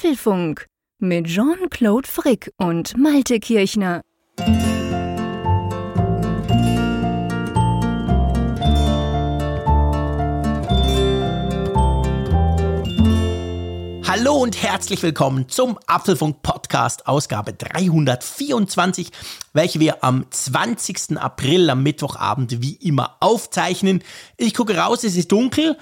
Apfelfunk mit Jean-Claude Frick und Malte Kirchner. Hallo und herzlich willkommen zum Apfelfunk Podcast Ausgabe 324, welche wir am 20. April am Mittwochabend wie immer aufzeichnen. Ich gucke raus, es ist dunkel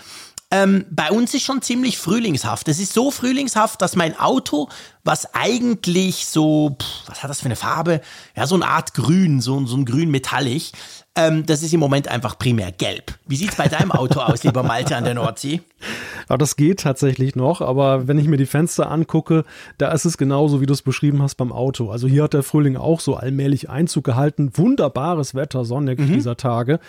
ähm, bei uns ist schon ziemlich frühlingshaft. Es ist so frühlingshaft, dass mein Auto, was eigentlich so, pff, was hat das für eine Farbe? Ja, so eine Art Grün, so, so ein Grün metallig. Ähm, das ist im Moment einfach primär gelb. Wie sieht's bei deinem Auto aus, lieber Malte an der Nordsee? Ja, das geht tatsächlich noch, aber wenn ich mir die Fenster angucke, da ist es genauso, wie du es beschrieben hast beim Auto. Also hier hat der Frühling auch so allmählich Einzug gehalten. Wunderbares Wetter, sonnig mhm. dieser Tage.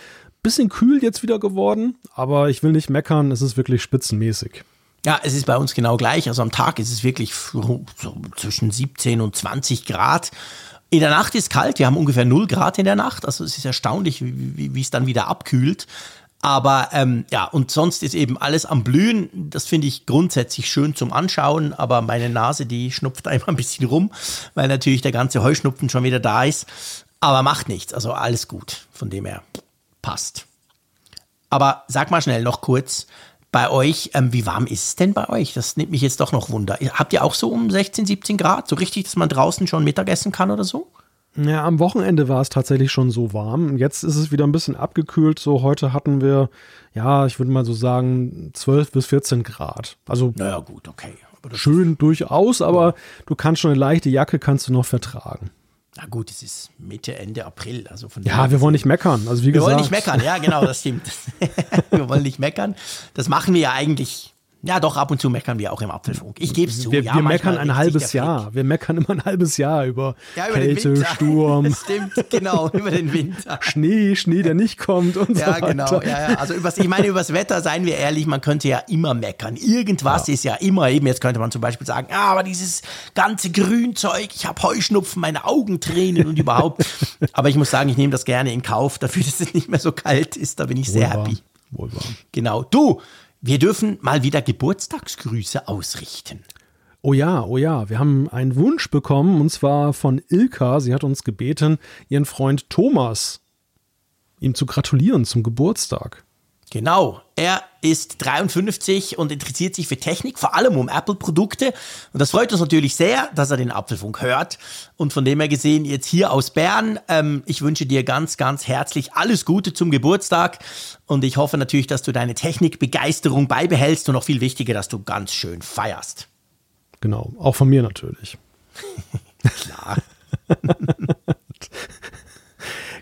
Bisschen kühl jetzt wieder geworden, aber ich will nicht meckern, es ist wirklich spitzenmäßig. Ja, es ist bei uns genau gleich. Also am Tag ist es wirklich so zwischen 17 und 20 Grad. In der Nacht ist kalt, wir haben ungefähr 0 Grad in der Nacht. Also es ist erstaunlich, wie, wie, es dann wieder abkühlt. Aber ähm, ja, und sonst ist eben alles am Blühen. Das finde ich grundsätzlich schön zum Anschauen, aber meine Nase, die schnupft einmal ein bisschen rum, weil natürlich der ganze Heuschnupfen schon wieder da ist. Aber macht nichts, also alles gut. Von dem her passt. Aber sag mal schnell noch kurz bei euch, ähm, wie warm ist es denn bei euch? Das nimmt mich jetzt doch noch Wunder. Habt ihr auch so um 16, 17 Grad? So richtig, dass man draußen schon Mittagessen kann oder so? Ja, am Wochenende war es tatsächlich schon so warm. Jetzt ist es wieder ein bisschen abgekühlt. So heute hatten wir, ja, ich würde mal so sagen, 12 bis 14 Grad. Also naja, gut, okay. schön durchaus, aber ja. du kannst schon eine leichte Jacke kannst du noch vertragen. Na gut, es ist Mitte, Ende April. Also von ja, wir wollen nicht meckern. Also wie wir gesagt. wollen nicht meckern, ja, genau, das stimmt. wir wollen nicht meckern. Das machen wir ja eigentlich ja, doch, ab und zu meckern wir auch im Apfelfunk. Ich gebe es zu. Wir, ja, wir meckern ein halbes Jahr. Wir meckern immer ein halbes Jahr über, ja, über Kälte, Sturm. Das stimmt, genau, über den Winter. Schnee, Schnee, der nicht kommt und ja, so weiter. Genau, ja, ja. Also übers, ich meine, übers Wetter, seien wir ehrlich, man könnte ja immer meckern. Irgendwas ja. ist ja immer eben, jetzt könnte man zum Beispiel sagen, ah, aber dieses ganze Grünzeug, ich habe Heuschnupfen, meine Augen tränen und überhaupt. aber ich muss sagen, ich nehme das gerne in Kauf, dafür, dass es nicht mehr so kalt ist, da bin ich sehr Wohlbar. happy. Wohlbar. Genau. Du, wir dürfen mal wieder Geburtstagsgrüße ausrichten. Oh ja, oh ja, wir haben einen Wunsch bekommen und zwar von Ilka. Sie hat uns gebeten, ihren Freund Thomas ihm zu gratulieren zum Geburtstag. Genau, er ist 53 und interessiert sich für Technik, vor allem um Apple-Produkte. Und das freut uns natürlich sehr, dass er den Apfelfunk hört. Und von dem her gesehen, jetzt hier aus Bern, ähm, ich wünsche dir ganz, ganz herzlich alles Gute zum Geburtstag. Und ich hoffe natürlich, dass du deine Technikbegeisterung beibehältst und noch viel wichtiger, dass du ganz schön feierst. Genau, auch von mir natürlich. Klar.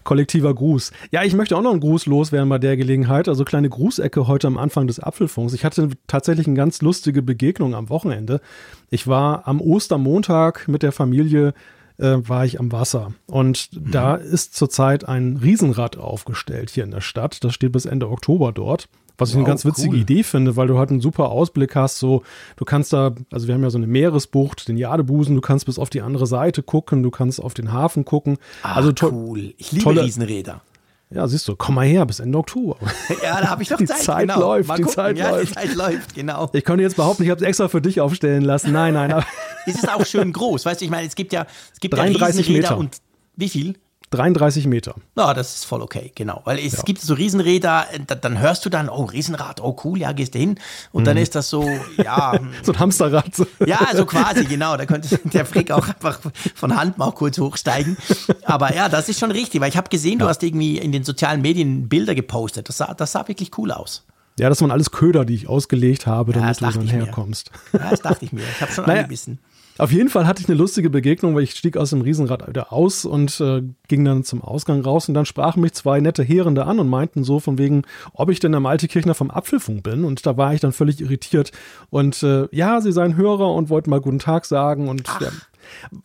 kollektiver Gruß. Ja, ich möchte auch noch einen Gruß loswerden bei der Gelegenheit. Also kleine Grußecke heute am Anfang des Apfelfunks. Ich hatte tatsächlich eine ganz lustige Begegnung am Wochenende. Ich war am Ostermontag mit der Familie äh, war ich am Wasser. Und mhm. da ist zurzeit ein Riesenrad aufgestellt hier in der Stadt. Das steht bis Ende Oktober dort. Was ich wow, eine ganz witzige cool. Idee finde, weil du halt einen super Ausblick hast. So, du kannst da, also wir haben ja so eine Meeresbucht, den Jadebusen, du kannst bis auf die andere Seite gucken, du kannst auf den Hafen gucken. Ah, also cool. Ich liebe tolle, Riesenräder. Ja, siehst du, komm mal her, bis Ende Oktober. Ja, da habe ich noch die Zeit. Zeit genau. läuft, die Zeit ja, läuft. Die Zeit läuft, genau. Ich konnte jetzt behaupten, ich habe es extra für dich aufstellen lassen. Nein, nein. Aber es ist auch schön groß, weißt du, ich meine, es gibt ja, es gibt 33 ja Meter. und wie viel? 33 Meter. Ja, das ist voll okay, genau. Weil es ja. gibt so Riesenräder, da, dann hörst du dann, oh, Riesenrad, oh cool, ja, gehst du hin. Und mhm. dann ist das so, ja. so ein Hamsterrad. ja, so quasi, genau. Da könnte der Frick auch einfach von Hand mal kurz hochsteigen. Aber ja, das ist schon richtig, weil ich habe gesehen, ja. du hast irgendwie in den sozialen Medien Bilder gepostet. Das sah, das sah wirklich cool aus. Ja, das waren alles Köder, die ich ausgelegt habe, damit ja, du dann herkommst. Mir. Ja, das dachte ich mir. Ich habe schon naja, angebissen. Auf jeden Fall hatte ich eine lustige Begegnung, weil ich stieg aus dem Riesenrad wieder aus und äh, ging dann zum Ausgang raus und dann sprachen mich zwei nette Herrende an und meinten so von wegen, ob ich denn der Malte Kirchner vom Apfelfunk bin? Und da war ich dann völlig irritiert und äh, ja, sie seien Hörer und wollten mal guten Tag sagen und ja,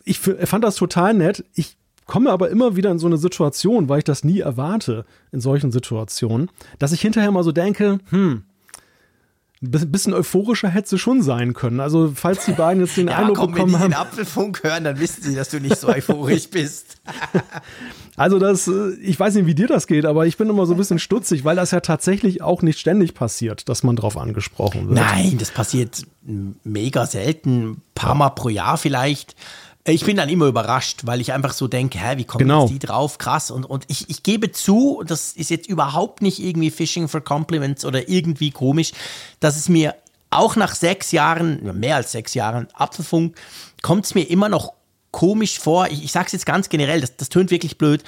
ich fand das total nett. Ich komme aber immer wieder in so eine Situation, weil ich das nie erwarte in solchen Situationen, dass ich hinterher mal so denke, hm, ein bisschen euphorischer hätte sie schon sein können. Also, falls die beiden jetzt den ja, Eindruck komm, bekommen wenn die haben. den Apfelfunk hören, dann wissen sie, dass du nicht so euphorisch bist. Also das, äh, ich weiß nicht, wie dir das geht, aber ich bin immer so ein bisschen stutzig, weil das ja tatsächlich auch nicht ständig passiert, dass man drauf angesprochen wird. Nein, das passiert mega selten, ein paar Mal pro Jahr vielleicht. Ich bin dann immer überrascht, weil ich einfach so denke, hä, wie kommen Genau. jetzt die drauf? Krass. Und, und ich, ich gebe zu, das ist jetzt überhaupt nicht irgendwie Fishing for Compliments oder irgendwie komisch, dass es mir auch nach sechs Jahren, mehr als sechs Jahren Apfelfunk, kommt es mir immer noch komisch vor. Ich, ich sage es jetzt ganz generell, das, das tönt wirklich blöd,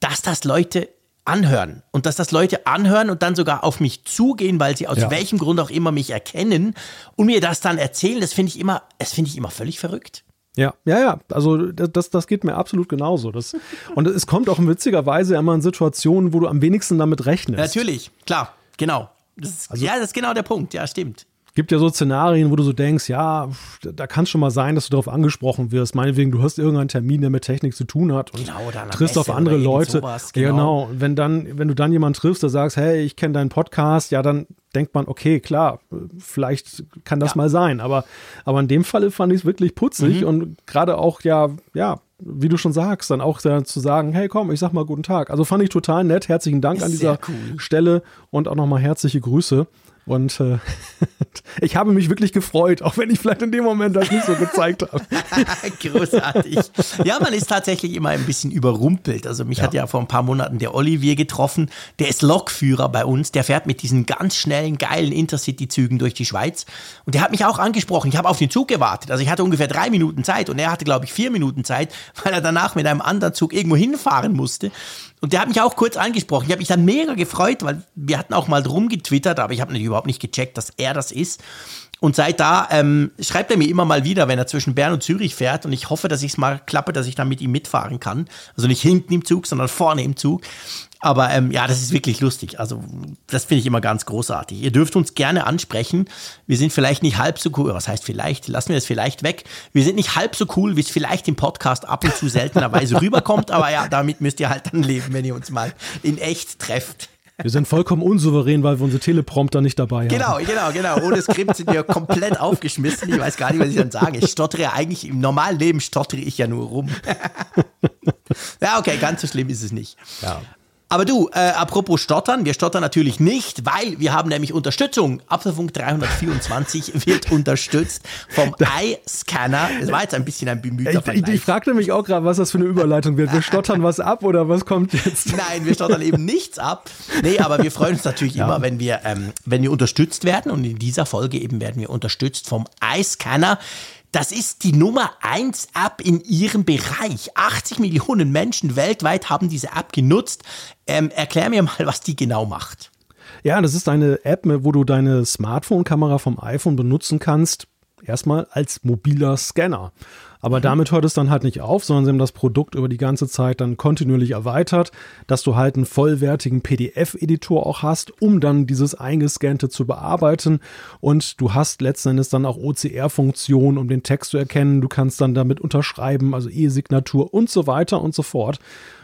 dass das Leute anhören und dass das Leute anhören und dann sogar auf mich zugehen, weil sie aus Ja. welchem Grund auch immer mich erkennen und mir das dann erzählen, das finde ich immer, das finde ich immer völlig verrückt. Ja, ja, ja. Also das, das, geht mir absolut genauso. Das, und es kommt auch witzigerweise immer in Situationen, wo du am wenigsten damit rechnest. Natürlich, klar, genau. Das ist, ja, das ist genau der Punkt, ja, stimmt. gibt ja so Szenarien, wo du so denkst, ja, da kann es schon mal sein, dass du darauf angesprochen wirst. Meinetwegen, du hast irgendeinen Termin, der mit Technik zu tun hat und Genau, triffst auf andere Leute. sowas, genau. genau. Wenn dann, wenn du dann jemanden triffst, der sagst, hey, ich kenne deinen Podcast, ja, dann denkt man, okay, klar, vielleicht kann das Ja. mal sein. Aber, aber in dem Falle fand ich es wirklich Mhm. putzig und gerade auch, ja, ja, wie du schon sagst, dann auch dann zu sagen, hey, komm, ich sag mal guten Tag. Also fand ich total nett. Herzlichen Dank an Sehr dieser cool. Stelle und auch nochmal herzliche Grüße. Und äh, ich habe mich wirklich gefreut, auch wenn ich vielleicht in dem Moment das nicht so gezeigt habe. Großartig. Ja, man ist tatsächlich immer ein bisschen überrumpelt. Also mich hat ja vor ein paar Monaten der Olivier getroffen. Der ist Lokführer bei uns. Der fährt mit diesen ganz schnellen, geilen Intercity-Zügen durch die Schweiz. Und der hat mich auch angesprochen. Ich habe auf den Zug gewartet. Also ich hatte ungefähr drei Minuten Zeit und er hatte, glaube ich, vier Minuten Zeit, weil er danach mit einem anderen Zug irgendwo hinfahren musste. Und der hat mich auch kurz angesprochen. Ich habe mich dann mega gefreut, weil wir hatten auch mal drum getwittert, aber ich habe überhaupt nicht gecheckt, dass er das ist. Und seit da ähm, schreibt er mir immer mal wieder, wenn er zwischen Bern und Zürich fährt. Und ich hoffe, dass ich es mal klappe, dass ich dann mit ihm mitfahren kann. Also nicht hinten im Zug, sondern vorne im Zug. Aber ähm, ja, das ist wirklich lustig. Also das finde ich immer ganz großartig. Ihr dürft uns gerne ansprechen. Wir sind vielleicht nicht halb so cool. Was heißt vielleicht? Lassen wir es vielleicht weg. Wir sind nicht halb so cool, wie es vielleicht im Podcast ab und zu seltenerweise rüberkommt. Aber ja, damit müsst ihr halt dann leben, wenn ihr uns mal in echt trefft. Wir sind vollkommen unsouverän, weil wir unsere Teleprompter nicht dabei haben. Genau, genau, genau. Ohne Skript sind wir komplett aufgeschmissen. Ich weiß gar nicht, was ich dann sage. Ich stottere eigentlich, im normalen Leben stottere ich ja nur rum. ja, okay, ganz so schlimm ist es nicht. Ja. Aber du, äh, apropos Stottern, wir stottern natürlich nicht, weil wir haben nämlich Unterstützung. Apfelfunk 324 wird unterstützt vom iScanner. Das war jetzt ein bisschen ein bemühter Ich, ich, Vergleich. ich fragte mich auch gerade, was das für eine Überleitung wird. Wir stottern was ab oder was kommt jetzt? Nein, wir stottern eben nichts ab. Nee, aber wir freuen uns natürlich immer, wenn wir, ähm, wenn wir unterstützt werden. Und in dieser Folge eben werden wir unterstützt vom iScanner. Das ist die Nummer 1 App in ihrem Bereich. 80 Millionen Menschen weltweit haben diese App genutzt. Ähm, erklär mir mal, was die genau macht. Ja, das ist eine App, wo du deine Smartphone-Kamera vom iPhone benutzen kannst. Erstmal als mobiler Scanner. Aber damit hört es dann halt nicht auf, sondern sie haben das Produkt über die ganze Zeit dann kontinuierlich erweitert, dass du halt einen vollwertigen PDF-Editor auch hast, um dann dieses eingescannte zu bearbeiten. Und du hast letzten Endes dann auch OCR-Funktionen, um den Text zu erkennen. Du kannst dann damit unterschreiben, also E-Signatur und so weiter und so fort.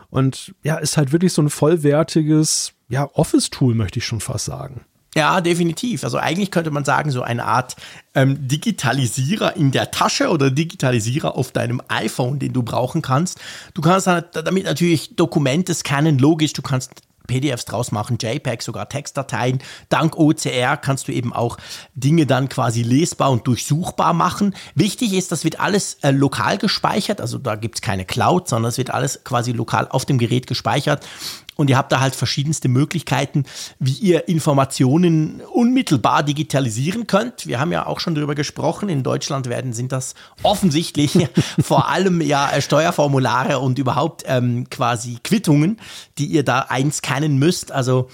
Und ja, ist halt wirklich so ein vollwertiges ja, Office-Tool, möchte ich schon fast sagen. Ja, definitiv. Also eigentlich könnte man sagen, so eine Art ähm, Digitalisierer in der Tasche oder Digitalisierer auf deinem iPhone, den du brauchen kannst. Du kannst damit natürlich Dokumente scannen, logisch, du kannst PDFs draus machen, JPEG, sogar Textdateien. Dank OCR kannst du eben auch Dinge dann quasi lesbar und durchsuchbar machen. Wichtig ist, das wird alles äh, lokal gespeichert, also da gibt's keine Cloud, sondern es wird alles quasi lokal auf dem Gerät gespeichert. Und ihr habt da halt verschiedenste Möglichkeiten, wie ihr Informationen unmittelbar digitalisieren könnt. Wir haben ja auch schon darüber gesprochen. In Deutschland werden sind das offensichtlich vor allem ja äh, Steuerformulare und überhaupt ähm, quasi Quittungen, die ihr da einscannen müsst. Also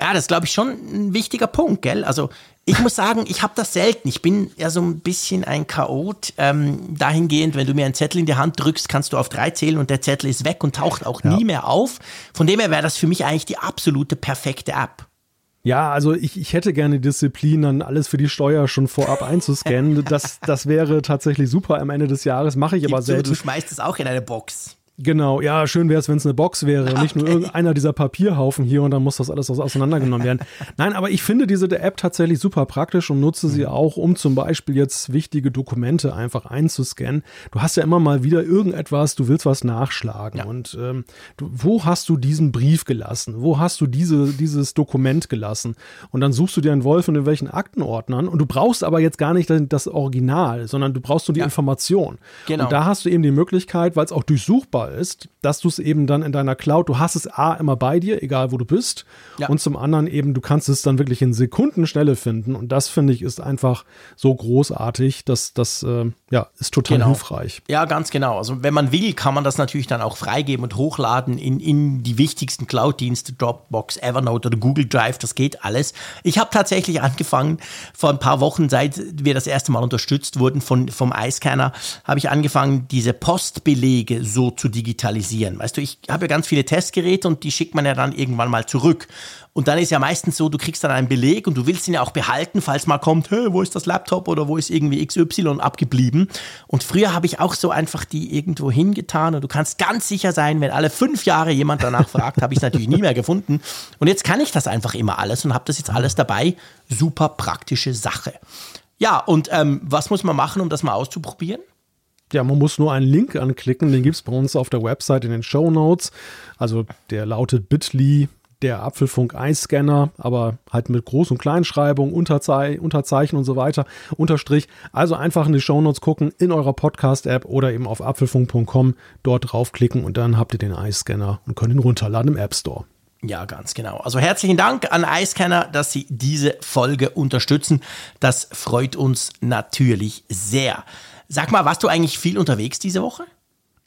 ja, das glaube ich, schon ein wichtiger Punkt, gell? Also ich muss sagen, ich habe das selten. Ich bin ja so ein bisschen ein Chaot. Ähm, dahingehend, wenn du mir einen Zettel in die Hand drückst, kannst du auf drei zählen und der Zettel ist weg und taucht auch nie mehr auf. Von dem her wäre das für mich eigentlich die absolute perfekte App. Ja, also ich, ich hätte gerne Disziplin, dann alles für die Steuer schon vorab einzuscannen. Das, das wäre tatsächlich super am Ende des Jahres, mache ich aber Gib zu, selten. du schmeißt es auch in eine Box. Genau, ja, schön wäre es, wenn es eine Box wäre und nicht nur irgendeiner dieser Papierhaufen hier und dann muss das alles auseinandergenommen werden. Nein, aber ich finde diese App tatsächlich super praktisch und nutze sie auch, um zum Beispiel jetzt wichtige Dokumente einfach einzuscannen. Du hast ja immer mal wieder irgendetwas, du willst was nachschlagen ja. und ähm, du, wo hast du diesen Brief gelassen? Wo hast du diese, dieses Dokument gelassen? Und dann suchst du dir einen Wolf in welchen Aktenordnern und du brauchst aber jetzt gar nicht das Original, sondern du brauchst nur die ja. Information. Genau. Und da hast du eben die Möglichkeit, weil es auch durchsuchbar ist, dass du es eben dann in deiner Cloud, du hast es A immer bei dir, egal wo du bist, ja. und zum anderen eben, du kannst es dann wirklich in Sekundenschnelle finden und das finde ich ist einfach so großartig, dass das äh, ja ist total genau. hilfreich. Ja, ganz genau. Also wenn man will, kann man das natürlich dann auch freigeben und hochladen in, in die wichtigsten Cloud-Dienste, Dropbox, Evernote oder Google Drive, das geht alles. Ich habe tatsächlich angefangen, vor ein paar Wochen, seit wir das erste Mal unterstützt wurden von, vom iScanner, habe ich angefangen, diese Postbelege so zu digitalisieren. Weißt du, ich habe ja ganz viele Testgeräte und die schickt man ja dann irgendwann mal zurück. Und dann ist ja meistens so, du kriegst dann einen Beleg und du willst ihn ja auch behalten, falls mal kommt, hey, wo ist das Laptop oder wo ist irgendwie XY abgeblieben. Und früher habe ich auch so einfach die irgendwo hingetan und du kannst ganz sicher sein, wenn alle fünf Jahre jemand danach fragt, habe ich es natürlich nie mehr gefunden. Und jetzt kann ich das einfach immer alles und habe das jetzt alles dabei. Super praktische Sache. Ja, und ähm, was muss man machen, um das mal auszuprobieren? Ja, man muss nur einen Link anklicken, den gibt es bei uns auf der Website in den Show Notes. Also der lautet bit.ly der Apfelfunk Eiscanner, aber halt mit Groß- und Kleinschreibung, Unterzei Unterzeichen und so weiter, Unterstrich. Also einfach in die Show Notes gucken, in eurer Podcast-App oder eben auf apfelfunk.com, dort draufklicken und dann habt ihr den Eiscanner und könnt ihn runterladen im App Store. Ja, ganz genau. Also herzlichen Dank an iScanner, dass Sie diese Folge unterstützen. Das freut uns natürlich sehr. Sag mal, warst du eigentlich viel unterwegs diese Woche?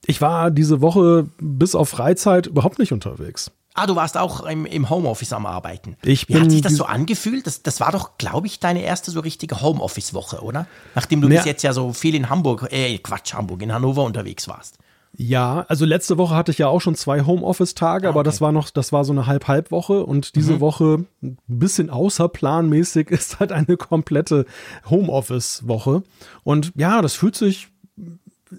Ich war diese Woche bis auf Freizeit überhaupt nicht unterwegs. Ah, du warst auch im, im Homeoffice am Arbeiten. Ich Wie hat sich das so angefühlt? Das, das war doch, glaube ich, deine erste so richtige Homeoffice-Woche, oder? Nachdem du bis jetzt ja so viel in Hamburg, äh, Quatsch, Hamburg, in Hannover unterwegs warst. Ja, also letzte Woche hatte ich ja auch schon zwei Homeoffice-Tage, okay. aber das war noch, das war so eine Halb-Halb-Woche und diese mhm. Woche ein bisschen außerplanmäßig ist halt eine komplette Homeoffice-Woche. Und ja, das fühlt sich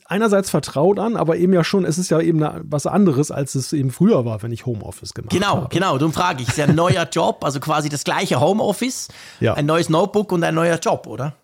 einerseits vertraut an, aber eben ja schon, es ist ja eben was anderes, als es eben früher war, wenn ich Homeoffice gemacht genau, habe. Genau, genau, darum frage ich. Ist ja ein neuer Job, also quasi das gleiche Homeoffice, ja. ein neues Notebook und ein neuer Job, oder?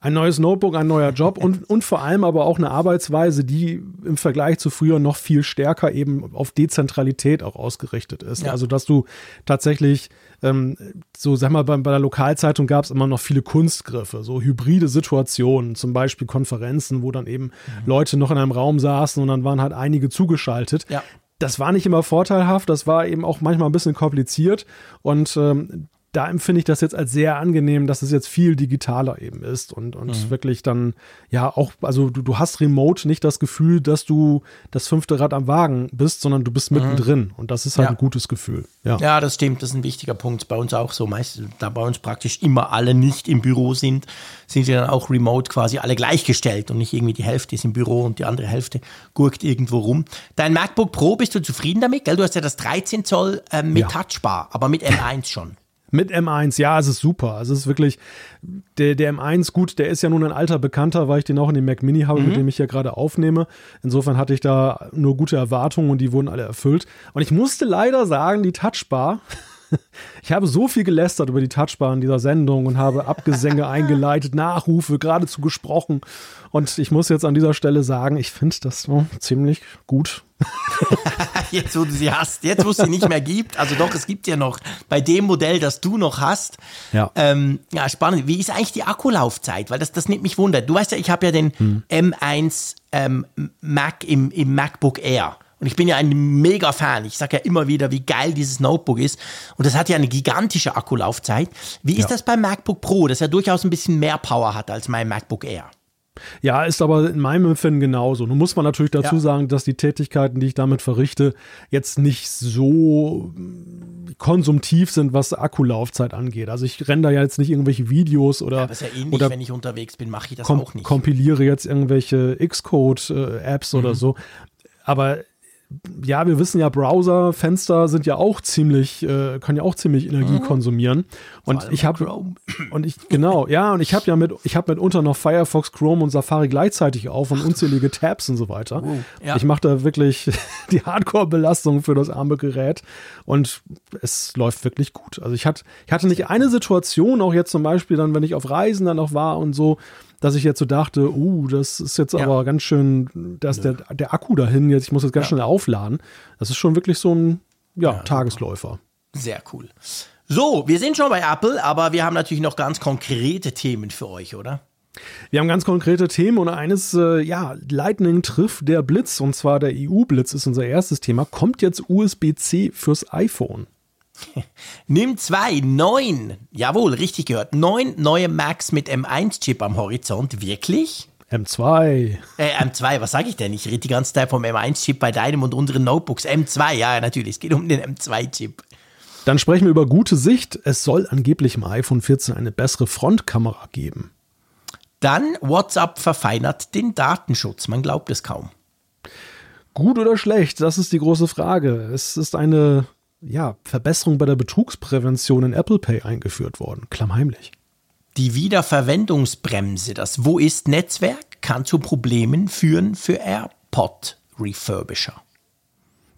Ein neues Notebook, ein neuer Job und, und vor allem aber auch eine Arbeitsweise, die im Vergleich zu früher noch viel stärker eben auf Dezentralität auch ausgerichtet ist. Ja. Also, dass du tatsächlich ähm, so, sag mal, bei, bei der Lokalzeitung gab es immer noch viele Kunstgriffe, so hybride Situationen, zum Beispiel Konferenzen, wo dann eben mhm. Leute noch in einem Raum saßen und dann waren halt einige zugeschaltet. Ja das war nicht immer vorteilhaft, das war eben auch manchmal ein bisschen kompliziert und ähm, da empfinde ich das jetzt als sehr angenehm, dass es jetzt viel digitaler eben ist und, und mhm. wirklich dann, ja, auch, also du, du hast remote nicht das Gefühl, dass du das fünfte Rad am Wagen bist, sondern du bist mittendrin mhm. und das ist halt ja. ein gutes Gefühl. Ja. ja, das stimmt, das ist ein wichtiger Punkt. Bei uns auch so, meist, da bei uns praktisch immer alle nicht im Büro sind, sind sie dann auch remote quasi alle gleichgestellt und nicht irgendwie die Hälfte ist im Büro und die andere Hälfte gurkt irgendwo rum. Dein MacBook Pro, bist du zufrieden damit? Gell? Du hast ja das 13 Zoll äh, mit ja. Touchbar, aber mit M1 schon. Mit M1, ja, es ist super. Also es ist wirklich, der, der M1, gut, der ist ja nun ein alter Bekannter, weil ich den auch in dem Mac Mini habe, mhm. mit dem ich hier gerade aufnehme. Insofern hatte ich da nur gute Erwartungen und die wurden alle erfüllt. Und ich musste leider sagen, die Touchbar, ich habe so viel gelästert über die Touchbar in dieser Sendung und habe Abgesänge eingeleitet, Nachrufe geradezu gesprochen. Und ich muss jetzt an dieser Stelle sagen, ich finde das oh, ziemlich gut. jetzt, wo du sie hast, jetzt, wo es sie nicht mehr gibt. Also doch, es gibt ja noch bei dem Modell, das du noch hast. Ja, ähm, ja spannend. Wie ist eigentlich die Akkulaufzeit? Weil das, das nimmt mich wunder. Du weißt ja, ich habe ja den hm. M1 ähm, Mac im, im MacBook Air. Und ich bin ja ein mega Fan. Ich sage ja immer wieder, wie geil dieses Notebook ist. Und das hat ja eine gigantische Akkulaufzeit. Wie ist ja. das beim MacBook Pro, das ja durchaus ein bisschen mehr Power hat als mein MacBook Air? Ja, ist aber in meinem Empfinden genauso. Nun muss man natürlich dazu ja. sagen, dass die Tätigkeiten, die ich damit verrichte, jetzt nicht so konsumtiv sind, was Akkulaufzeit angeht. Also ich renne da ja jetzt nicht irgendwelche Videos oder. Ja, aber ist ja ähnlich, oder wenn ich unterwegs bin, mache ich das auch nicht. Kompiliere jetzt irgendwelche Xcode-Apps äh, mhm. oder so. Aber ja, wir wissen ja, Browser-Fenster sind ja auch ziemlich, äh, können ja auch ziemlich Energie mhm. konsumieren. Und ich habe und ich genau, ja, und ich habe ja mit, ich habe mitunter noch Firefox, Chrome und Safari gleichzeitig auf und unzählige Tabs und so weiter. Oh, ja. Ich mache da wirklich die Hardcore-Belastung für das arme Gerät und es läuft wirklich gut. Also ich hatte, ich hatte nicht eine Situation, auch jetzt zum Beispiel dann, wenn ich auf Reisen dann noch war und so, dass ich jetzt so dachte, uh, das ist jetzt ja. aber ganz schön, da ist der, der Akku dahin, jetzt, ich muss jetzt ganz ja. schnell aufladen. Das ist schon wirklich so ein ja, ja, Tagesläufer. Sehr cool. So, wir sind schon bei Apple, aber wir haben natürlich noch ganz konkrete Themen für euch, oder? Wir haben ganz konkrete Themen und eines, äh, ja, Lightning trifft der Blitz und zwar der EU-Blitz ist unser erstes Thema. Kommt jetzt USB-C fürs iPhone? Nimm zwei, neun, jawohl, richtig gehört, neun neue Macs mit M1-Chip am Horizont, wirklich? M2. Äh, M2, was sage ich denn? Ich rede die ganze Zeit vom M1-Chip bei deinem und unseren Notebooks. M2, ja, natürlich, es geht um den M2-Chip. Dann sprechen wir über gute Sicht. Es soll angeblich im iPhone 14 eine bessere Frontkamera geben. Dann WhatsApp verfeinert den Datenschutz. Man glaubt es kaum. Gut oder schlecht, das ist die große Frage. Es ist eine ja, Verbesserung bei der Betrugsprävention in Apple Pay eingeführt worden, klammheimlich. Die Wiederverwendungsbremse, das Wo ist Netzwerk, kann zu Problemen führen für AirPod-Refurbisher.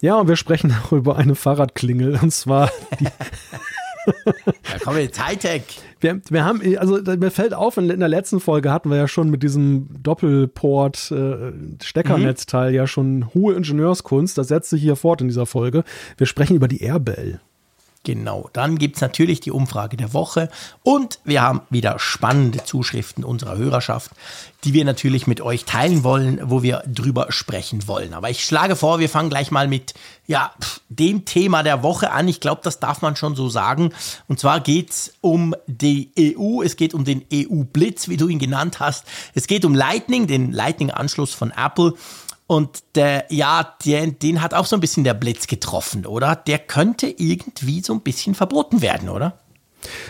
Ja, und wir sprechen auch über eine Fahrradklingel, und zwar die kommen wir jetzt Hightech. Wir, wir haben, also mir fällt auf, in, der letzten Folge hatten wir ja schon mit diesem Doppelport äh, mhm. ja schon hohe Ingenieurskunst. Das setzt sich hier fort in dieser Folge. Wir sprechen über die Airbell. Genau, dann gibt es natürlich die Umfrage der Woche und wir haben wieder spannende Zuschriften unserer Hörerschaft, die wir natürlich mit euch teilen wollen, wo wir drüber sprechen wollen. Aber ich schlage vor, wir fangen gleich mal mit ja, dem Thema der Woche an. Ich glaube, das darf man schon so sagen. Und zwar geht es um die EU, es geht um den EU-Blitz, wie du ihn genannt hast. Es geht um Lightning, den Lightning-Anschluss von Apple. Und der, ja, den, den hat auch so ein bisschen der Blitz getroffen, oder? Der könnte irgendwie so ein bisschen verboten werden, oder?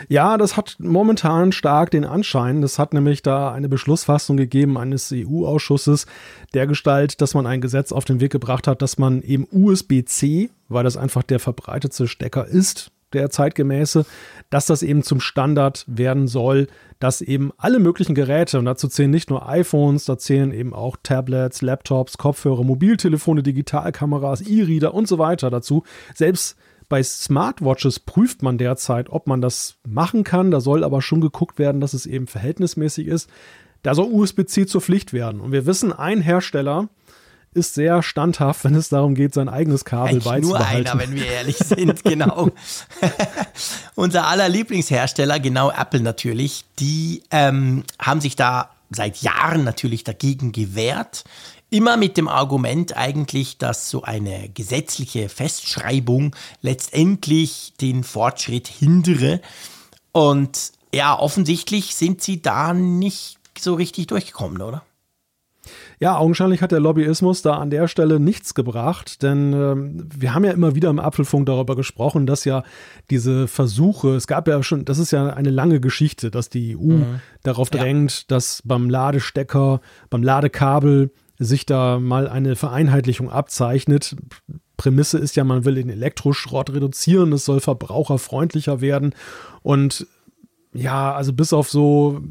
Ja, das hat momentan stark den Anschein. Es hat nämlich da eine Beschlussfassung gegeben eines EU-Ausschusses der Gestalt, dass man ein Gesetz auf den Weg gebracht hat, dass man eben USB-C, weil das einfach der verbreitetste Stecker ist, der zeitgemäße, dass das eben zum Standard werden soll, dass eben alle möglichen Geräte, und dazu zählen nicht nur iPhones, da zählen eben auch Tablets, Laptops, Kopfhörer, Mobiltelefone, Digitalkameras, E-Reader und so weiter dazu. Selbst bei Smartwatches prüft man derzeit, ob man das machen kann. Da soll aber schon geguckt werden, dass es eben verhältnismäßig ist. Da soll USB-C zur Pflicht werden. Und wir wissen, ein Hersteller, ist sehr standhaft, wenn es darum geht, sein eigenes Kabel Eigentlich beizubehalten. Nur einer, wenn wir ehrlich sind, genau. Unser aller Lieblingshersteller, genau Apple natürlich, die ähm, haben sich da seit Jahren natürlich dagegen gewehrt. Immer mit dem Argument eigentlich, dass so eine gesetzliche Festschreibung letztendlich den Fortschritt hindere. Und ja, offensichtlich sind sie da nicht so richtig durchgekommen, oder? Ja, augenscheinlich hat der Lobbyismus da an der Stelle nichts gebracht, denn ähm, wir haben ja immer wieder im Apfelfunk darüber gesprochen, dass ja diese Versuche, es gab ja schon, das ist ja eine lange Geschichte, dass die EU mhm. darauf drängt, ja. dass beim Ladestecker, beim Ladekabel sich da mal eine Vereinheitlichung abzeichnet. Prämisse ist ja, man will den Elektroschrott reduzieren, es soll verbraucherfreundlicher werden und ja, also bis auf so,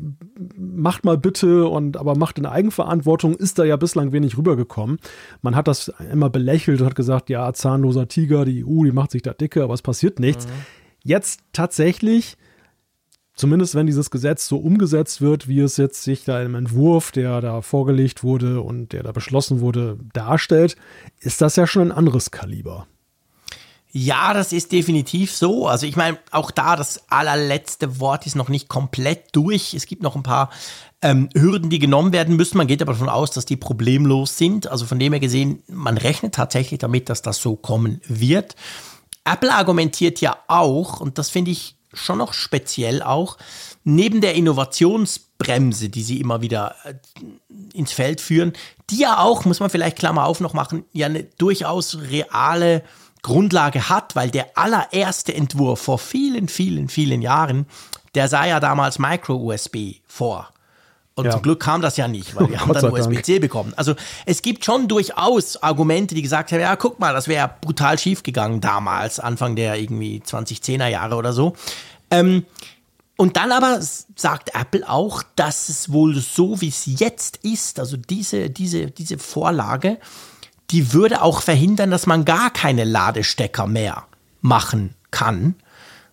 macht mal bitte und aber macht in Eigenverantwortung, ist da ja bislang wenig rübergekommen. Man hat das immer belächelt und hat gesagt, ja, zahnloser Tiger, die EU, die macht sich da dicke, aber es passiert nichts. Mhm. Jetzt tatsächlich, zumindest wenn dieses Gesetz so umgesetzt wird, wie es jetzt sich da im Entwurf, der da vorgelegt wurde und der da beschlossen wurde, darstellt, ist das ja schon ein anderes Kaliber. Ja, das ist definitiv so. Also ich meine, auch da das allerletzte Wort ist noch nicht komplett durch. Es gibt noch ein paar ähm, Hürden, die genommen werden müssen. Man geht aber davon aus, dass die problemlos sind. Also von dem her gesehen, man rechnet tatsächlich damit, dass das so kommen wird. Apple argumentiert ja auch, und das finde ich schon noch speziell auch, neben der Innovationsbremse, die sie immer wieder äh, ins Feld führen, die ja auch, muss man vielleicht Klammer auf noch machen, ja eine durchaus reale Grundlage hat, weil der allererste Entwurf vor vielen, vielen, vielen Jahren, der sah ja damals Micro-USB vor. Und ja. zum Glück kam das ja nicht, weil wir oh, haben dann USB-C bekommen. Also es gibt schon durchaus Argumente, die gesagt haben, ja, guck mal, das wäre brutal schief gegangen damals, Anfang der irgendwie 2010er Jahre oder so. Ähm, und dann aber sagt Apple auch, dass es wohl so, wie es jetzt ist, also diese, diese, diese Vorlage, die würde auch verhindern, dass man gar keine Ladestecker mehr machen kann,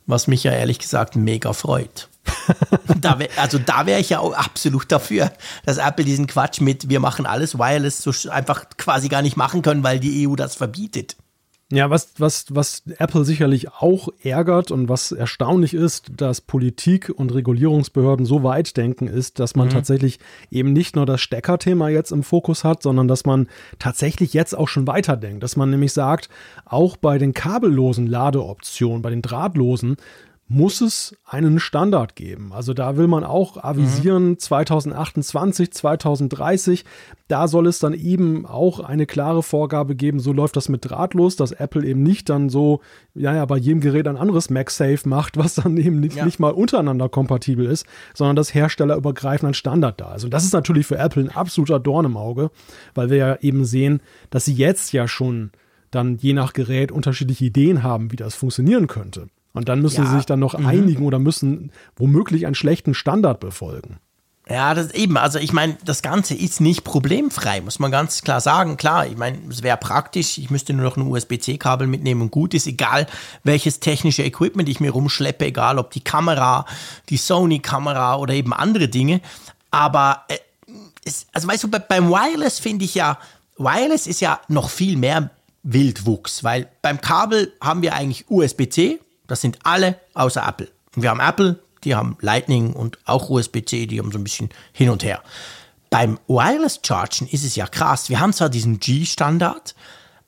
was mich ja ehrlich gesagt mega freut. da wär, also da wäre ich ja auch absolut dafür, dass Apple diesen Quatsch mit wir machen alles wireless so einfach quasi gar nicht machen können, weil die EU das verbietet. Ja, was, was, was Apple sicherlich auch ärgert und was erstaunlich ist, dass Politik und Regulierungsbehörden so weit denken, ist, dass man mhm. tatsächlich eben nicht nur das Steckerthema jetzt im Fokus hat, sondern dass man tatsächlich jetzt auch schon weiterdenkt. Dass man nämlich sagt, auch bei den kabellosen Ladeoptionen, bei den drahtlosen, muss es einen Standard geben. Also da will man auch avisieren, mhm. 2028, 2030, da soll es dann eben auch eine klare Vorgabe geben, so läuft das mit drahtlos, dass Apple eben nicht dann so, ja, ja, bei jedem Gerät ein anderes MagSafe macht, was dann eben nicht, ja. nicht mal untereinander kompatibel ist, sondern das herstellerübergreifend ein Standard da ist. Und das ist natürlich für Apple ein absoluter Dorn im Auge, weil wir ja eben sehen, dass sie jetzt ja schon dann je nach Gerät unterschiedliche Ideen haben, wie das funktionieren könnte. Und dann müssen ja. sie sich dann noch mhm. einigen oder müssen womöglich einen schlechten Standard befolgen. Ja, das eben. Also ich meine, das Ganze ist nicht problemfrei, muss man ganz klar sagen. Klar, ich meine, es wäre praktisch, ich müsste nur noch ein USB-C-Kabel mitnehmen und gut ist, egal welches technische Equipment ich mir rumschleppe, egal ob die Kamera, die Sony-Kamera oder eben andere Dinge. Aber äh, es, also weißt du, bei, beim Wireless finde ich ja, Wireless ist ja noch viel mehr Wildwuchs, weil beim Kabel haben wir eigentlich USB-C, das sind alle außer Apple. Und wir haben Apple, die haben Lightning und auch USB-C, die haben so ein bisschen hin und her. Beim Wireless Chargen ist es ja krass. Wir haben zwar diesen G-Standard,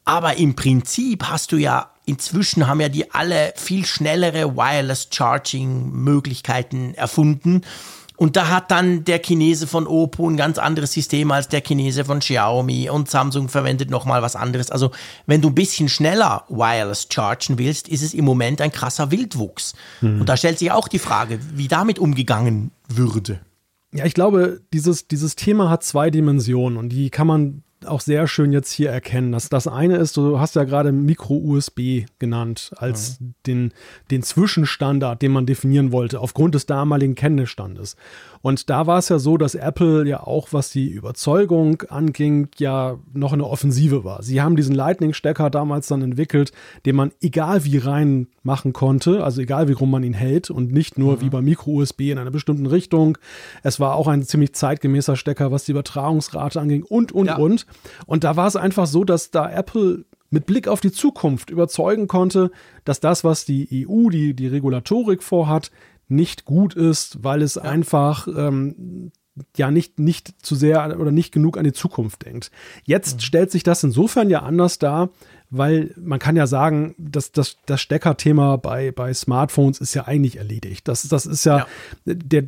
aber im Prinzip hast du ja inzwischen haben ja die alle viel schnellere Wireless Charging Möglichkeiten erfunden und da hat dann der Chinese von Oppo ein ganz anderes System als der Chinese von Xiaomi und Samsung verwendet nochmal was anderes. Also wenn du ein bisschen schneller wireless chargen willst, ist es im Moment ein krasser Wildwuchs. Mhm. Und da stellt sich auch die Frage, wie damit umgegangen würde. Ja, ich glaube, dieses, dieses Thema hat zwei Dimensionen und die kann man auch sehr schön jetzt hier erkennen. Das, das eine ist, du hast ja gerade Micro-USB genannt als mhm. den, den Zwischenstandard, den man definieren wollte, aufgrund des damaligen Kenntnisstandes. Und da war es ja so, dass Apple ja auch, was die Überzeugung anging, ja noch eine Offensive war. Sie haben diesen Lightning-Stecker damals dann entwickelt, den man egal wie rein machen konnte, also egal wie rum man ihn hält und nicht nur mhm. wie bei Micro-USB in einer bestimmten Richtung. Es war auch ein ziemlich zeitgemäßer Stecker, was die Übertragungsrate anging und, und, ja. und. Und da war es einfach so, dass da Apple mit Blick auf die Zukunft überzeugen konnte, dass das, was die EU, die, die Regulatorik vorhat, nicht gut ist, weil es ja. einfach ähm, ja nicht, nicht zu sehr oder nicht genug an die Zukunft denkt. Jetzt mhm. stellt sich das insofern ja anders dar, weil man kann ja sagen, dass das, das Steckerthema bei, bei Smartphones ist ja eigentlich erledigt. Das, das ist ja, ja. Der,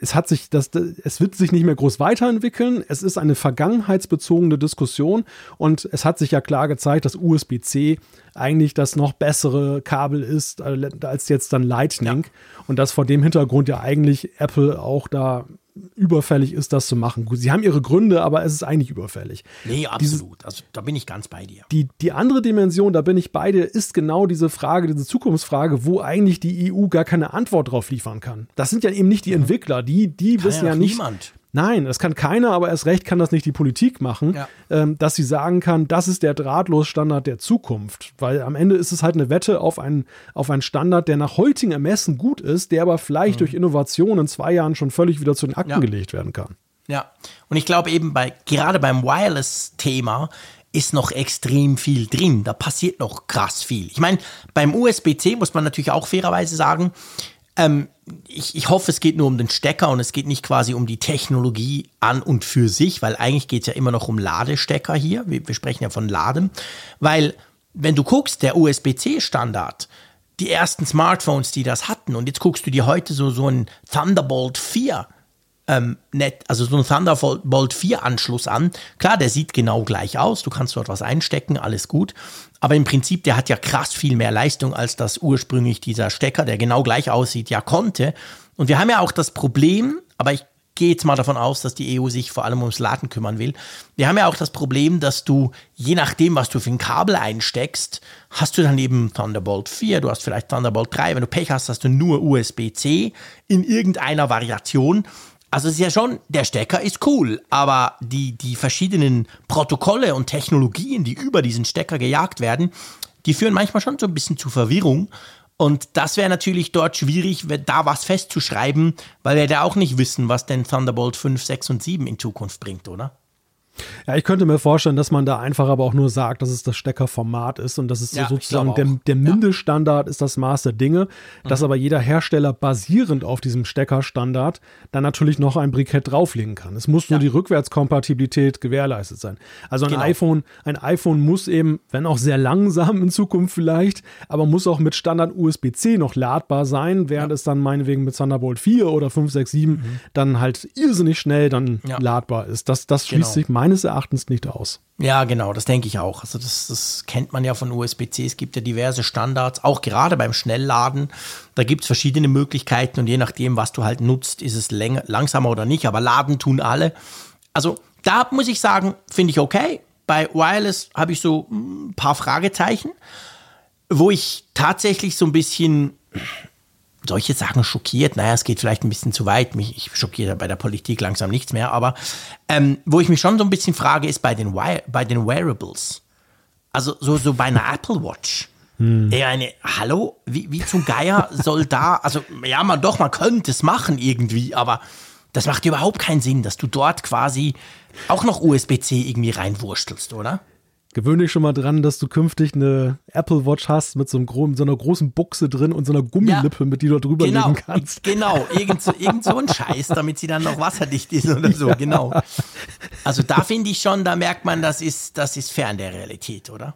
es hat sich das, es wird sich nicht mehr groß weiterentwickeln. Es ist eine vergangenheitsbezogene Diskussion und es hat sich ja klar gezeigt, dass USB-C eigentlich das noch bessere Kabel ist äh, als jetzt dann Lightning ja. und dass vor dem Hintergrund ja eigentlich Apple auch da überfällig ist, das zu machen. Gut, sie haben ihre Gründe, aber es ist eigentlich überfällig. Nee, absolut. Dieses, also da bin ich ganz bei dir. Die, die andere Dimension, da bin ich bei dir, ist genau diese Frage, diese Zukunftsfrage, wo eigentlich die EU gar keine Antwort drauf liefern kann. Das sind ja eben nicht die. Entwickler, die, die wissen ja, ja nicht. Niemand. Nein, das kann keiner, aber erst recht kann das nicht die Politik machen, ja. ähm, dass sie sagen kann, das ist der Drahtlosstandard der Zukunft. Weil am Ende ist es halt eine Wette auf einen, auf einen Standard, der nach heutigem Ermessen gut ist, der aber vielleicht mhm. durch Innovation in zwei Jahren schon völlig wieder zu den Akten ja. gelegt werden kann. Ja, und ich glaube eben bei, gerade beim Wireless-Thema, ist noch extrem viel drin. Da passiert noch krass viel. Ich meine, beim USB-C muss man natürlich auch fairerweise sagen, ähm, ich, ich hoffe, es geht nur um den Stecker und es geht nicht quasi um die Technologie an und für sich, weil eigentlich geht es ja immer noch um Ladestecker hier. Wir, wir sprechen ja von Laden. Weil, wenn du guckst, der USB-C-Standard, die ersten Smartphones, die das hatten, und jetzt guckst du dir heute so, so ein Thunderbolt 4 ähm, net, also so ein Thunderbolt 4 Anschluss an. Klar, der sieht genau gleich aus, du kannst dort was einstecken, alles gut. Aber im Prinzip, der hat ja krass viel mehr Leistung, als das ursprünglich dieser Stecker, der genau gleich aussieht, ja konnte. Und wir haben ja auch das Problem, aber ich gehe jetzt mal davon aus, dass die EU sich vor allem ums Laden kümmern will. Wir haben ja auch das Problem, dass du, je nachdem, was du für ein Kabel einsteckst, hast du dann eben Thunderbolt 4, du hast vielleicht Thunderbolt 3. Wenn du Pech hast, hast du nur USB-C in irgendeiner Variation. Also es ist ja schon, der Stecker ist cool, aber die, die verschiedenen Protokolle und Technologien, die über diesen Stecker gejagt werden, die führen manchmal schon so ein bisschen zu Verwirrung. Und das wäre natürlich dort schwierig, da was festzuschreiben, weil wir da auch nicht wissen, was denn Thunderbolt 5, 6 und 7 in Zukunft bringt, oder? Ja, ich könnte mir vorstellen, dass man da einfach aber auch nur sagt, dass es das Steckerformat ist und das ist ja, sozusagen der, der Mindeststandard ja. ist das Maß der Dinge, mhm. dass aber jeder Hersteller basierend auf diesem Steckerstandard dann natürlich noch ein Brikett drauflegen kann. Es muss nur die Rückwärtskompatibilität gewährleistet sein. Also ein genau. iPhone, ein iPhone muss eben, wenn auch sehr langsam in Zukunft vielleicht, aber muss auch mit Standard USB-C noch ladbar sein, während es dann meinetwegen mit Thunderbolt 4 oder 5, 6, 7 mhm. dann halt irrsinnig schnell dann ladbar ist. Das, das schließt genau. sich meiner meines Erachtens nicht aus. Ja, genau, das denke ich auch. Also das, das kennt man ja von USB-C. Es gibt ja diverse Standards, auch gerade beim Schnellladen. Da gibt es verschiedene Möglichkeiten und je nachdem, was du halt nutzt, ist es länger, langsamer oder nicht. Aber laden tun alle. Also da muss ich sagen, finde ich okay. Bei Wireless habe ich so ein paar Fragezeichen, wo ich tatsächlich so ein bisschen solche Sachen schockiert. Naja, es geht vielleicht ein bisschen zu weit. Mich ich schockiere bei der Politik langsam nichts mehr. Aber ähm, wo ich mich schon so ein bisschen frage, ist bei den, bei den Wearables. Also so, so bei einer Apple Watch. Hm. Eher eine, hallo, wie, wie zum Geier soll da, also ja, man doch, man könnte es machen irgendwie, aber das macht überhaupt keinen Sinn, dass du dort quasi auch noch USB-C irgendwie reinwurstelst, oder? Gewöhne dich schon mal dran, dass du künftig eine Apple Watch hast mit so, einem, so einer großen Buchse drin und so einer Gummilippe, ja, mit die du drüber genau, legen kannst. Genau, irgend so, irgend so ein Scheiß, damit sie dann noch wasserdicht ist oder so, ja. genau. Also da finde ich schon, da merkt man, das ist, das ist fern der Realität, oder?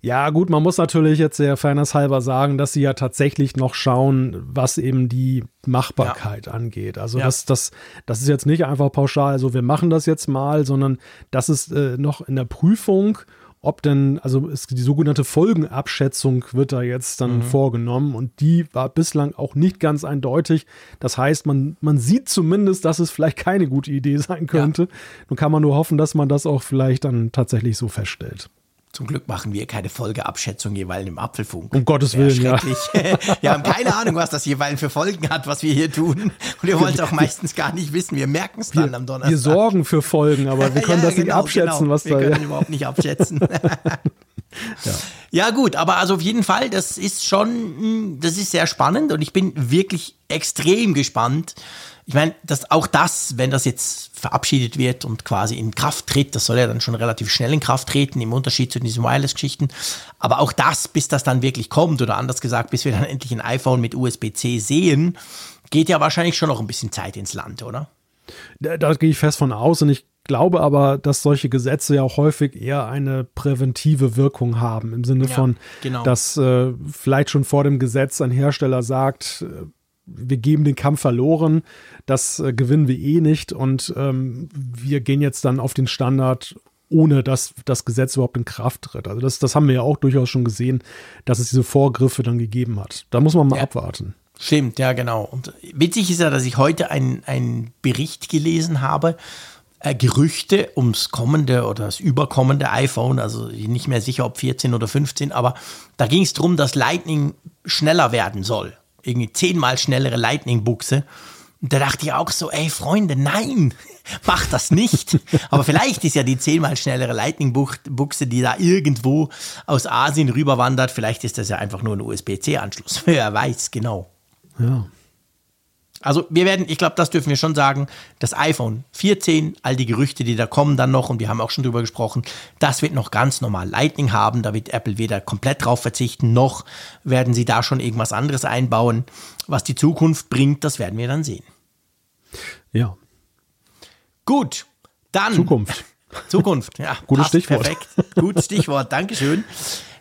Ja, gut, man muss natürlich jetzt sehr fairnesshalber sagen, dass sie ja tatsächlich noch schauen, was eben die Machbarkeit ja. angeht. Also ja. das, das, das ist jetzt nicht einfach pauschal, also wir machen das jetzt mal, sondern das ist äh, noch in der Prüfung, ob denn, also ist die sogenannte Folgenabschätzung wird da jetzt dann mhm. vorgenommen und die war bislang auch nicht ganz eindeutig. Das heißt, man, man sieht zumindest, dass es vielleicht keine gute Idee sein könnte. Ja. Nun kann man nur hoffen, dass man das auch vielleicht dann tatsächlich so feststellt. Zum Glück machen wir keine Folgeabschätzung jeweils im Apfelfunk. Um Gottes Willen, ja. wir haben keine Ahnung, was das jeweils für Folgen hat, was wir hier tun. Und wir wollen es auch meistens gar nicht wissen. Wir merken es dann wir, am Donnerstag. Wir sorgen für Folgen, aber wir können ja, das genau, nicht abschätzen, genau. was wir da. Wir können ja. überhaupt nicht abschätzen. ja. ja, gut, aber also auf jeden Fall, das ist schon, das ist sehr spannend und ich bin wirklich extrem gespannt, ich meine, dass auch das, wenn das jetzt verabschiedet wird und quasi in Kraft tritt, das soll ja dann schon relativ schnell in Kraft treten, im Unterschied zu diesen Wireless-Geschichten. Aber auch das, bis das dann wirklich kommt, oder anders gesagt, bis wir dann endlich ein iPhone mit USB-C sehen, geht ja wahrscheinlich schon noch ein bisschen Zeit ins Land, oder? Da, da gehe ich fest von aus und ich glaube aber, dass solche Gesetze ja auch häufig eher eine präventive Wirkung haben, im Sinne ja, von, genau. dass äh, vielleicht schon vor dem Gesetz ein Hersteller sagt, äh, wir geben den Kampf verloren, das äh, gewinnen wir eh nicht und ähm, wir gehen jetzt dann auf den Standard, ohne dass das Gesetz überhaupt in Kraft tritt. Also das, das haben wir ja auch durchaus schon gesehen, dass es diese Vorgriffe dann gegeben hat. Da muss man mal ja. abwarten. Stimmt, ja, genau. Und witzig ist ja, dass ich heute einen Bericht gelesen habe, äh, Gerüchte ums kommende oder das überkommende iPhone, also nicht mehr sicher, ob 14 oder 15, aber da ging es darum, dass Lightning schneller werden soll irgendwie zehnmal schnellere Lightning-Buchse. Und da dachte ich auch so, ey Freunde, nein, mach das nicht. Aber vielleicht ist ja die zehnmal schnellere Lightning-Buchse, die da irgendwo aus Asien rüberwandert, vielleicht ist das ja einfach nur ein USB-C-Anschluss. Wer weiß, genau. Ja. Also wir werden, ich glaube, das dürfen wir schon sagen, das iPhone 14, all die Gerüchte, die da kommen dann noch, und wir haben auch schon drüber gesprochen, das wird noch ganz normal Lightning haben, da wird Apple weder komplett drauf verzichten, noch werden sie da schon irgendwas anderes einbauen. Was die Zukunft bringt, das werden wir dann sehen. Ja. Gut, dann. Zukunft. Zukunft, ja. Gutes Stichwort. Perfekt. Gutes Stichwort, Dankeschön.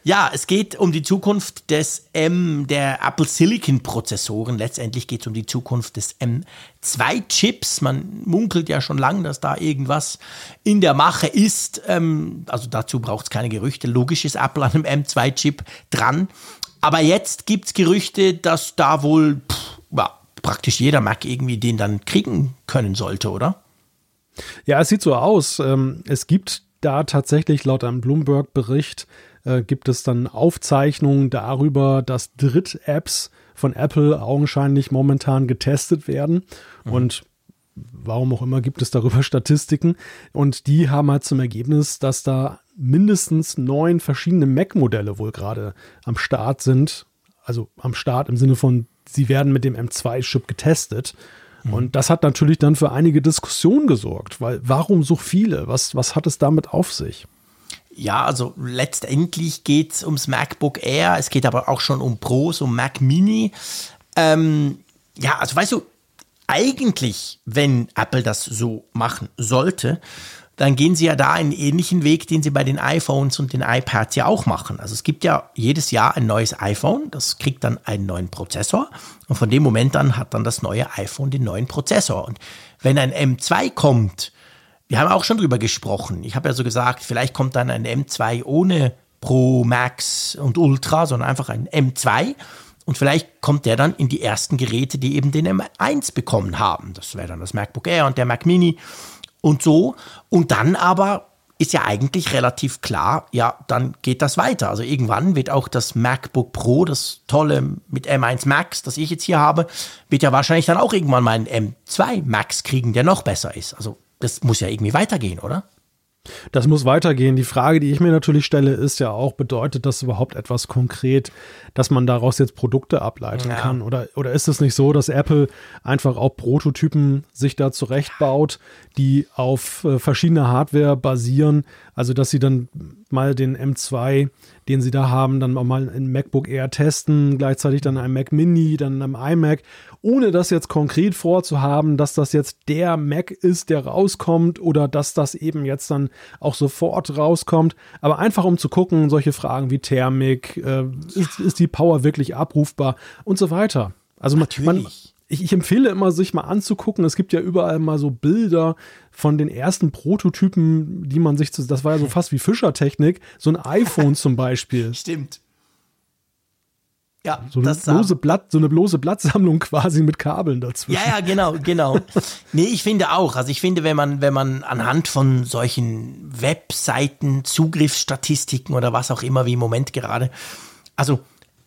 Ja, es geht um die Zukunft des M, der Apple Silicon Prozessoren. Letztendlich geht es um die Zukunft des M2-Chips. Man munkelt ja schon lange, dass da irgendwas in der Mache ist. Ähm, also dazu braucht es keine Gerüchte. Logisch ist Apple an einem M2-Chip dran. Aber jetzt gibt es Gerüchte, dass da wohl pff, ja, praktisch jeder Mac irgendwie den dann kriegen können sollte, oder? Ja, es sieht so aus. Ähm, es gibt da tatsächlich laut einem Bloomberg-Bericht äh, gibt es dann Aufzeichnungen darüber, dass Dritt-Apps von Apple augenscheinlich momentan getestet werden. Mhm. Und warum auch immer gibt es darüber Statistiken. Und die haben halt zum Ergebnis, dass da mindestens neun verschiedene Mac-Modelle wohl gerade am Start sind. Also am Start im Sinne von, sie werden mit dem M2-Chip getestet. Mhm. Und das hat natürlich dann für einige Diskussionen gesorgt, weil warum so viele? Was, was hat es damit auf sich? Ja, also letztendlich geht es ums MacBook Air, es geht aber auch schon um Pros, um Mac Mini. Ähm, ja, also weißt du, eigentlich, wenn Apple das so machen sollte, dann gehen sie ja da einen ähnlichen Weg, den sie bei den iPhones und den iPads ja auch machen. Also es gibt ja jedes Jahr ein neues iPhone, das kriegt dann einen neuen Prozessor und von dem Moment an hat dann das neue iPhone den neuen Prozessor. Und wenn ein M2 kommt, wir haben auch schon drüber gesprochen, ich habe ja so gesagt, vielleicht kommt dann ein M2 ohne Pro, Max und Ultra, sondern einfach ein M2 und vielleicht kommt der dann in die ersten Geräte, die eben den M1 bekommen haben. Das wäre dann das MacBook Air und der Mac Mini und so. Und dann aber ist ja eigentlich relativ klar, ja, dann geht das weiter. Also irgendwann wird auch das MacBook Pro, das tolle mit M1 Max, das ich jetzt hier habe, wird ja wahrscheinlich dann auch irgendwann mal einen M2 Max kriegen, der noch besser ist. Also das muss ja irgendwie weitergehen, oder? Das muss weitergehen. Die Frage, die ich mir natürlich stelle, ist ja auch, bedeutet das überhaupt etwas konkret, dass man daraus jetzt Produkte ableiten ja. kann? Oder, oder ist es nicht so, dass Apple einfach auch Prototypen sich da zurechtbaut, die auf äh, verschiedene Hardware basieren? Also, dass sie dann mal den M2, den sie da haben, dann auch mal ein MacBook Air testen, gleichzeitig dann ein Mac Mini, dann ein iMac, ohne das jetzt konkret vorzuhaben, dass das jetzt der Mac ist, der rauskommt oder dass das eben jetzt dann auch sofort rauskommt. Aber einfach um zu gucken, solche Fragen wie Thermik, äh, ist, ist die Power wirklich abrufbar und so weiter. Also man, man ich, ich, empfehle immer, sich mal anzugucken. Es gibt ja überall mal so Bilder von den ersten Prototypen, die man sich, zu, das war ja so fast wie Fischertechnik, so ein iPhone zum Beispiel. Stimmt. Ja, so eine, bloße Blatt, so eine bloße Blattsammlung quasi mit Kabeln dazwischen. Ja, ja, genau, genau. nee, ich finde auch. Also ich finde, wenn man, wenn man anhand von solchen Webseiten, Zugriffsstatistiken oder was auch immer, wie im Moment gerade, also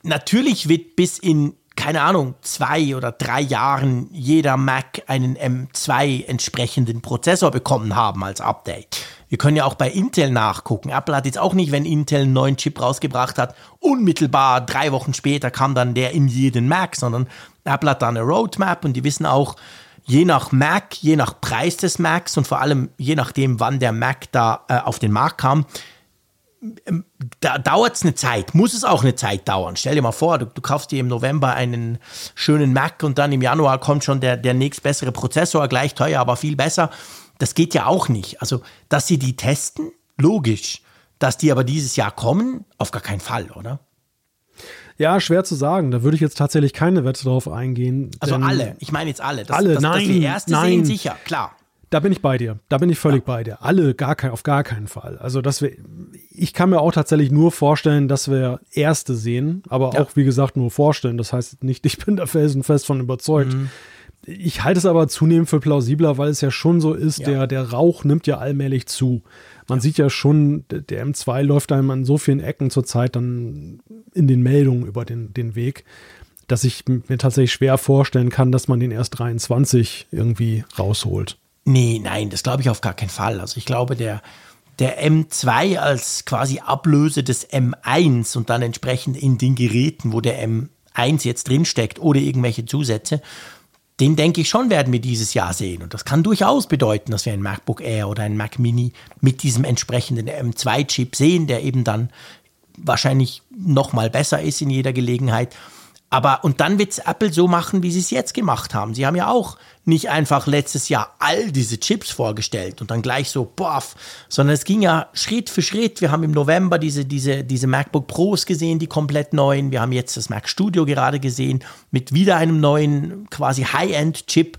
natürlich wird bis in keine Ahnung, zwei oder drei Jahren jeder Mac einen M2 entsprechenden Prozessor bekommen haben als Update. Wir können ja auch bei Intel nachgucken. Apple hat jetzt auch nicht, wenn Intel einen neuen Chip rausgebracht hat, unmittelbar drei Wochen später kam dann der in jeden Mac, sondern Apple hat da eine Roadmap und die wissen auch, je nach Mac, je nach Preis des Macs und vor allem je nachdem, wann der Mac da äh, auf den Markt kam, da dauert es eine Zeit, muss es auch eine Zeit dauern. Stell dir mal vor, du, du, kaufst dir im November einen schönen Mac und dann im Januar kommt schon der, der nächstbessere Prozessor, gleich teuer, aber viel besser. Das geht ja auch nicht. Also, dass sie die testen, logisch. Dass die aber dieses Jahr kommen, auf gar keinen Fall, oder? Ja, schwer zu sagen. Da würde ich jetzt tatsächlich keine Wette drauf eingehen. Also alle. Ich meine jetzt alle. Das, alle, das, nein. Dass wir erste nein. sehen, sicher, klar. Da bin ich bei dir. Da bin ich völlig ja. bei dir. Alle gar kein, auf gar keinen Fall. Also, dass wir, ich kann mir auch tatsächlich nur vorstellen, dass wir Erste sehen, aber ja. auch, wie gesagt, nur vorstellen. Das heißt nicht, ich bin da felsenfest von überzeugt. Mhm. Ich halte es aber zunehmend für plausibler, weil es ja schon so ist, ja. der, der Rauch nimmt ja allmählich zu. Man sieht ja schon, der M2 läuft einem an so vielen Ecken zurzeit dann in den Meldungen über den, den Weg, dass ich mir tatsächlich schwer vorstellen kann, dass man den erst 23 irgendwie rausholt. Nee, nein, das glaube ich auf gar keinen Fall. Also ich glaube, der, der M2 als quasi Ablöse des M1 und dann entsprechend in den Geräten, wo der M1 jetzt drinsteckt oder irgendwelche Zusätze, den denke ich schon, werden wir dieses Jahr sehen. Und das kann durchaus bedeuten, dass wir ein MacBook Air oder ein Mac Mini mit diesem entsprechenden M2-Chip sehen, der eben dann wahrscheinlich noch mal besser ist in jeder Gelegenheit. Aber und dann wird es Apple so machen, wie sie es jetzt gemacht haben. Sie haben ja auch nicht einfach letztes Jahr all diese Chips vorgestellt und dann gleich so, boff, sondern es ging ja Schritt für Schritt. Wir haben im November diese, diese, diese MacBook Pros gesehen, die komplett neuen. Wir haben jetzt das Mac Studio gerade gesehen mit wieder einem neuen quasi High-End-Chip.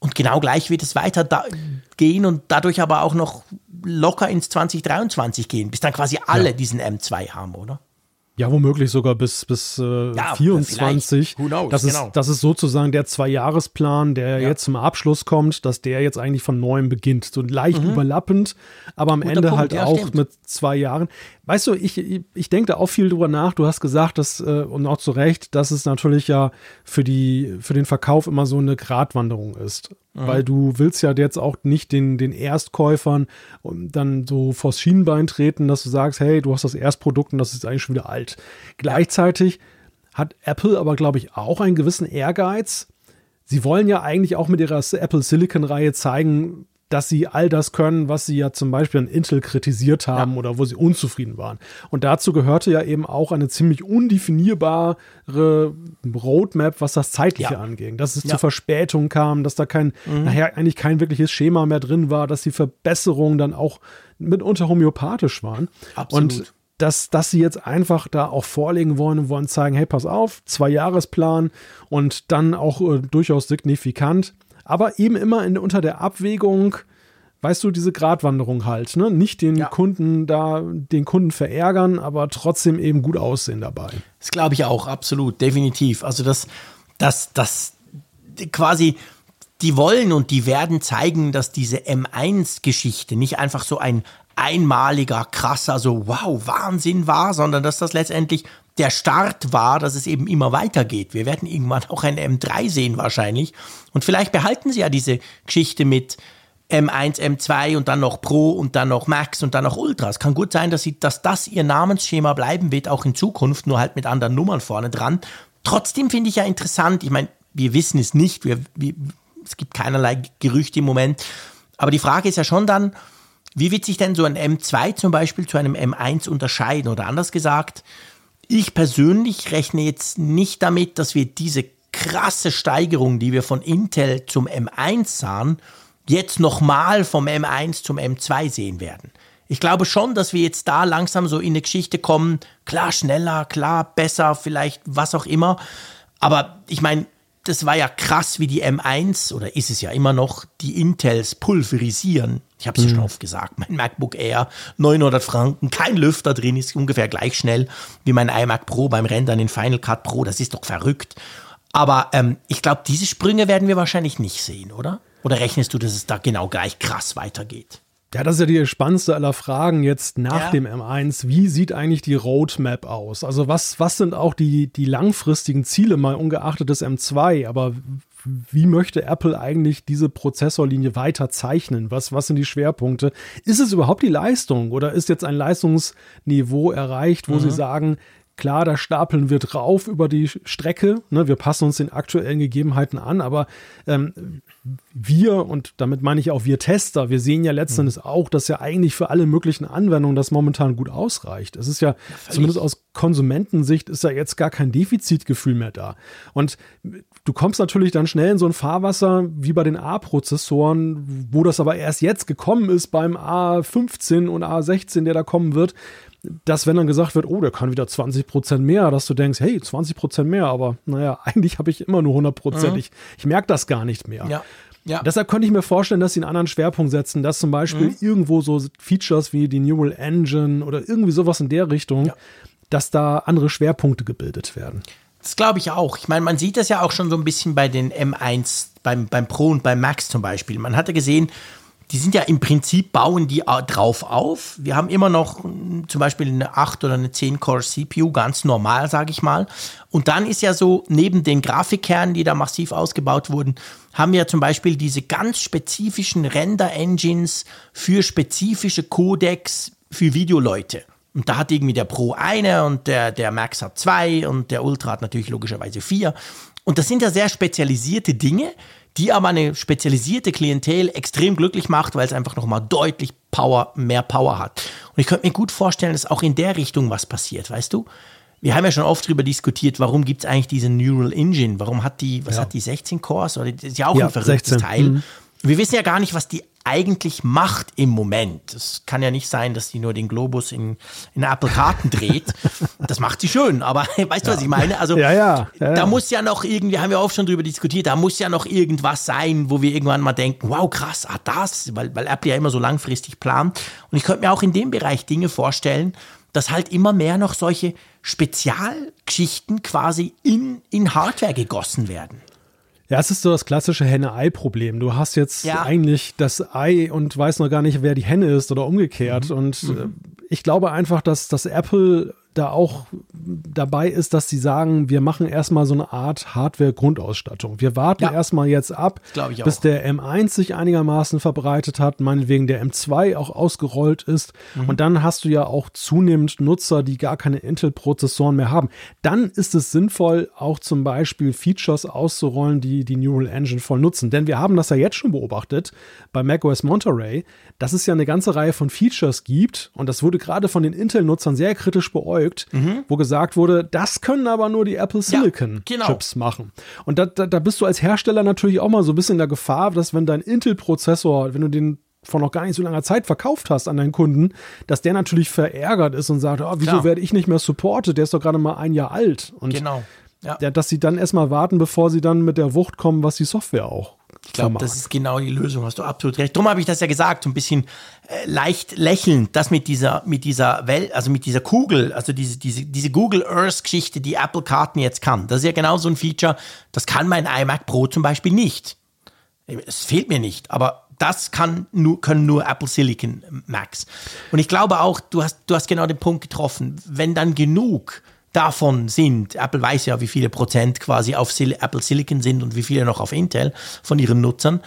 Und genau gleich wird es weitergehen und dadurch aber auch noch locker ins 2023 gehen, bis dann quasi alle ja. diesen M2 haben, oder? Ja, womöglich sogar bis, bis äh, ja, 24. Knows, das, genau. ist, das ist sozusagen der Zwei-Jahres-Plan, der ja. jetzt zum Abschluss kommt, dass der jetzt eigentlich von neuem beginnt. So leicht mhm. überlappend, aber am Guter Ende Punkt, halt ja, auch stimmt. mit zwei Jahren. Weißt du, ich, ich, ich denke da auch viel drüber nach. Du hast gesagt, dass, äh, und auch zu Recht, dass es natürlich ja für, die, für den Verkauf immer so eine Gratwanderung ist. Mhm. Weil du willst ja jetzt auch nicht den, den Erstkäufern dann so vors Schienenbein treten, dass du sagst, hey, du hast das Erstprodukt und das ist eigentlich schon wieder alt. Gleichzeitig hat Apple aber, glaube ich, auch einen gewissen Ehrgeiz. Sie wollen ja eigentlich auch mit ihrer Apple Silicon-Reihe zeigen, dass sie all das können, was sie ja zum Beispiel an Intel kritisiert haben ja. oder wo sie unzufrieden waren. Und dazu gehörte ja eben auch eine ziemlich undefinierbare Roadmap, was das Zeitliche ja. anging. Dass es ja. zu Verspätungen kam, dass da kein, mhm. nachher eigentlich kein wirkliches Schema mehr drin war, dass die Verbesserungen dann auch mitunter homöopathisch waren. Absolut. Und dass, dass sie jetzt einfach da auch vorlegen wollen und wollen zeigen, hey, pass auf, zwei Jahresplan und dann auch äh, durchaus signifikant aber eben immer in, unter der Abwägung, weißt du, diese Gratwanderung halt, ne? Nicht den ja. Kunden da, den Kunden verärgern, aber trotzdem eben gut aussehen dabei. Das glaube ich auch, absolut, definitiv. Also das, das, das quasi, die wollen und die werden zeigen, dass diese M1-Geschichte nicht einfach so ein einmaliger, krasser, so wow, Wahnsinn war, sondern dass das letztendlich der Start war, dass es eben immer weitergeht. Wir werden irgendwann auch ein M3 sehen wahrscheinlich. Und vielleicht behalten sie ja diese Geschichte mit M1, M2 und dann noch Pro und dann noch Max und dann noch Ultra. Es kann gut sein, dass, sie, dass das ihr Namensschema bleiben wird, auch in Zukunft, nur halt mit anderen Nummern vorne dran. Trotzdem finde ich ja interessant, ich meine, wir wissen es nicht, wir, wir, es gibt keinerlei Gerüchte im Moment. Aber die Frage ist ja schon dann, wie wird sich denn so ein M2 zum Beispiel zu einem M1 unterscheiden? Oder anders gesagt, ich persönlich rechne jetzt nicht damit, dass wir diese krasse Steigerung, die wir von Intel zum M1 sahen, jetzt nochmal vom M1 zum M2 sehen werden. Ich glaube schon, dass wir jetzt da langsam so in eine Geschichte kommen, klar schneller, klar besser, vielleicht was auch immer. Aber ich meine, das war ja krass, wie die M1, oder ist es ja immer noch, die Intels pulverisieren. Ich habe es ja schon mhm. oft gesagt, mein MacBook Air, 900 Franken, kein Lüfter drin, ist ungefähr gleich schnell wie mein iMac Pro beim Rendern in Final Cut Pro. Das ist doch verrückt. Aber ähm, ich glaube, diese Sprünge werden wir wahrscheinlich nicht sehen, oder? Oder rechnest du, dass es da genau gleich krass weitergeht? Ja, das ist ja die spannendste aller Fragen jetzt nach ja. dem M1. Wie sieht eigentlich die Roadmap aus? Also was, was sind auch die, die langfristigen Ziele, mal ungeachtet des M2? Aber wie möchte Apple eigentlich diese Prozessorlinie weiter zeichnen? Was, was sind die Schwerpunkte? Ist es überhaupt die Leistung oder ist jetzt ein Leistungsniveau erreicht, wo mhm. sie sagen, Klar, da stapeln wir drauf über die Strecke. Ne, wir passen uns den aktuellen Gegebenheiten an, aber ähm, wir, und damit meine ich auch wir Tester, wir sehen ja letztendlich mhm. auch, dass ja eigentlich für alle möglichen Anwendungen das momentan gut ausreicht. Es ist ja, ja zumindest aus Konsumentensicht, ist da jetzt gar kein Defizitgefühl mehr da. Und du kommst natürlich dann schnell in so ein Fahrwasser wie bei den A-Prozessoren, wo das aber erst jetzt gekommen ist beim A15 und A16, der da kommen wird dass wenn dann gesagt wird, oh, der kann wieder 20 Prozent mehr, dass du denkst, hey, 20 Prozent mehr, aber naja, eigentlich habe ich immer nur 100 Prozent. Mhm. Ich, ich merke das gar nicht mehr. Ja. Ja. Deshalb könnte ich mir vorstellen, dass sie einen anderen Schwerpunkt setzen, dass zum Beispiel mhm. irgendwo so Features wie die Neural Engine oder irgendwie sowas in der Richtung, ja. dass da andere Schwerpunkte gebildet werden. Das glaube ich auch. Ich meine, man sieht das ja auch schon so ein bisschen bei den M1, beim, beim Pro und beim Max zum Beispiel. Man hatte gesehen, die sind ja im Prinzip, bauen die drauf auf. Wir haben immer noch hm, zum Beispiel eine 8 oder eine 10-Core CPU, ganz normal, sage ich mal. Und dann ist ja so, neben den Grafikkernen, die da massiv ausgebaut wurden, haben wir zum Beispiel diese ganz spezifischen Render-Engines für spezifische Codecs für Videoleute. Und da hat irgendwie der Pro eine und der, der Max hat zwei und der Ultra hat natürlich logischerweise vier. Und das sind ja sehr spezialisierte Dinge, die aber eine spezialisierte Klientel extrem glücklich macht, weil es einfach nochmal deutlich Power, mehr Power hat. Und ich könnte mir gut vorstellen, dass auch in der Richtung was passiert, weißt du? Wir haben ja schon oft darüber diskutiert, warum gibt es eigentlich diese Neural Engine? Warum hat die, was ja. hat die, 16 Cores? Oder das ist ja auch ja, ein verrücktes 16. Teil. Mhm. Wir wissen ja gar nicht, was die eigentlich macht im Moment. Es kann ja nicht sein, dass die nur den Globus in, in Apple-Karten dreht. das macht sie schön, aber weißt du, was ich meine? Also ja, ja, da muss ja noch irgendwie, haben wir auch schon drüber diskutiert, da muss ja noch irgendwas sein, wo wir irgendwann mal denken, wow, krass, ah, das, weil, weil Apple ja immer so langfristig plant. Und ich könnte mir auch in dem Bereich Dinge vorstellen, dass halt immer mehr noch solche Spezialgeschichten quasi in, in Hardware gegossen werden. Ja, es ist so das klassische Henne-Ei-Problem. Du hast jetzt ja. eigentlich das Ei und weißt noch gar nicht, wer die Henne ist oder umgekehrt. Mhm. Und mhm. Äh, ich glaube einfach, dass, dass Apple da auch dabei ist, dass sie sagen, wir machen erstmal so eine Art Hardware-Grundausstattung. Wir warten ja. erstmal jetzt ab, bis der M1 sich einigermaßen verbreitet hat, meinetwegen der M2 auch ausgerollt ist. Mhm. Und dann hast du ja auch zunehmend Nutzer, die gar keine Intel-Prozessoren mehr haben. Dann ist es sinnvoll, auch zum Beispiel Features auszurollen, die die Neural Engine voll nutzen. Denn wir haben das ja jetzt schon beobachtet bei macOS Monterey, dass es ja eine ganze Reihe von Features gibt. Und das wurde gerade von den Intel-Nutzern sehr kritisch beäugt verfolgt, mhm. wo gesagt wurde, das können aber nur die Apple Silicon ja, genau. Chips machen. Und da, da, da bist du als Hersteller natürlich auch mal so ein bisschen in der Gefahr, dass wenn dein Intel-Prozessor, wenn du den vor noch gar nicht so langer Zeit verkauft hast an deinen Kunden, dass der natürlich verärgert ist und sagt, oh, wieso Klar. werde ich nicht mehr supported? Der ist doch gerade mal ein Jahr alt. Und genau. Ja. dass sie dann erstmal warten, bevor sie dann mit der Wucht kommen, was die Software auch ich glaube, das ist genau die Lösung, hast du absolut recht. Darum habe ich das ja gesagt, so ein bisschen äh, leicht lächelnd, das mit dieser, mit dieser Welt, also mit dieser Kugel, also diese, diese, diese Google Earth-Geschichte, die Apple Karten jetzt kann. Das ist ja genau so ein Feature, das kann mein iMac Pro zum Beispiel nicht. Es fehlt mir nicht, aber das kann nur, können nur Apple Silicon Macs. Und ich glaube auch, du hast, du hast genau den Punkt getroffen, wenn dann genug davon sind, Apple weiß ja, wie viele Prozent quasi auf Sil Apple Silicon sind und wie viele noch auf Intel von ihren Nutzern.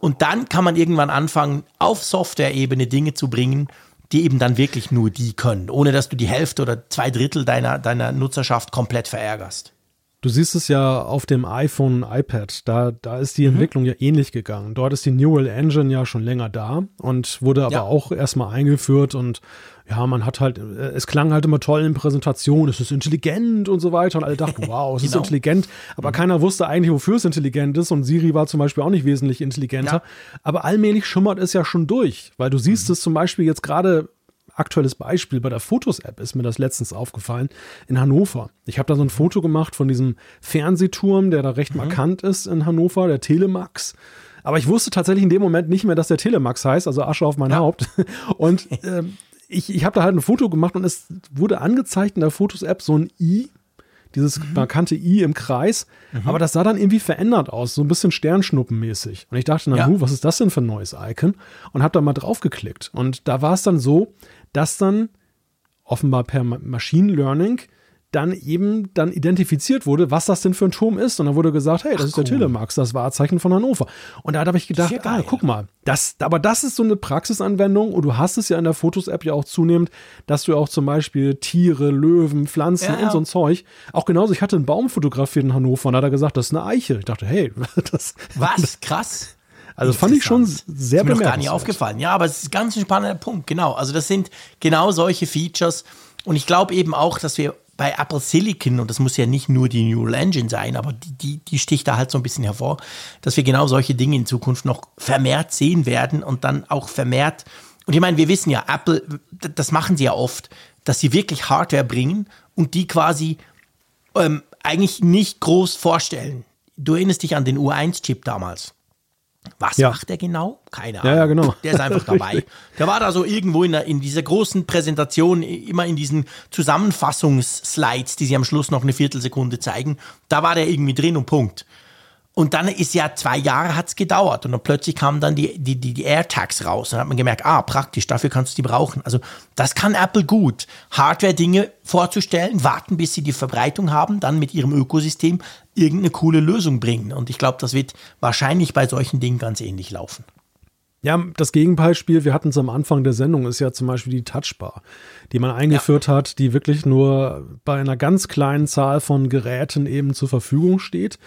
Und dann kann man irgendwann anfangen, auf Software-Ebene Dinge zu bringen, die eben dann wirklich nur die können, ohne dass du die Hälfte oder zwei Drittel deiner, deiner Nutzerschaft komplett verärgerst. Du siehst es ja auf dem iPhone iPad, da, da ist die mhm. Entwicklung ja ähnlich gegangen. Dort ist die Neural Engine ja schon länger da und wurde aber ja. auch erstmal eingeführt und ja, man hat halt, äh, es klang halt immer toll in Präsentationen, es ist intelligent und so weiter und alle dachten, wow, es genau. ist intelligent, aber mhm. keiner wusste eigentlich, wofür es intelligent ist und Siri war zum Beispiel auch nicht wesentlich intelligenter, ja. aber allmählich schimmert es ja schon durch, weil du siehst mhm. es zum Beispiel jetzt gerade aktuelles Beispiel bei der Fotos-App ist mir das letztens aufgefallen in Hannover. Ich habe da so ein Foto gemacht von diesem Fernsehturm, der da recht mhm. markant ist in Hannover, der Telemax. Aber ich wusste tatsächlich in dem Moment nicht mehr, dass der Telemax heißt, also Asche auf mein ja. Haupt. Und ähm, ich, ich habe da halt ein Foto gemacht und es wurde angezeigt in der Fotos-App so ein I, dieses mhm. markante I im Kreis. Mhm. Aber das sah dann irgendwie verändert aus, so ein bisschen Sternschnuppenmäßig. Und ich dachte, na, ja. Hu, was ist das denn für ein neues Icon? Und habe da mal drauf geklickt. Und da war es dann so, dass dann offenbar per Machine Learning dann eben dann identifiziert wurde, was das denn für ein Turm ist. Und dann wurde gesagt, hey, das Ach, ist der cool. Telemax, das Wahrzeichen von Hannover. Und da habe ich gedacht, ah, guck mal, das, aber das ist so eine Praxisanwendung und du hast es ja in der Fotos-App ja auch zunehmend, dass du auch zum Beispiel Tiere, Löwen, Pflanzen ja, und so ein Zeug. Auch genauso, ich hatte einen Baum fotografiert in Hannover und da hat er gesagt, das ist eine Eiche. Ich dachte, hey, das. Was? Krass. Also fand ich schon sehr bemerkenswert. Ist mir noch gar nicht aufgefallen. Ja, aber es ist ein ganz spannender Punkt, genau. Also das sind genau solche Features. Und ich glaube eben auch, dass wir bei Apple Silicon, und das muss ja nicht nur die Neural Engine sein, aber die, die, die sticht da halt so ein bisschen hervor, dass wir genau solche Dinge in Zukunft noch vermehrt sehen werden und dann auch vermehrt. Und ich meine, wir wissen ja, Apple, das machen sie ja oft, dass sie wirklich Hardware bringen und die quasi ähm, eigentlich nicht groß vorstellen. Du erinnerst dich an den U1-Chip damals. Was ja. macht er genau? Keine Ahnung. Ja, ja, genau. Der ist einfach dabei. Der war da so irgendwo in, der, in dieser großen Präsentation, immer in diesen Zusammenfassungsslides, die sie am Schluss noch eine Viertelsekunde zeigen. Da war der irgendwie drin und Punkt. Und dann ist ja zwei Jahre hat's gedauert und dann plötzlich kamen dann die, die, die, die AirTags raus. Und dann hat man gemerkt, ah, praktisch, dafür kannst du die brauchen. Also das kann Apple gut. Hardware-Dinge vorzustellen, warten, bis sie die Verbreitung haben, dann mit ihrem Ökosystem irgendeine coole Lösung bringen. Und ich glaube, das wird wahrscheinlich bei solchen Dingen ganz ähnlich laufen. Ja, das Gegenbeispiel, wir hatten es am Anfang der Sendung, ist ja zum Beispiel die Touchbar, die man eingeführt ja. hat, die wirklich nur bei einer ganz kleinen Zahl von Geräten eben zur Verfügung steht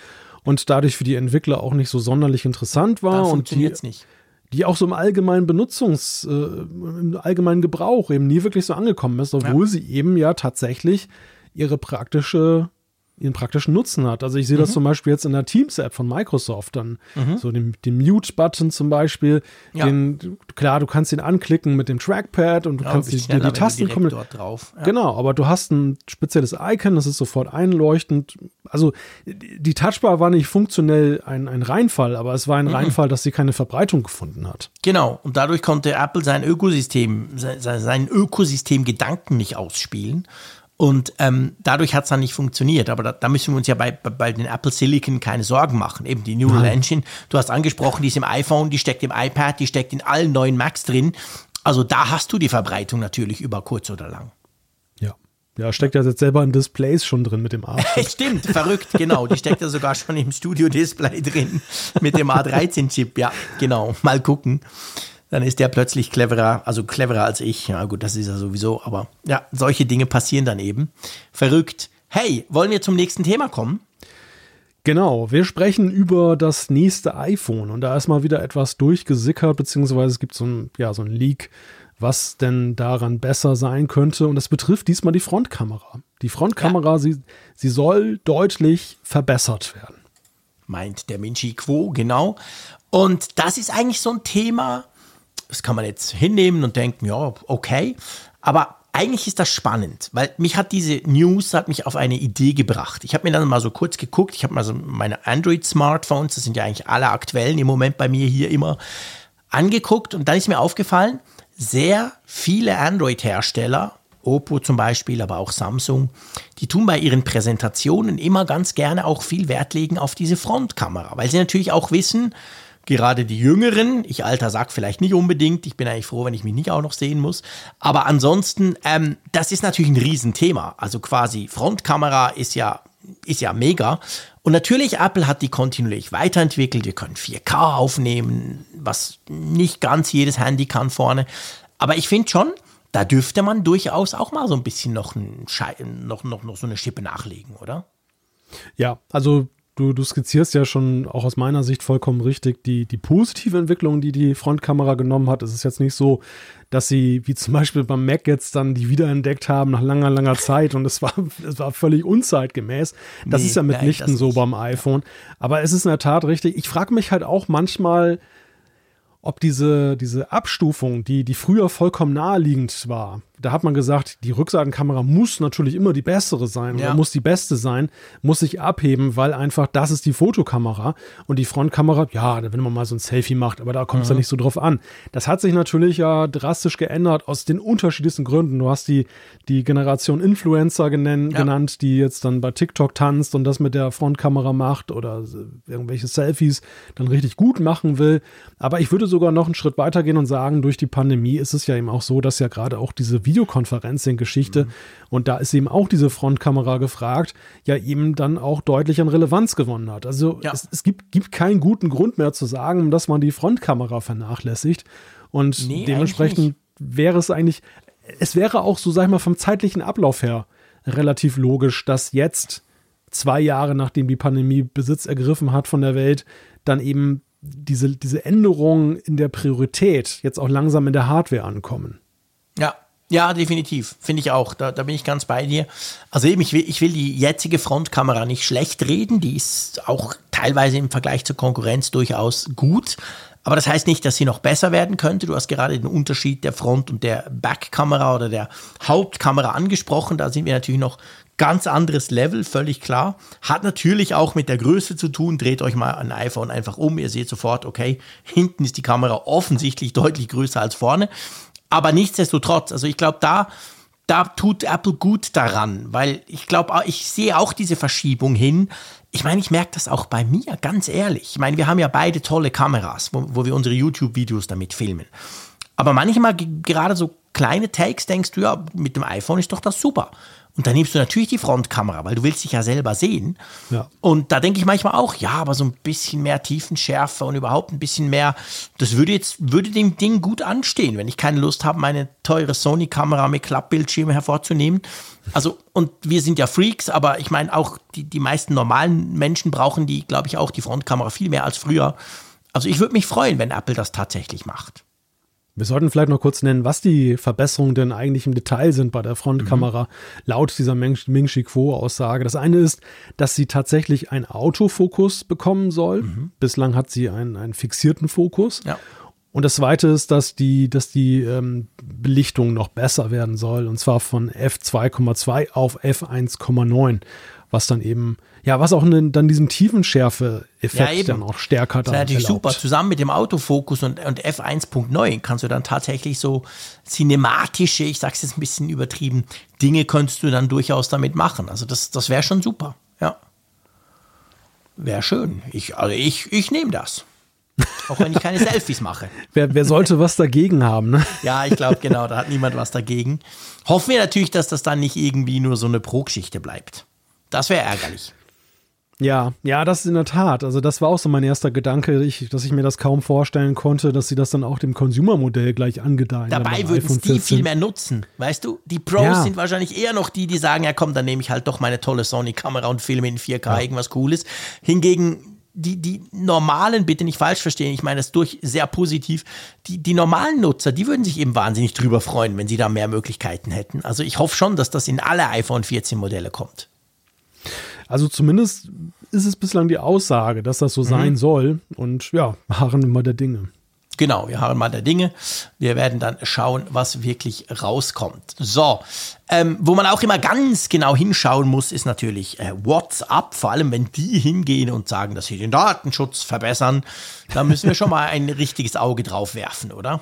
und dadurch für die Entwickler auch nicht so sonderlich interessant war. Das und die, nicht. die auch so im allgemeinen Benutzungs-, äh, im allgemeinen Gebrauch eben nie wirklich so angekommen ist, obwohl ja. sie eben ja tatsächlich ihre praktische ihren praktischen Nutzen hat. Also ich sehe mhm. das zum Beispiel jetzt in der Teams-App von Microsoft, dann mhm. so den, den Mute-Button zum Beispiel. Ja. Den, klar, du kannst ihn anklicken mit dem Trackpad und du ja, kannst die, die, die Tasten kommen. Dort drauf. Ja. Genau, aber du hast ein spezielles Icon, das ist sofort einleuchtend. Also die Touchbar war nicht funktionell ein, ein Reinfall, aber es war ein mhm. Reinfall, dass sie keine Verbreitung gefunden hat. Genau, und dadurch konnte Apple sein Ökosystem, sein, sein Ökosystem-Gedanken nicht ausspielen. Und ähm, dadurch hat es dann nicht funktioniert. Aber da, da, müssen wir uns ja bei, bei den Apple Silicon keine Sorgen machen. Eben die Neural Nein. Engine, du hast angesprochen, die ist im iPhone, die steckt im iPad, die steckt in allen neuen Macs drin. Also da hast du die Verbreitung natürlich über kurz oder lang. Ja. Ja, steckt ja jetzt selber in Displays schon drin mit dem A. Stimmt, verrückt, genau. Die steckt ja sogar schon im Studio-Display drin mit dem A13-Chip. Ja, genau. Mal gucken dann ist der plötzlich cleverer, also cleverer als ich. Ja, gut, das ist er sowieso, aber ja, solche Dinge passieren dann eben. Verrückt. Hey, wollen wir zum nächsten Thema kommen? Genau, wir sprechen über das nächste iPhone und da ist mal wieder etwas durchgesickert, beziehungsweise es gibt so ein, ja, so ein Leak, was denn daran besser sein könnte und das betrifft diesmal die Frontkamera. Die Frontkamera, ja. sie, sie soll deutlich verbessert werden. Meint der Minchi Quo, genau. Und das ist eigentlich so ein Thema, das kann man jetzt hinnehmen und denken, ja, okay. Aber eigentlich ist das spannend, weil mich hat diese News hat mich auf eine Idee gebracht. Ich habe mir dann mal so kurz geguckt, ich habe mal so meine Android-Smartphones, das sind ja eigentlich alle aktuellen im Moment bei mir hier immer, angeguckt und dann ist mir aufgefallen, sehr viele Android-Hersteller, Oppo zum Beispiel, aber auch Samsung, die tun bei ihren Präsentationen immer ganz gerne auch viel Wert legen auf diese Frontkamera, weil sie natürlich auch wissen, gerade die Jüngeren, ich alter sag vielleicht nicht unbedingt, ich bin eigentlich froh, wenn ich mich nicht auch noch sehen muss, aber ansonsten, ähm, das ist natürlich ein Riesenthema. Also quasi Frontkamera ist ja, ist ja mega. Und natürlich, Apple hat die kontinuierlich weiterentwickelt. Wir können 4K aufnehmen, was nicht ganz jedes Handy kann vorne. Aber ich finde schon, da dürfte man durchaus auch mal so ein bisschen noch, ein noch, noch, noch so eine Schippe nachlegen, oder? Ja, also du, du skizzierst ja schon auch aus meiner Sicht vollkommen richtig die, die positive Entwicklung, die die Frontkamera genommen hat. Es ist jetzt nicht so, dass sie, wie zum Beispiel beim Mac jetzt dann die wiederentdeckt haben nach langer, langer Zeit und es war, es war völlig unzeitgemäß. Das nee, ist ja mitnichten so beim iPhone. Aber es ist in der Tat richtig. Ich frage mich halt auch manchmal, ob diese, diese Abstufung, die, die früher vollkommen naheliegend war, da hat man gesagt, die Rückseitenkamera muss natürlich immer die bessere sein ja. oder muss die beste sein, muss sich abheben, weil einfach das ist die Fotokamera und die Frontkamera, ja, wenn man mal so ein Selfie macht, aber da kommt es mhm. ja nicht so drauf an. Das hat sich natürlich ja drastisch geändert aus den unterschiedlichsten Gründen. Du hast die, die Generation Influencer genannt, ja. genannt, die jetzt dann bei TikTok tanzt und das mit der Frontkamera macht oder irgendwelche Selfies dann richtig gut machen will. Aber ich würde sogar noch einen Schritt weiter gehen und sagen, durch die Pandemie ist es ja eben auch so, dass ja gerade auch diese Videokonferencing-Geschichte. Mhm. Und da ist eben auch diese Frontkamera gefragt, ja eben dann auch deutlich an Relevanz gewonnen hat. Also ja. es, es, gibt, gibt keinen guten Grund mehr zu sagen, dass man die Frontkamera vernachlässigt. Und nee, dementsprechend wäre es eigentlich, es wäre auch so, sag ich mal, vom zeitlichen Ablauf her relativ logisch, dass jetzt zwei Jahre nachdem die Pandemie Besitz ergriffen hat von der Welt, dann eben diese, diese Änderungen in der Priorität jetzt auch langsam in der Hardware ankommen. Ja, ja, definitiv. Finde ich auch. Da, da bin ich ganz bei dir. Also eben, ich will, ich will die jetzige Frontkamera nicht schlecht reden. Die ist auch teilweise im Vergleich zur Konkurrenz durchaus gut. Aber das heißt nicht, dass sie noch besser werden könnte. Du hast gerade den Unterschied der Front- und der Backkamera oder der Hauptkamera angesprochen. Da sind wir natürlich noch ganz anderes Level, völlig klar. Hat natürlich auch mit der Größe zu tun. Dreht euch mal ein iPhone einfach um. Ihr seht sofort, okay, hinten ist die Kamera offensichtlich deutlich größer als vorne. Aber nichtsdestotrotz, also ich glaube, da, da tut Apple gut daran, weil ich glaube, ich sehe auch diese Verschiebung hin. Ich meine, ich merke das auch bei mir, ganz ehrlich. Ich meine, wir haben ja beide tolle Kameras, wo, wo wir unsere YouTube-Videos damit filmen. Aber manchmal, gerade so kleine Takes, denkst du, ja, mit dem iPhone ist doch das super. Und dann nimmst du natürlich die Frontkamera, weil du willst dich ja selber sehen. Ja. Und da denke ich manchmal auch, ja, aber so ein bisschen mehr Tiefenschärfe und überhaupt ein bisschen mehr, das würde jetzt, würde dem Ding gut anstehen, wenn ich keine Lust habe, meine teure Sony-Kamera mit Klappbildschirm hervorzunehmen. Also, und wir sind ja Freaks, aber ich meine auch, die, die meisten normalen Menschen brauchen die, glaube ich, auch die Frontkamera viel mehr als früher. Also ich würde mich freuen, wenn Apple das tatsächlich macht. Wir sollten vielleicht noch kurz nennen, was die Verbesserungen denn eigentlich im Detail sind bei der Frontkamera, mhm. laut dieser Ming Chi Kuo-Aussage. Das eine ist, dass sie tatsächlich einen Autofokus bekommen soll. Mhm. Bislang hat sie einen, einen fixierten Fokus. Ja. Und das zweite ist, dass die, dass die ähm, Belichtung noch besser werden soll, und zwar von f2,2 auf f1,9, was dann eben ja, was auch ne, dann diesem Tiefenschärfe-Effekt ja, dann auch stärker dann. Das ist natürlich erlaubt. super. Zusammen mit dem Autofokus und, und F1.9 kannst du dann tatsächlich so cinematische, ich sag's jetzt ein bisschen übertrieben, Dinge könntest du dann durchaus damit machen. Also das, das wäre schon super. Ja. Wäre schön. Ich, also ich, ich nehme das. Auch wenn ich keine Selfies mache. Wer, wer sollte was dagegen haben, ne? Ja, ich glaube, genau, da hat niemand was dagegen. Hoffen wir natürlich, dass das dann nicht irgendwie nur so eine Pro-Geschichte bleibt. Das wäre ärgerlich. Ja, ja, das ist in der Tat. Also das war auch so mein erster Gedanke, ich, dass ich mir das kaum vorstellen konnte, dass sie das dann auch dem Consumer-Modell gleich angedeihen. Dabei würden die viel mehr nutzen, weißt du? Die Pros ja. sind wahrscheinlich eher noch die, die sagen, ja komm, dann nehme ich halt doch meine tolle Sony-Kamera und filme in 4K ja. irgendwas Cooles. Hingegen die, die normalen, bitte nicht falsch verstehen, ich meine das durch sehr positiv, die, die normalen Nutzer, die würden sich eben wahnsinnig drüber freuen, wenn sie da mehr Möglichkeiten hätten. Also ich hoffe schon, dass das in alle iPhone 14 Modelle kommt. Also zumindest ist es bislang die Aussage, dass das so mhm. sein soll. Und ja, harren mal der Dinge. Genau, wir harren mal der Dinge. Wir werden dann schauen, was wirklich rauskommt. So, ähm, wo man auch immer ganz genau hinschauen muss, ist natürlich äh, WhatsApp. Vor allem, wenn die hingehen und sagen, dass sie den Datenschutz verbessern, da müssen wir schon mal ein richtiges Auge drauf werfen, oder?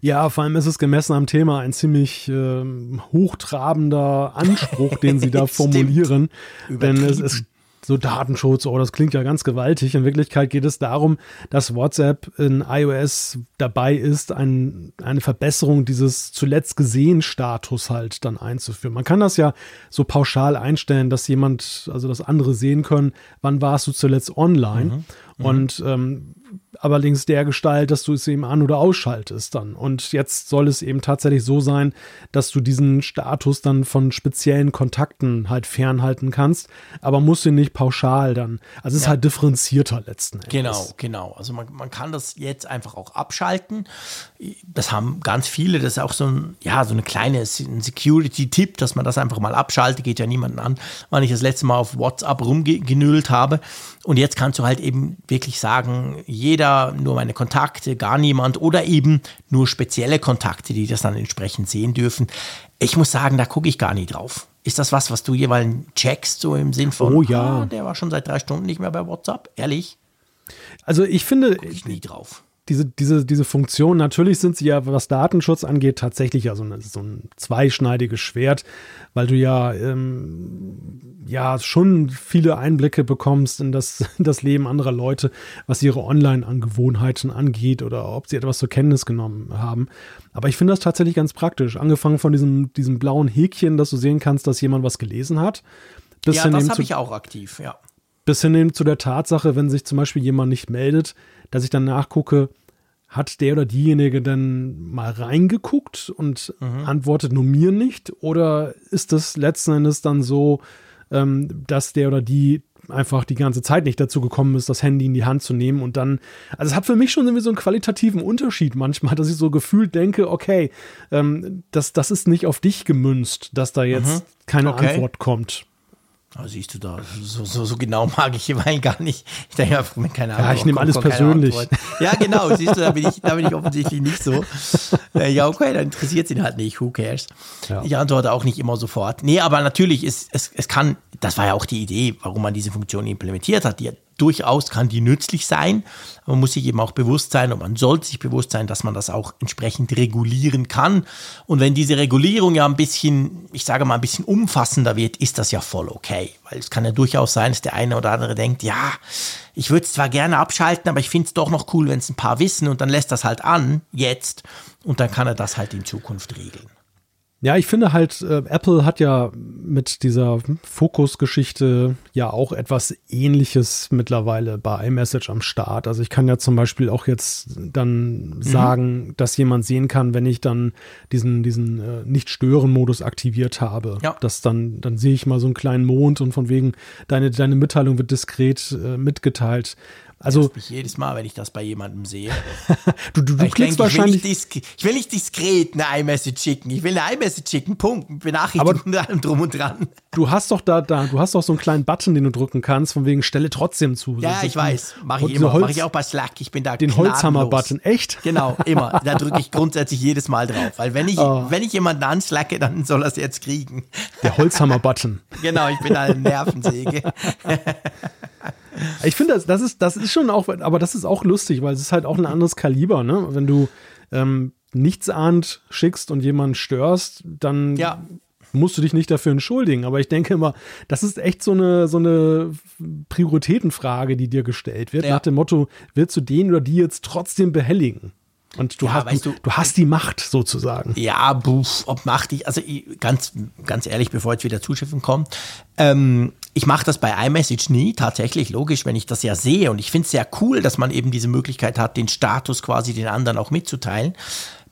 Ja, vor allem ist es gemessen am Thema ein ziemlich äh, hochtrabender Anspruch, den sie da formulieren. Denn es, es so Datenschutz, oh, das klingt ja ganz gewaltig. In Wirklichkeit geht es darum, dass WhatsApp in iOS dabei ist, ein, eine Verbesserung dieses zuletzt gesehen Status halt dann einzuführen. Man kann das ja so pauschal einstellen, dass jemand, also dass andere sehen können, wann warst du zuletzt online. Mhm. Mhm. Und ähm, allerdings der Gestalt, dass du es eben an- oder ausschaltest dann. Und jetzt soll es eben tatsächlich so sein, dass du diesen Status dann von speziellen Kontakten halt fernhalten kannst, aber musst ihn nicht pauschal dann. Also es ja. ist halt differenzierter letzten Endes. Genau, genau. Also man, man kann das jetzt einfach auch abschalten. Das haben ganz viele, das ist auch so ein, ja, so eine kleine Security-Tipp, dass man das einfach mal abschaltet, geht ja niemanden an, wann ich das letzte Mal auf WhatsApp rumgenüllt habe. Und jetzt kannst du halt eben wirklich sagen, jeder, nur meine Kontakte, gar niemand oder eben nur spezielle Kontakte, die das dann entsprechend sehen dürfen. Ich muss sagen, da gucke ich gar nie drauf. Ist das was, was du jeweils checkst, so im Sinn von, oh ja, ah, der war schon seit drei Stunden nicht mehr bei WhatsApp? Ehrlich? Also ich finde, ich nie drauf diese, diese, diese Funktion, natürlich sind sie ja, was Datenschutz angeht, tatsächlich ja so, eine, so ein zweischneidiges Schwert, weil du ja, ähm, ja schon viele Einblicke bekommst in das, das Leben anderer Leute, was ihre Online-Angewohnheiten angeht oder ob sie etwas zur Kenntnis genommen haben. Aber ich finde das tatsächlich ganz praktisch. Angefangen von diesem, diesem blauen Häkchen, dass du sehen kannst, dass jemand was gelesen hat. Bis ja, das habe ich auch aktiv, ja. Bis hin eben zu der Tatsache, wenn sich zum Beispiel jemand nicht meldet, dass ich dann nachgucke, hat der oder diejenige dann mal reingeguckt und mhm. antwortet nur mir nicht? Oder ist das letzten Endes dann so, ähm, dass der oder die einfach die ganze Zeit nicht dazu gekommen ist, das Handy in die Hand zu nehmen und dann, also es hat für mich schon irgendwie so einen qualitativen Unterschied manchmal, dass ich so gefühlt denke, okay, ähm, das, das ist nicht auf dich gemünzt, dass da jetzt mhm. keine okay. Antwort kommt. Oh, siehst du da, so, so, so, genau mag ich Wein gar nicht. Ich denke, ja, keine Ahnung. Ja, ich nehme alles persönlich. Ja, genau, siehst du, da bin ich, da bin ich offensichtlich nicht so. Äh, ja, okay, dann interessiert es ihn halt nicht, who cares. Ja. Ich antworte auch nicht immer sofort. Nee, aber natürlich, ist, es, es kann, das war ja auch die Idee, warum man diese Funktion implementiert hat. Die durchaus kann die nützlich sein. Man muss sich eben auch bewusst sein und man sollte sich bewusst sein, dass man das auch entsprechend regulieren kann. Und wenn diese Regulierung ja ein bisschen, ich sage mal, ein bisschen umfassender wird, ist das ja voll okay. Weil es kann ja durchaus sein, dass der eine oder andere denkt, ja, ich würde es zwar gerne abschalten, aber ich finde es doch noch cool, wenn es ein paar wissen und dann lässt das halt an, jetzt. Und dann kann er das halt in Zukunft regeln. Ja, ich finde halt, äh, Apple hat ja mit dieser Fokusgeschichte ja auch etwas ähnliches mittlerweile bei iMessage am Start. Also ich kann ja zum Beispiel auch jetzt dann mhm. sagen, dass jemand sehen kann, wenn ich dann diesen, diesen äh, Nicht-Stören-Modus aktiviert habe. Ja. Das dann, dann sehe ich mal so einen kleinen Mond und von wegen, deine, deine Mitteilung wird diskret äh, mitgeteilt. Also mich jedes Mal, wenn ich das bei jemandem sehe. du, du, du ich, klickst denke, wahrscheinlich. Ich will, ich will nicht diskret eine iMessage schicken. Ich will eine iMessage schicken. Punkt. Benachrichtigung und allem drum und dran. Du hast doch da, da, du hast doch so einen kleinen Button, den du drücken kannst, von wegen Stelle trotzdem zu. Ja, So- ich weiß. Mache ich immer. Holz- Mache ich auch bei Slack. Ich bin da Den. Holzhammer-Button, echt? Genau, immer. Da drücke ich grundsätzlich jedes Mal drauf. Weil wenn ich, Oh. wenn ich jemanden anslacke, dann soll er es jetzt kriegen. Der Holzhammer-Button. Genau, ich bin da eine Nervensäge. Ich finde, das, das, ist, das ist schon auch, aber das ist auch lustig, weil es ist halt auch ein anderes Kaliber, ne? Wenn du ähm, nichtsahnd schickst und jemanden störst, dann Ja. musst du dich nicht dafür entschuldigen. Aber ich denke immer, das ist echt so eine, so eine Prioritätenfrage, die dir gestellt wird, Ja. nach dem Motto, willst du den oder die jetzt trotzdem behelligen? Und du, Ja, hast, weißt du- du hast die Macht sozusagen. Ja, buff, ob macht ich, also ich, ganz, ganz ehrlich, bevor jetzt wieder Zuschriften kommen, ähm, ich mache das bei iMessage nie, tatsächlich, logisch, wenn ich das ja sehe und ich finde es sehr cool, dass man eben diese Möglichkeit hat, den Status quasi den anderen auch mitzuteilen.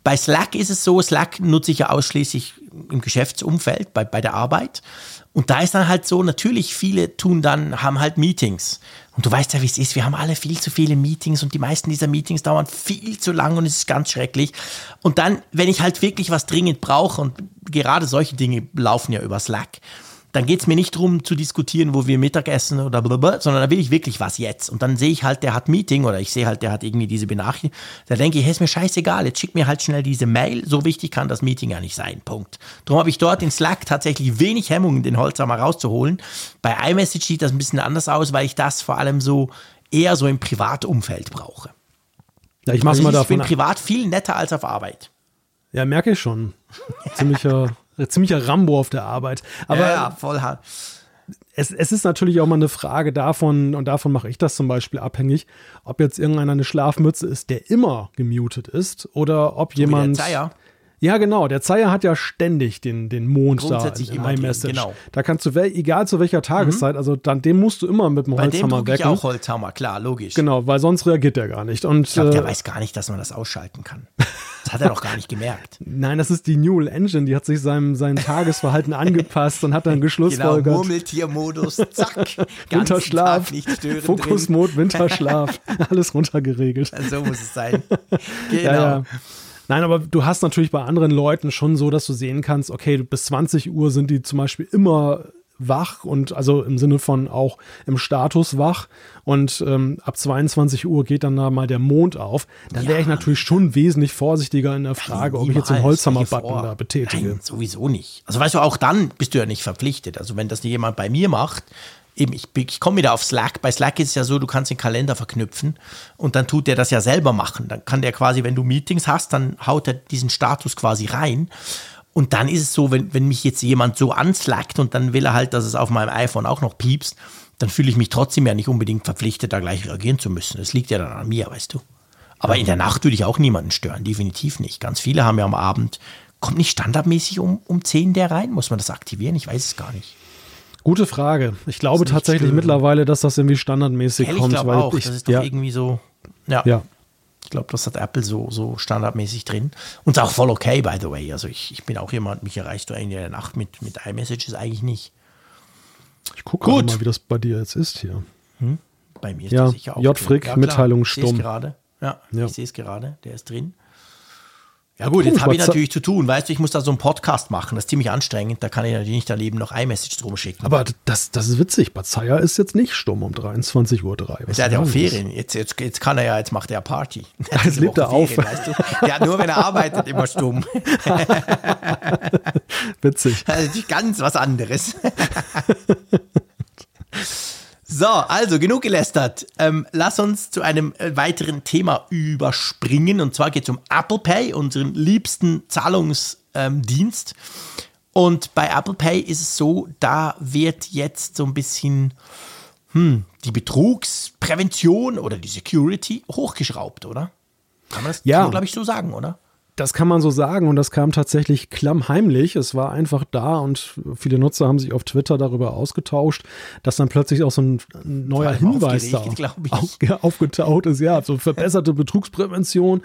Bei Slack ist es so, Slack nutze ich ja ausschließlich im Geschäftsumfeld, bei, bei der Arbeit. Und da ist dann halt so, natürlich viele tun dann, haben halt Meetings. Und du weißt ja, wie es ist. Wir haben alle viel zu viele Meetings und die meisten dieser Meetings dauern viel zu lang und es ist ganz schrecklich. Und dann, wenn ich halt wirklich was dringend brauche und gerade solche Dinge laufen ja über Slack, dann geht es mir nicht darum zu diskutieren, wo wir Mittag essen oder blablabla, sondern da will ich wirklich was jetzt. Und dann sehe ich halt, der hat Meeting oder ich sehe halt, der hat irgendwie diese Benachrichtigung. Da denke ich, hey, ist mir scheißegal, jetzt schick mir halt schnell diese Mail. So wichtig kann das Meeting ja nicht sein. Punkt. Darum habe ich dort in Slack tatsächlich wenig Hemmungen, den Holzhammer rauszuholen. Bei iMessage sieht das ein bisschen anders aus, weil ich das vor allem so eher so im Privatumfeld brauche. Ja, ich mache Also mal ich davon. bin privat viel netter als auf Arbeit. Ja, merke ich schon. Ziemlicher, ziemlicher Rambo auf der Arbeit. Aber ja, voll hart. es, es ist natürlich auch mal eine Frage davon, und davon mache ich das zum Beispiel abhängig, ob jetzt irgendeiner eine Schlafmütze ist, der immer gemutet ist, oder ob jemand. der Zeier. Ja, genau. Der Zeier hat ja ständig den, den Mond da in iMessage. genau. Da kannst du, egal zu welcher Tageszeit, also dann, den musst du immer mit dem Bei dem Holzhammer ich wecken. auch Holzhammer, klar, logisch. Genau, weil sonst reagiert der gar nicht. Und Ich glaube, der äh, weiß gar nicht, dass man das ausschalten kann. Das hat er doch gar nicht gemerkt. nein, das ist die Neural Engine, die hat sich seinem, sein Tagesverhalten angepasst und hat dann Genau, geschlussfolgert. Murmeltiermodus, zack. Winterschlaf. Fokusmod, Winterschlaf, alles runtergeregelt. So muss es sein. Genau. Ja, ja. Nein, aber du hast natürlich bei anderen Leuten schon so, dass du sehen kannst, okay, bis 20 Uhr sind die zum Beispiel immer wach und also im Sinne von auch im Status wach und ähm, ab 22 Uhr geht dann da mal der Mond auf. Dann wäre ich natürlich schon wesentlich vorsichtiger in der Frage, ob ich jetzt den Holzhammer-Button da betätige. Nein, sowieso nicht. Also weißt du, auch dann bist du ja nicht verpflichtet. Also wenn das jemand bei mir macht, eben, ich, ich komme wieder auf Slack. Bei Slack ist es ja so, du kannst den Kalender verknüpfen und dann tut der das ja selber machen. Dann kann der quasi, wenn du Meetings hast, dann haut er diesen Status quasi rein. Und dann ist es so, wenn, wenn mich jetzt jemand so anslackt und dann will er halt, dass es auf meinem iPhone auch noch piepst, dann fühle ich mich trotzdem ja nicht unbedingt verpflichtet, da gleich reagieren zu müssen. Das liegt ja dann an mir, weißt du. Aber in der Nacht würde ich auch niemanden stören, definitiv nicht. Ganz viele haben ja am Abend, kommt nicht standardmäßig um, um 10 der rein? Muss man das aktivieren? Ich weiß es gar nicht. Gute Frage. Ich glaube tatsächlich schön. mittlerweile, dass das irgendwie standardmäßig Ehrlich, ich kommt. glaube weil auch. ich, das ist doch ja, irgendwie so, ja, ja. Ich glaube, das hat Apple so, so standardmäßig drin. Und ist auch voll okay, by the way. Also ich, ich bin auch jemand, mich erreicht du in der Nacht mit, mit iMessages eigentlich nicht. Ich gucke mal, wie das bei dir jetzt ist hier. Bei mir ist Ja, der sicher auch J. Frick, klar. Mitteilung Ich sehe es stumm. gerade. Ja, Ja. ich sehe es gerade. Der ist drin. Ja gut, jetzt habe ich natürlich zu tun. Weißt du, ich muss da so einen Podcast machen. Das ist ziemlich anstrengend. Da kann ich natürlich nicht daneben noch iMessage drum schicken. Aber das, das ist witzig. Bazzaya ist jetzt nicht stumm um 23.03 Uhr. Was der hat ja auch? Ferien. Jetzt, jetzt, jetzt kann er ja, jetzt macht er Party. Jetzt lebt er auf. Weißt du? Der hat nur, wenn er arbeitet, immer stumm. Witzig. Das ist ganz was anderes. So, also genug gelästert. Ähm, lass uns zu einem äh, weiteren Thema überspringen. Und zwar geht es um Apple Pay, unseren liebsten Zahlungsdienst. Ähm, und bei Apple Pay ist es so, da wird jetzt so ein bisschen hm, die Betrugsprävention oder die Security hochgeschraubt, oder? Kann man das, Ja. glaube ich, so sagen, oder? Das kann man so sagen und das kam tatsächlich klammheimlich. Es war einfach da und viele Nutzer haben sich auf Twitter darüber ausgetauscht, dass dann plötzlich auch so ein neuer Hinweis da auf, aufgetaucht ist. Ja, so verbesserte Betrugsprävention.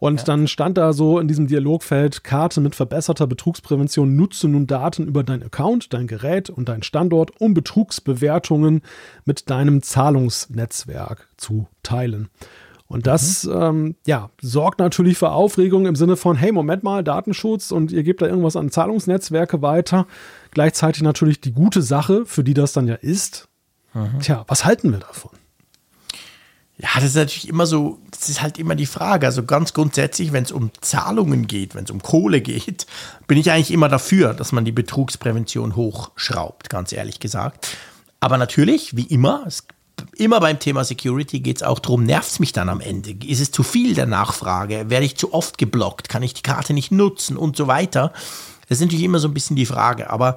Und ja. dann stand da so in diesem Dialogfeld Karte mit verbesserter Betrugsprävention. Nutze nun Daten über dein Account, dein Gerät und dein Standort, um Betrugsbewertungen mit deinem Zahlungsnetzwerk zu teilen. Und das, mhm. ähm, ja, sorgt natürlich für Aufregung im Sinne von, hey, Moment mal, Datenschutz und ihr gebt da irgendwas an Zahlungsnetzwerke weiter. Gleichzeitig natürlich die gute Sache, für die das dann ja ist. Mhm. Tja, was halten wir davon? Ja, das ist natürlich immer so, das ist halt immer die Frage. Also ganz grundsätzlich, wenn es um Zahlungen geht, wenn es um Kohle geht, bin ich eigentlich immer dafür, dass man die Betrugsprävention hochschraubt, ganz ehrlich gesagt. Aber natürlich, wie immer, es immer beim Thema Security geht es auch darum, nervt es mich dann am Ende? Ist es zu viel der Nachfrage? Werde ich zu oft geblockt? Kann ich die Karte nicht nutzen und so weiter? Das ist natürlich immer so ein bisschen die Frage. Aber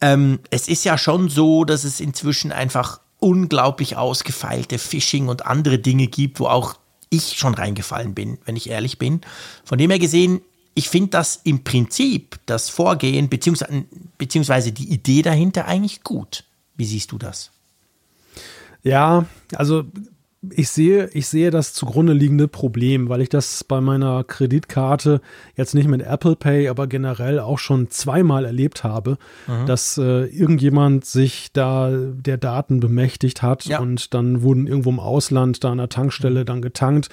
ähm, es ist ja schon so, dass es inzwischen einfach unglaublich ausgefeilte Phishing und andere Dinge gibt, wo auch ich schon reingefallen bin, wenn ich ehrlich bin. Von dem her gesehen, ich finde das im Prinzip, das Vorgehen beziehungsweise, beziehungsweise die Idee dahinter eigentlich gut. Wie siehst du das? Ja, also ich sehe, ich sehe das zugrunde liegende Problem, weil ich das bei meiner Kreditkarte jetzt nicht mit Apple Pay, aber generell auch schon zweimal erlebt habe, mhm. dass äh, irgendjemand sich da der Daten bemächtigt hat ja. und dann wurden irgendwo im Ausland da an der Tankstelle dann getankt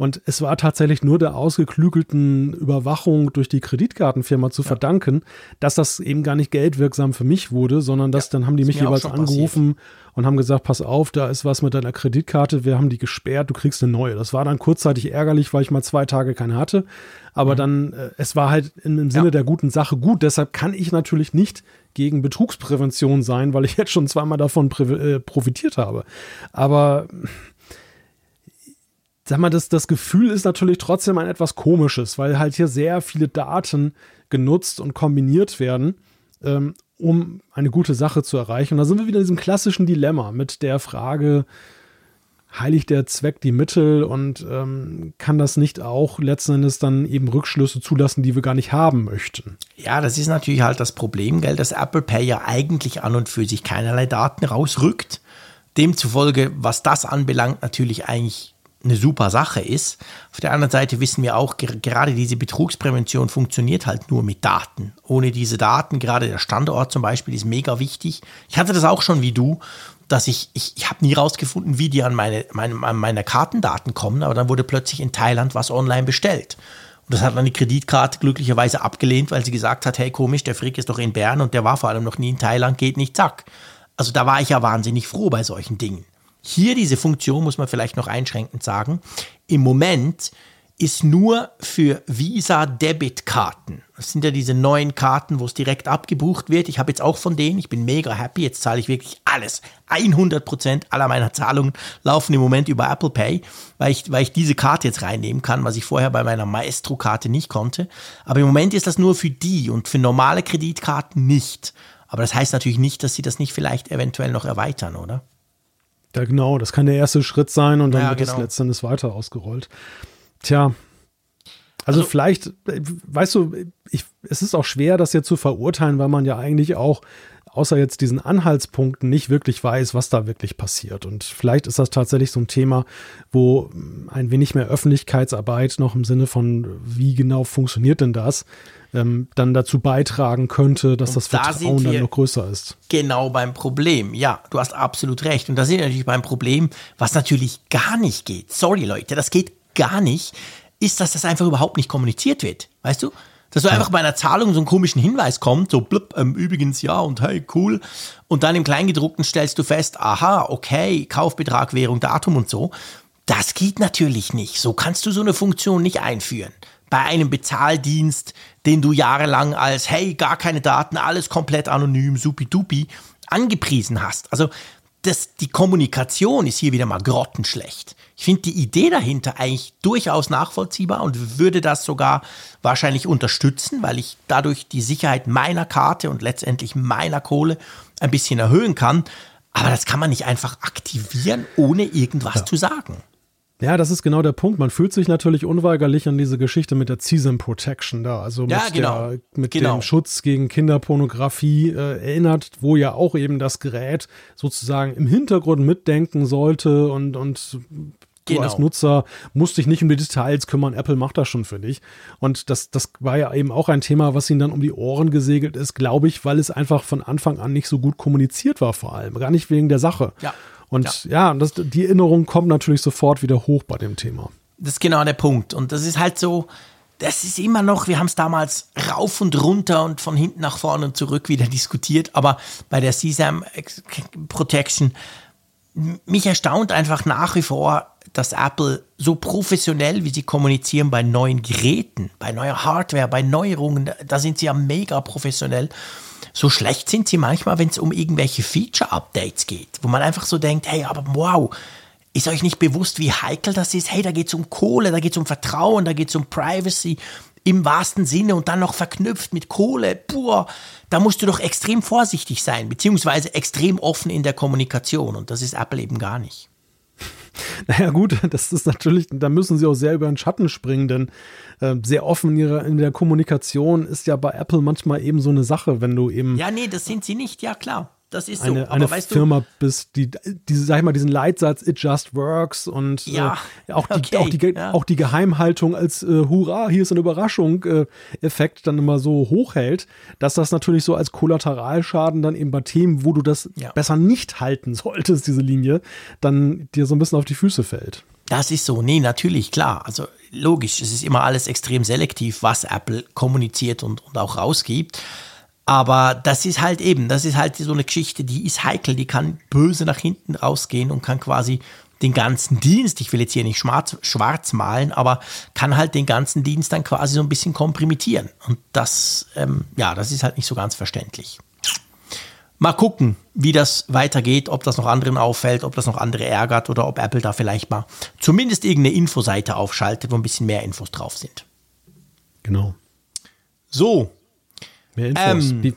und es war tatsächlich nur der ausgeklügelten Überwachung durch die Kreditkartenfirma zu ja. verdanken, dass das eben gar nicht geldwirksam für mich wurde, sondern dass ja, dann haben die mich jeweils angerufen passiert. und haben gesagt, pass auf, da ist was mit deiner Kreditkarte, wir haben die gesperrt, du kriegst eine neue. Das war dann kurzzeitig ärgerlich, weil ich mal zwei Tage keine hatte. Aber mhm. dann, äh, es war halt im, Sinne ja. der guten Sache gut. Deshalb kann ich natürlich nicht gegen Betrugsprävention sein, weil ich jetzt schon zweimal davon äh, profitiert habe. Aber sag mal, das, das Gefühl ist natürlich trotzdem ein etwas komisches, weil halt hier sehr viele Daten genutzt und kombiniert werden, ähm, um eine gute Sache zu erreichen. Und da sind wir wieder in diesem klassischen Dilemma mit der Frage, heiligt der Zweck die Mittel und ähm, kann das nicht auch letzten Endes dann eben Rückschlüsse zulassen, die wir gar nicht haben möchten? Ja, das ist natürlich halt das Problem, gell, dass Apple Pay ja eigentlich an und für sich keinerlei Daten rausrückt. Demzufolge, was das anbelangt, natürlich eigentlich eine super Sache ist. Auf der anderen Seite wissen wir auch, gerade diese Betrugsprävention funktioniert halt nur mit Daten. Ohne diese Daten, gerade der Standort zum Beispiel, ist mega wichtig. Ich hatte das auch schon wie du, dass ich, ich, ich habe nie rausgefunden, wie die an meine, meine, an meine Kartendaten kommen, aber dann wurde plötzlich in Thailand was online bestellt. Und das hat dann die Kreditkarte glücklicherweise abgelehnt, weil sie gesagt hat, hey komisch, der Frick ist doch in Bern und der war vor allem noch nie in Thailand, geht nicht, zack. Also da war ich ja wahnsinnig froh bei solchen Dingen. Hier diese Funktion, muss man vielleicht noch einschränkend sagen, im Moment ist nur für Visa-Debit-Karten. Das sind ja diese neuen Karten, wo es direkt abgebucht wird. Ich habe jetzt auch von denen, ich bin mega happy, jetzt zahle ich wirklich alles. 100% aller meiner Zahlungen laufen im Moment über Apple Pay, weil ich, weil ich diese Karte jetzt reinnehmen kann, was ich vorher bei meiner Maestro-Karte nicht konnte. Aber im Moment ist das nur für die und für normale Kreditkarten nicht. Aber das heißt natürlich nicht, dass sie das nicht vielleicht eventuell noch erweitern, oder? Ja, genau, das kann der erste Schritt sein und dann ja, wird genau. es letztendlich weiter ausgerollt. Tja, also, also, vielleicht, weißt du, ich, es ist auch schwer, das jetzt zu verurteilen, weil man ja eigentlich auch außer jetzt diesen Anhaltspunkten nicht wirklich weiß, was da wirklich passiert. Und vielleicht ist das tatsächlich so ein Thema, wo ein wenig mehr Öffentlichkeitsarbeit noch im Sinne von, wie genau funktioniert denn das, ähm, dann dazu beitragen könnte, dass und das Vertrauen da dann noch größer ist. Genau beim Problem. Ja, du hast absolut recht. Und da sind wir natürlich beim Problem, was natürlich gar nicht geht. Sorry Leute, das geht gar nicht, ist, dass das einfach überhaupt nicht kommuniziert wird. Weißt du? Dass so ja. einfach bei einer Zahlung so einen komischen Hinweis kommt, so blub, ähm, übrigens ja und hey, cool. Und dann im Kleingedruckten stellst du fest, aha, okay, Kaufbetrag, Währung, Datum und so. Das geht natürlich nicht. So kannst du so eine Funktion nicht einführen bei einem Bezahldienst, den du jahrelang als, hey, gar keine Daten, alles komplett anonym, supi-dupi, angepriesen hast. Also das, die Kommunikation ist hier wieder mal grottenschlecht. Ich finde die Idee dahinter eigentlich durchaus nachvollziehbar und würde das sogar wahrscheinlich unterstützen, weil ich dadurch die Sicherheit meiner Karte und letztendlich meiner Kohle ein bisschen erhöhen kann. Aber das kann man nicht einfach aktivieren, ohne irgendwas ja. zu sagen. Ja, das ist genau der Punkt. Man fühlt sich natürlich unweigerlich an diese Geschichte mit der CSAM Protection da, also mit, ja, genau. der, mit genau. dem Schutz gegen Kinderpornografie äh, erinnert, wo ja auch eben das Gerät sozusagen im Hintergrund mitdenken sollte und, und Du genau. als Nutzer musst dich nicht um die Details kümmern, Apple macht das schon für dich. Und das, das war ja eben auch ein Thema, was ihnen dann um die Ohren gesegelt ist, glaube ich, weil es einfach von Anfang an nicht so gut kommuniziert war, vor allem. Gar nicht wegen der Sache. Ja. Und ja, ja das, die Erinnerung kommt natürlich sofort wieder hoch bei dem Thema. Das ist genau der Punkt. Und das ist halt so, das ist immer noch, wir haben es damals rauf und runter und von hinten nach vorne und zurück wieder diskutiert, aber bei der CSAM Protection, mich erstaunt einfach nach wie vor, dass Apple so professionell, wie sie kommunizieren bei neuen Geräten, bei neuer Hardware, bei Neuerungen, da sind sie ja mega professionell. So schlecht sind sie manchmal, wenn es um irgendwelche Feature-Updates geht, wo man einfach so denkt, hey, aber wow, ist euch nicht bewusst, wie heikel das ist? Hey, da geht es um Kohle, da geht es um Vertrauen, da geht es um Privacy im wahrsten Sinne und dann noch verknüpft mit Kohle. Boah, da musst du doch extrem vorsichtig sein, beziehungsweise extrem offen in der Kommunikation und das ist Apple eben gar nicht. Naja gut, das ist natürlich, da müssen sie auch sehr über den Schatten springen, denn äh, sehr offen in, ihrer, in der Kommunikation ist ja bei Apple manchmal eben so eine Sache, wenn du eben... Ja, nee, das sind sie nicht, ja klar. Das ist eine, so. eine Firma bist, die, diese, sag ich mal, diesen Leitsatz It just works und ja, äh, auch, die, okay, auch, die, ja. auch die Geheimhaltung als äh, Hurra, hier ist eine Überraschung äh, Effekt dann immer so hochhält, dass das natürlich so als Kollateralschaden dann eben bei Themen, wo du das Ja. besser nicht halten solltest, diese Linie, dann dir so ein bisschen auf die Füße fällt. Das ist so. Nee, natürlich, klar. Also logisch, es ist immer alles extrem selektiv, was Apple kommuniziert und, und auch rausgibt. Aber das ist halt eben, das ist halt so eine Geschichte, die ist heikel, die kann böse nach hinten rausgehen und kann quasi den ganzen Dienst, ich will jetzt hier nicht schwarz, schwarz malen, aber kann halt den ganzen Dienst dann quasi so ein bisschen komprimieren. Und das, ähm, ja, das ist halt nicht so ganz verständlich. Mal gucken, wie das weitergeht, ob das noch anderen auffällt, ob das noch andere ärgert oder ob Apple da vielleicht mal zumindest irgendeine Infoseite aufschaltet, wo ein bisschen mehr Infos drauf sind. Genau. So, Mehr Infos. Ähm. die,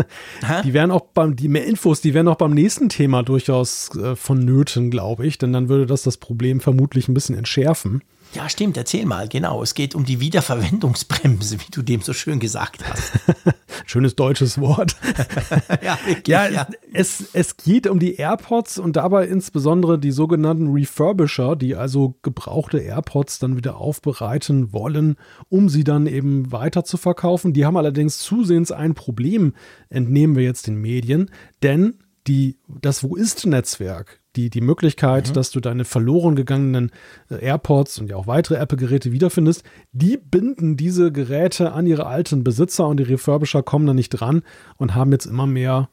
die wären auch beim, die mehr Infos, die wären auch beim nächsten Thema durchaus äh, vonnöten, glaube ich, denn dann würde das das Problem vermutlich ein bisschen entschärfen. Ja, stimmt, erzähl mal, genau. Es geht um die Wiederverwendungsbremse, wie du dem so schön gesagt hast. Schönes deutsches Wort. ja, wirklich, Ja, Es, es geht um die AirPods und dabei insbesondere die sogenannten Refurbisher, die also gebrauchte AirPods dann wieder aufbereiten wollen, um sie dann eben weiter zu verkaufen. Die haben allerdings zusehends ein Problem, entnehmen wir jetzt den Medien, denn die, das Wo ist-Netzwerk, die, die Möglichkeit, dass du deine verloren gegangenen äh, AirPods und ja auch weitere Apple-Geräte wiederfindest, die binden diese Geräte an ihre alten Besitzer und die Refurbisher kommen da nicht dran und haben jetzt immer mehr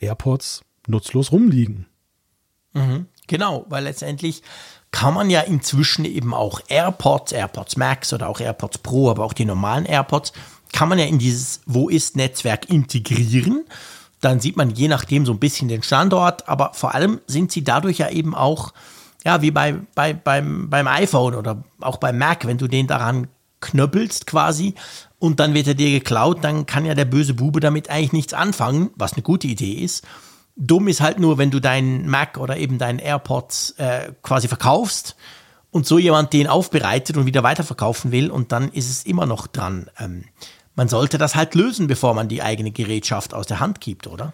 AirPods nutzlos rumliegen. Genau, weil letztendlich kann man ja inzwischen eben auch AirPods, AirPods Max oder auch AirPods Pro, aber auch die normalen AirPods, kann man ja in dieses Wo ist Netzwerk integrieren. Dann sieht man je nachdem so ein bisschen den Standort, aber vor allem sind sie dadurch ja eben auch, ja, wie bei, bei, beim, beim iPhone oder auch beim Mac, wenn du den daran knöppelst quasi und dann wird er dir geklaut, dann kann ja der böse Bube damit eigentlich nichts anfangen, was eine gute Idee ist. Dumm ist halt nur, wenn du deinen Mac oder eben deinen AirPods äh, quasi verkaufst und so jemand den aufbereitet und wieder weiterverkaufen will und dann ist es immer noch dran. Ähm, man sollte das halt lösen, bevor man die eigene Gerätschaft aus der Hand gibt, oder?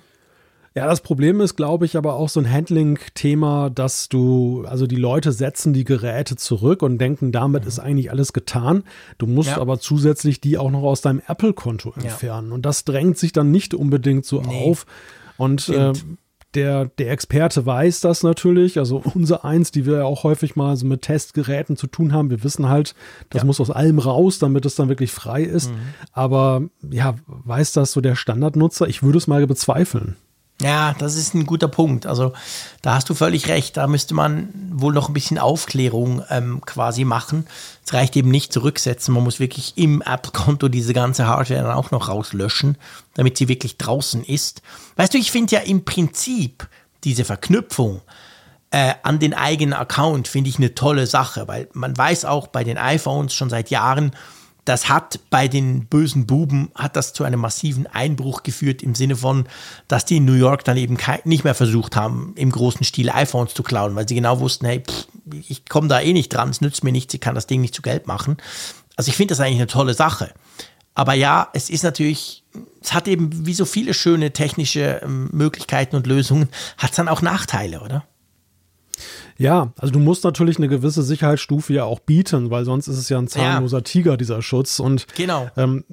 Ja, das Problem ist, glaube ich, aber auch so ein Handling-Thema, dass du, also die Leute setzen die Geräte zurück und denken, damit ist eigentlich alles getan. Du musst Ja. aber zusätzlich die auch noch aus deinem Apple-Konto entfernen. Und das drängt sich dann nicht unbedingt so Nee. auf. Und äh. Der, der Experte weiß das natürlich. Also unser eins, die wir ja auch häufig mal so mit Testgeräten zu tun haben. Wir wissen halt, das Ja. muss aus allem raus, damit es dann wirklich frei ist. Aber ja, weiß das so der Standardnutzer? Ich würde es mal bezweifeln. Ja, das ist ein guter Punkt. Also da hast du völlig recht. Da müsste man wohl noch ein bisschen Aufklärung ähm, quasi machen. Es reicht eben nicht zurücksetzen. Man muss wirklich im Apple-Konto diese ganze Hardware dann auch noch rauslöschen, damit sie wirklich draußen ist. Weißt du, ich finde ja im Prinzip diese Verknüpfung äh, an den eigenen Account finde ich eine tolle Sache, weil man weiß auch bei den iPhones schon seit Jahren, das hat bei den bösen Buben, hat das zu einem massiven Einbruch geführt im Sinne von, dass die in New York dann eben nicht mehr versucht haben, im großen Stil iPhones zu klauen, weil sie genau wussten, hey, pff, ich komme da eh nicht dran, es nützt mir nichts, ich kann das Ding nicht zu Geld machen. Also ich finde das eigentlich eine tolle Sache. Aber ja, es ist natürlich, es hat eben wie so viele schöne technische ähm, Möglichkeiten und Lösungen, hat es dann auch Nachteile, oder? Ja, also du musst natürlich eine gewisse Sicherheitsstufe ja auch bieten, weil sonst ist es ja ein zahnloser ja. Tiger, dieser Schutz. Und genau. ähm,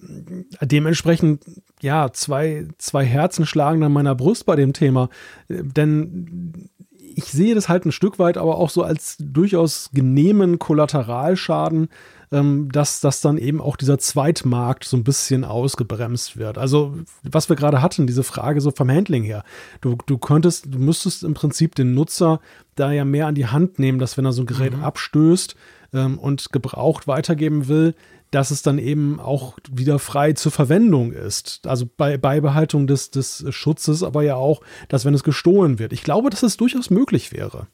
dementsprechend, ja, zwei, zwei Herzen schlagen an meiner Brust bei dem Thema. Denn ich sehe das halt ein Stück weit aber auch so als durchaus genehmen Kollateralschaden ähm, dass, dass dann eben auch dieser Zweitmarkt so ein bisschen ausgebremst wird. Also, was wir gerade hatten, diese Frage so vom Handling her. Du, du könntest, du müsstest im Prinzip den Nutzer da ja mehr an die Hand nehmen, dass wenn er so ein Gerät mhm. abstößt ähm, und gebraucht weitergeben will, dass es dann eben auch wieder frei zur Verwendung ist. Also bei Beibehaltung des, des Schutzes, aber ja auch, dass wenn es gestohlen wird. Ich glaube, dass es durchaus möglich wäre.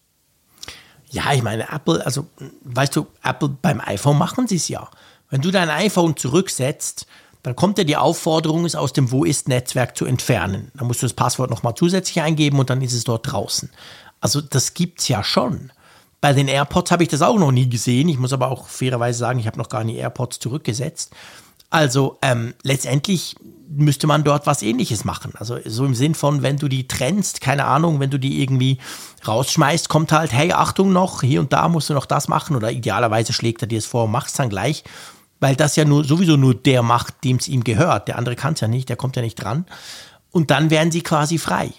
Ja, ich meine, Apple, also weißt du, Apple beim iPhone machen sie es ja. Wenn du dein iPhone zurücksetzt, dann kommt ja die Aufforderung, es aus dem Wo ist Netzwerk zu entfernen. Dann musst du das Passwort nochmal zusätzlich eingeben und dann ist es dort draußen. Also das gibt's ja schon. Bei den AirPods habe ich das auch noch nie gesehen. Ich muss aber auch fairerweise sagen, ich habe noch gar nie AirPods zurückgesetzt. Also ähm, letztendlich müsste man dort was ähnliches machen. Also so im Sinn von, wenn du die trennst, keine Ahnung, wenn du die irgendwie rausschmeißt, kommt halt, hey, Achtung noch, hier und da musst du noch das machen oder idealerweise schlägt er dir es vor und macht es dann gleich, weil das ja nur sowieso nur der macht, dem es ihm gehört. Der andere kann es ja nicht, der kommt ja nicht dran. Und dann werden sie quasi frei.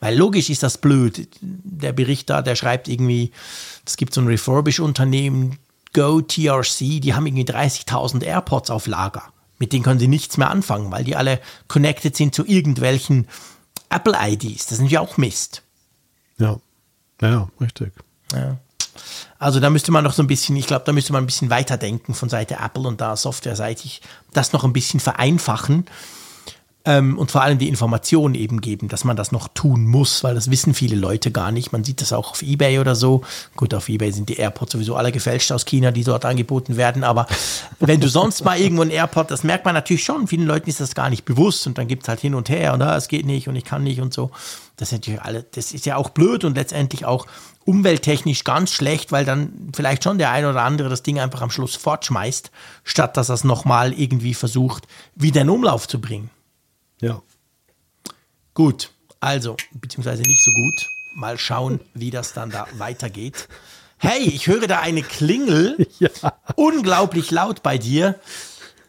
Weil logisch ist das blöd. Der Bericht da, der schreibt irgendwie, es gibt so ein Refurbish-Unternehmen, Go TRC, die haben irgendwie 30.000 AirPods auf Lager. Mit denen können sie nichts mehr anfangen, weil die alle connected sind zu irgendwelchen Apple-IDs. Das sind ja auch Mist. Ja, ja, richtig. Ja. Also da müsste man noch so ein bisschen, ich glaube, da müsste man ein bisschen weiterdenken von Seite Apple und da softwareseitig das noch ein bisschen vereinfachen ähm, und vor allem die Informationen eben geben, dass man das noch tun muss, weil das wissen viele Leute gar nicht. Man sieht das auch auf Ebay oder so. Gut, auf Ebay sind die AirPods sowieso alle gefälscht aus China, die dort angeboten werden. Aber wenn du sonst mal irgendwo ein AirPod, das merkt man natürlich schon. Vielen Leuten ist das gar nicht bewusst und dann gibt es halt hin und her und ah, es geht nicht und ich kann nicht und so. Das ist natürlich alle, das ist ja auch blöd und letztendlich auch umwelttechnisch ganz schlecht, weil dann vielleicht schon der ein oder andere das Ding einfach am Schluss fortschmeißt, statt dass er es nochmal irgendwie versucht, wieder in Umlauf zu bringen. Ja. Gut, also, beziehungsweise nicht so gut. Mal schauen, wie das dann da weitergeht. Hey, ich höre da eine Klingel. Ja. Unglaublich laut bei dir.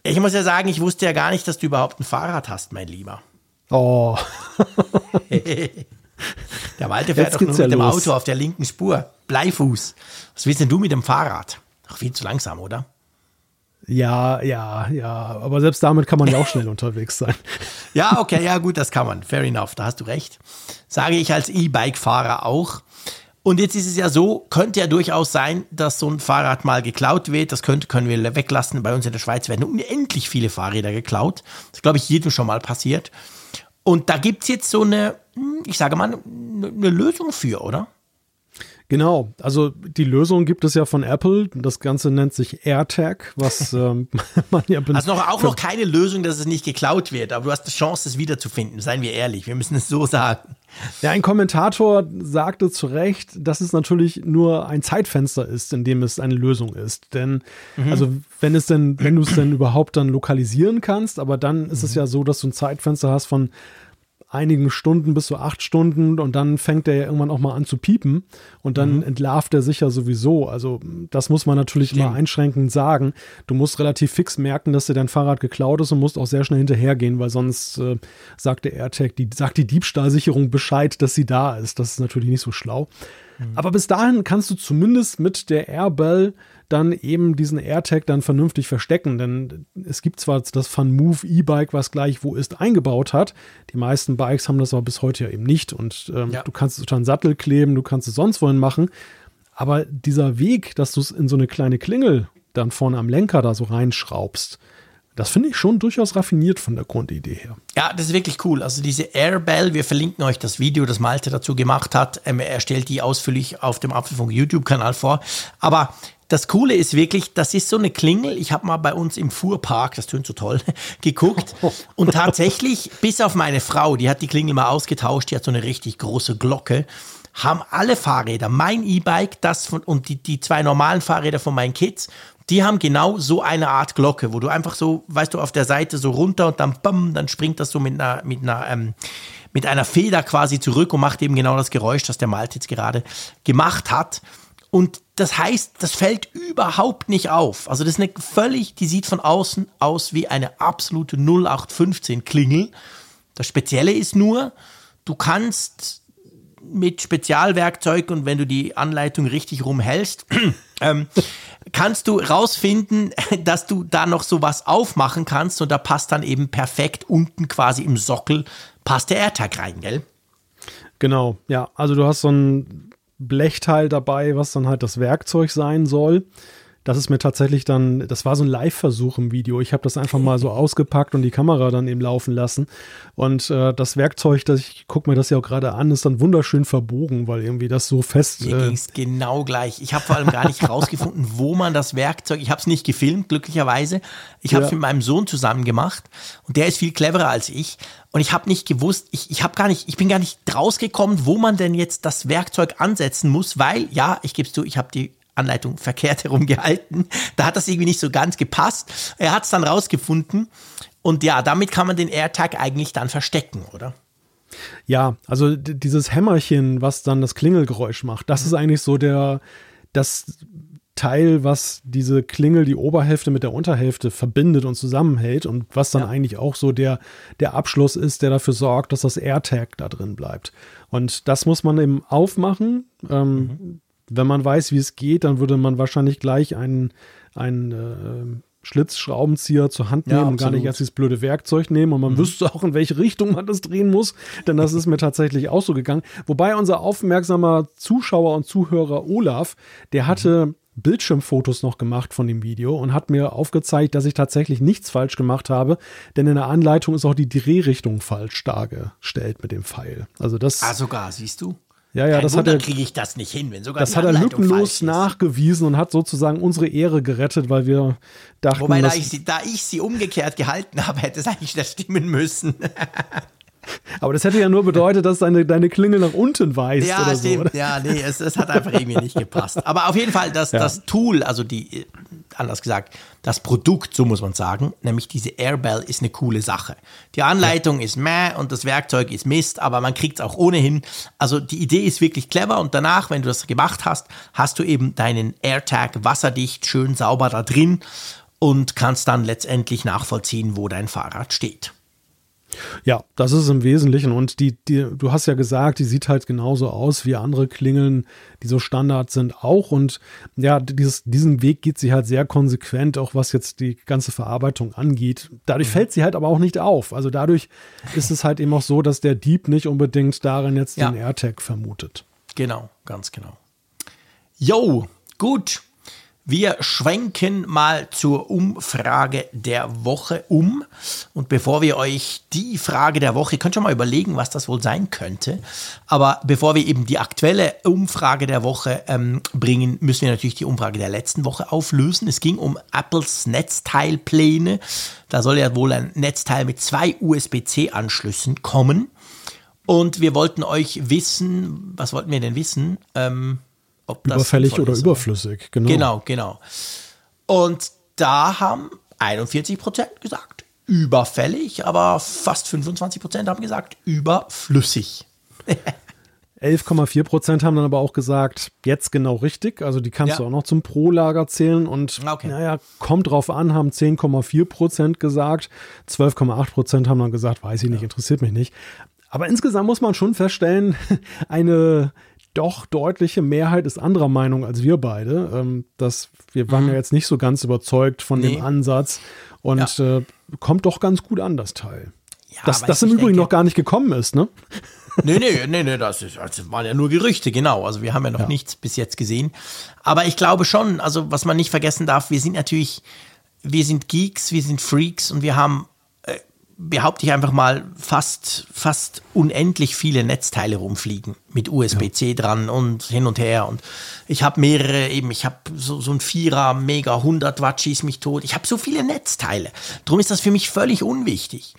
Ich muss ja sagen, ich wusste ja gar nicht, dass du überhaupt ein Fahrrad hast, mein Lieber. Oh. der Walter fährt doch nur mit dem Auto auf der linken Spur. Bleifuß. Was willst denn du mit dem Fahrrad? Ach, viel zu langsam, oder? Ja, ja, ja. Aber selbst damit kann man ja auch schnell unterwegs sein. Ja, okay, ja, gut, das kann man. Fair enough, da hast du recht. Sage ich als E-Bike-Fahrer auch. Und jetzt ist es ja so, könnte ja durchaus sein, dass so ein Fahrrad mal geklaut wird. Das könnte, können wir weglassen. Bei uns in der Schweiz werden unendlich viele Fahrräder geklaut. Das ist, glaube ich, jedem schon mal passiert. Und da gibt es jetzt so eine, hm, ich sage mal, eine Lösung für, oder? Genau, also die Lösung gibt es ja von Apple. Das Ganze nennt sich AirTag, was ähm, man ja benutzt. Also noch, auch noch keine Lösung, dass es nicht geklaut wird, aber du hast die Chance, es wiederzufinden. Seien wir ehrlich, wir müssen es so sagen. Ja, ein Kommentator sagte zu Recht, dass es natürlich nur ein Zeitfenster ist, in dem es eine Lösung ist. Denn, mhm. also wenn es denn, wenn du es denn überhaupt dann lokalisieren kannst, aber dann ist mhm. es ja so, dass du ein Zeitfenster hast von einigen Stunden bis zu acht Stunden und dann fängt er ja irgendwann auch mal an zu piepen und dann mhm. entlarvt er sich ja sowieso. Also das muss man natürlich Stimmt. immer einschränkend sagen. Du musst relativ fix merken, dass dir dein Fahrrad geklaut ist und musst auch sehr schnell hinterhergehen, weil sonst äh, sagt der AirTag, die sagt die Diebstahlsicherung Bescheid, dass sie da ist. Das ist natürlich nicht so schlau. Mhm. Aber bis dahin kannst du zumindest mit der Airbell dann eben diesen AirTag dann vernünftig verstecken. Denn es gibt zwar das FunMove E-Bike, was gleich wo ist eingebaut hat. Die meisten Bikes haben das aber bis heute ja eben nicht. Und ähm, ja. du kannst es unter einen Sattel kleben, du kannst es sonst wohin machen. Aber dieser Weg, dass du es in so eine kleine Klingel dann vorne am Lenker da so reinschraubst, das finde ich schon durchaus raffiniert von der Grundidee her. Ja, das ist wirklich cool. Also diese Airbell, wir verlinken euch das Video, das Malte dazu gemacht hat. Ähm, er stellt die ausführlich auf dem Apfelfunk YouTube-Kanal vor. Aber das Coole ist wirklich, das ist so eine Klingel. Ich habe mal bei uns im Fuhrpark, das tönt so toll, geguckt. Und tatsächlich, bis auf meine Frau, die hat die Klingel mal ausgetauscht, die hat so eine richtig große Glocke. haben alle Fahrräder, mein E-Bike, das von, und die, die zwei normalen Fahrräder von meinen Kids, die haben genau so eine Art Glocke, wo du einfach so, weißt du, auf der Seite so runter und dann bam, dann springt das so mit einer, mit einer, ähm, mit einer Feder quasi zurück und macht eben genau das Geräusch, das der Malte jetzt gerade gemacht hat. Und das heißt, das fällt überhaupt nicht auf. Also das ist eine völlig, die sieht von außen aus wie eine absolute 0815 Klingel. Das Spezielle ist nur, du kannst mit Spezialwerkzeug und wenn du die Anleitung richtig rumhältst, ähm, kannst du rausfinden, dass du da noch sowas aufmachen kannst und da passt dann eben perfekt unten quasi im Sockel passt der AirTag rein, gell? Genau, ja. Also du hast so ein Blechteil dabei, was dann halt das Werkzeug sein soll. Das ist mir tatsächlich dann, das war so ein Live-Versuch im Video. Ich habe das einfach mal so ausgepackt und die Kamera dann eben laufen lassen. Und äh, das Werkzeug, das ich gucke mir das ja auch gerade an, ist dann wunderschön verbogen, weil irgendwie das so fest. Mir äh, ging genau gleich. Ich habe vor allem gar nicht rausgefunden, wo man das Werkzeug. Ich habe es nicht gefilmt, glücklicherweise. Ich habe es ja. mit meinem Sohn zusammen gemacht und der ist viel cleverer als ich. Und ich habe nicht gewusst, ich, ich habe gar nicht, ich bin gar nicht rausgekommen, wo man denn jetzt das Werkzeug ansetzen muss, weil, ja, ich gebe es zu, ich habe die Anleitung verkehrt herum gehalten. Da hat das irgendwie nicht so ganz gepasst. Er hat es dann rausgefunden. Und ja, damit kann man den AirTag eigentlich dann verstecken, oder? Ja, also dieses Hämmerchen, was dann das Klingelgeräusch macht, das ist eigentlich so der, das Teil, was diese Klingel, die Oberhälfte mit der Unterhälfte verbindet und zusammenhält und was dann ja. eigentlich auch so der, der Abschluss ist, der dafür sorgt, dass das AirTag da drin bleibt. Und das muss man eben aufmachen. Ähm, mhm. Wenn man weiß, wie es geht, dann würde man wahrscheinlich gleich einen, einen äh, Schlitzschraubenzieher zur Hand nehmen ja, und gar nicht erst dieses blöde Werkzeug nehmen und man mhm. wüsste auch, in welche Richtung man das drehen muss, denn das ist mir tatsächlich auch so gegangen. Wobei unser aufmerksamer Zuschauer und Zuhörer Olaf, der hatte mhm. Bildschirmfotos noch gemacht von dem Video und hat mir aufgezeigt, dass ich tatsächlich nichts falsch gemacht habe, denn in der Anleitung ist auch die Drehrichtung falsch dargestellt mit dem Pfeil. Also das. Ah, sogar, siehst du? Ja, ja, Kein das Wunder hat er, kriege ich das nicht hin, wenn sogar Das hat er lückenlos nachgewiesen und hat sozusagen unsere Ehre gerettet, weil wir dachten, Wobei, da ich, sie, da ich sie umgekehrt gehalten habe, hätte es eigentlich das stimmen müssen. Aber das hätte ja nur bedeutet, dass deine, deine Klingel nach unten weist ja, oder stimmt. so. Ja, nee, es, es hat einfach irgendwie nicht gepasst. Aber auf jeden Fall, das, ja. das Tool, also die, anders gesagt, das Produkt, so muss man sagen, nämlich diese Airbell ist eine coole Sache. Die Anleitung ja. ist meh und das Werkzeug ist Mist, aber man kriegt es auch ohnehin. Also die Idee ist wirklich clever und danach, wenn du das gemacht hast, hast du eben deinen AirTag wasserdicht, schön sauber da drin und kannst dann letztendlich nachvollziehen, wo dein Fahrrad steht. Ja, das ist im Wesentlichen. Und die, die, du hast ja gesagt, die sieht halt genauso aus wie andere Klingeln, die so Standard sind auch. Und ja, dieses, diesen Weg geht sie halt sehr konsequent, auch was jetzt die ganze Verarbeitung angeht. Dadurch mhm. fällt sie halt aber auch nicht auf. Also dadurch ist es halt eben auch so, dass der Dieb nicht unbedingt darin jetzt ja. den AirTag vermutet. Genau, ganz genau. Yo, gut. Wir schwenken mal zur Umfrage der Woche um. Und bevor wir euch die Frage der Woche, könnt ihr mal überlegen, was das wohl sein könnte. Aber bevor wir eben die aktuelle Umfrage der Woche ähm, bringen, müssen wir natürlich die Umfrage der letzten Woche auflösen. Es ging um Apples Netzteilpläne. Da soll ja wohl ein Netzteil mit zwei USB-C-Anschlüssen kommen. Und wir wollten euch wissen, was wollten wir denn wissen? Ähm, ob Überfällig oder ist. überflüssig, genau. Genau, genau. Und da haben 41 Prozent gesagt, überfällig, aber fast 25 Prozent haben gesagt, überflüssig. 11,4 Prozent haben dann aber auch gesagt, jetzt genau richtig. Also die kannst ja. du auch noch zum Pro-Lager zählen. Und okay. naja, kommt drauf an, haben 10,4 Prozent gesagt. 12,8 Prozent haben dann gesagt, weiß ich nicht, interessiert mich nicht. Aber insgesamt muss man schon feststellen, eine doch deutliche Mehrheit ist anderer Meinung als wir beide. Ähm, das, wir waren mhm. ja jetzt nicht so ganz überzeugt von nee. dem Ansatz und ja. äh, kommt doch ganz gut an, das Teil. Ja, das das im Übrigen denke, noch gar nicht gekommen ist, ne? Nee, nee, nee, nee, das, ist, das waren ja nur Gerüchte, genau. Also wir haben ja noch ja. nichts bis jetzt gesehen. Aber ich glaube schon, also was man nicht vergessen darf, wir sind natürlich, wir sind Geeks, wir sind Freaks und wir haben behaupte ich einfach mal, fast, fast unendlich viele Netzteile rumfliegen mit USB-C ja. dran und hin und her. Und ich habe mehrere, eben, ich habe so, so ein Vierer, Mega 100 Watt schieß mich tot. Ich habe so viele Netzteile. Darum ist das für mich völlig unwichtig.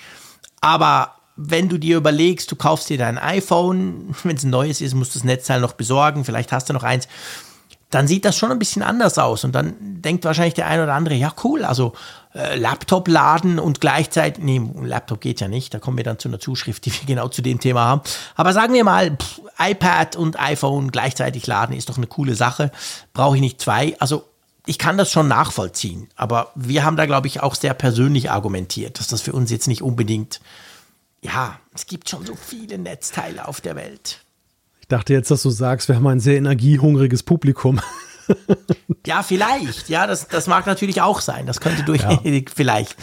Aber wenn du dir überlegst, du kaufst dir dein iPhone, wenn es ein neues ist, musst du das Netzteil noch besorgen, vielleicht hast du noch eins, dann sieht das schon ein bisschen anders aus. Und dann denkt wahrscheinlich der eine oder andere, ja cool, also äh, Laptop laden und gleichzeitig, nee, Laptop geht ja nicht, da kommen wir dann zu einer Zuschrift, die wir genau zu dem Thema haben. Aber sagen wir mal, pff, iPad und iPhone gleichzeitig laden ist doch eine coole Sache, brauche ich nicht zwei. Also ich kann das schon nachvollziehen, aber wir haben da, glaube ich, auch sehr persönlich argumentiert, dass das für uns jetzt nicht unbedingt, ja, es gibt schon so viele Netzteile auf der Welt. Ich dachte jetzt, dass du sagst, wir haben ein sehr energiehungriges Publikum. ja, vielleicht. Ja, das, das mag natürlich auch sein. Das könnte durch, ja. vielleicht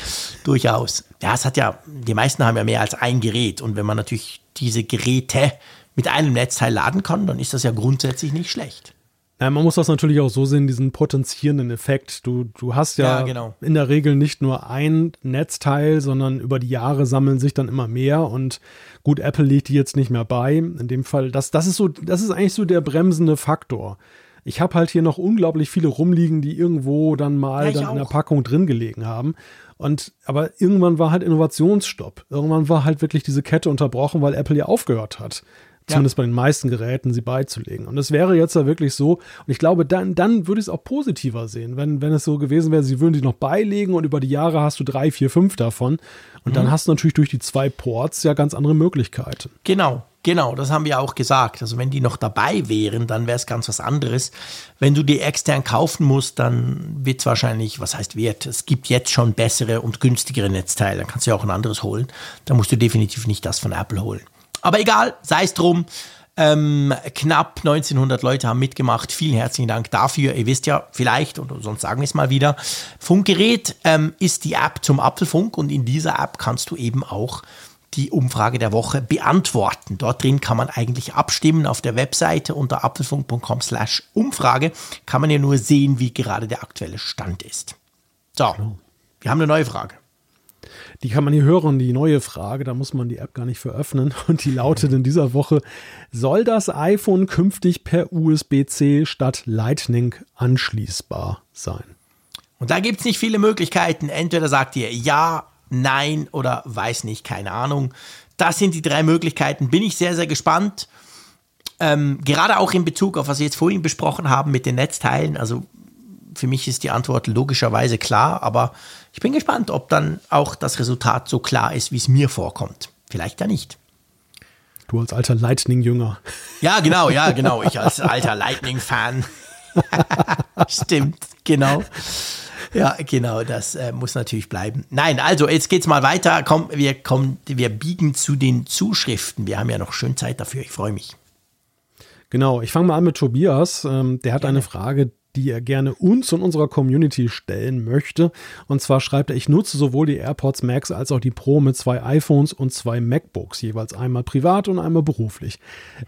durchaus. Ja, es hat ja, die meisten haben ja mehr als ein Gerät. Und wenn man natürlich diese Geräte mit einem Netzteil laden kann, dann ist das ja grundsätzlich nicht schlecht. Ja, man muss das natürlich auch so sehen, diesen potenzierenden Effekt. Du, du hast ja, ja genau. in der Regel nicht nur ein Netzteil, sondern über die Jahre sammeln sich dann immer mehr und gut, Apple liegt die jetzt nicht mehr bei. In dem Fall, das, das ist so, das ist eigentlich so der bremsende Faktor. Ich habe halt hier noch unglaublich viele rumliegen, die irgendwo dann mal ja, dann auch. in der Packung drin gelegen haben. Und aber irgendwann war halt Innovationsstopp. Irgendwann war halt wirklich diese Kette unterbrochen, weil Apple ja aufgehört hat zumindest bei den meisten Geräten, sie beizulegen. Und es wäre jetzt ja wirklich so, und ich glaube, dann, dann würde ich es auch positiver sehen, wenn, wenn es so gewesen wäre, sie würden die noch beilegen und über die Jahre hast du drei, vier, fünf davon. Und mhm. dann hast du natürlich durch die zwei Ports ja ganz andere Möglichkeiten. Genau. Genau, das haben wir auch gesagt. Also wenn die noch dabei wären, dann wäre es ganz was anderes. Wenn du die extern kaufen musst, dann wird es wahrscheinlich, was heißt wird, es gibt jetzt schon bessere und günstigere Netzteile. Dann kannst du ja auch ein anderes holen. Da musst du definitiv nicht das von Apple holen. Aber egal, sei es drum. Ähm, knapp 1900 Leute haben mitgemacht. Vielen herzlichen Dank dafür. Ihr wisst ja vielleicht, oder sonst sagen wir es mal wieder, Funkgerät ähm, ist die App zum Apfelfunk und in dieser App kannst du eben auch die Umfrage der Woche beantworten. Dort drin kann man eigentlich abstimmen. Auf der Webseite unter apfelfunk.com slash Umfrage kann man ja nur sehen, wie gerade der aktuelle Stand ist. So, wir haben eine neue Frage. Die kann man hier hören, die neue Frage, da muss man die App gar nicht veröffnen. Und die lautet in dieser Woche, soll das iPhone künftig per USB-C statt Lightning anschließbar sein? Und da gibt es nicht viele Möglichkeiten. Entweder sagt ihr ja, nein oder weiß nicht, keine Ahnung. Das sind die drei Möglichkeiten. Bin ich sehr, sehr gespannt. Ähm, gerade auch in Bezug auf was wir jetzt vorhin besprochen haben mit den Netzteilen. Also für mich ist die Antwort logischerweise klar, aber ich bin gespannt, ob dann auch das Resultat so klar ist, wie es mir vorkommt. Vielleicht ja nicht. Du als alter Lightning-Jünger. Ja, genau, ja, genau. Ich als alter Lightning-Fan. Stimmt, genau. Ja, genau, das äh, muss natürlich bleiben. Nein, also jetzt geht's mal weiter. Komm, wir kommen, wir biegen zu den Zuschriften. Wir haben ja noch schön Zeit dafür. Ich freue mich. Genau, ich fange mal an mit Tobias. Ähm, der hat eine Frage, die er gerne uns und unserer Community stellen möchte. Und zwar schreibt er, ich nutze sowohl die AirPods Max als auch die Pro mit zwei iPhones und zwei MacBooks, jeweils einmal privat und einmal beruflich.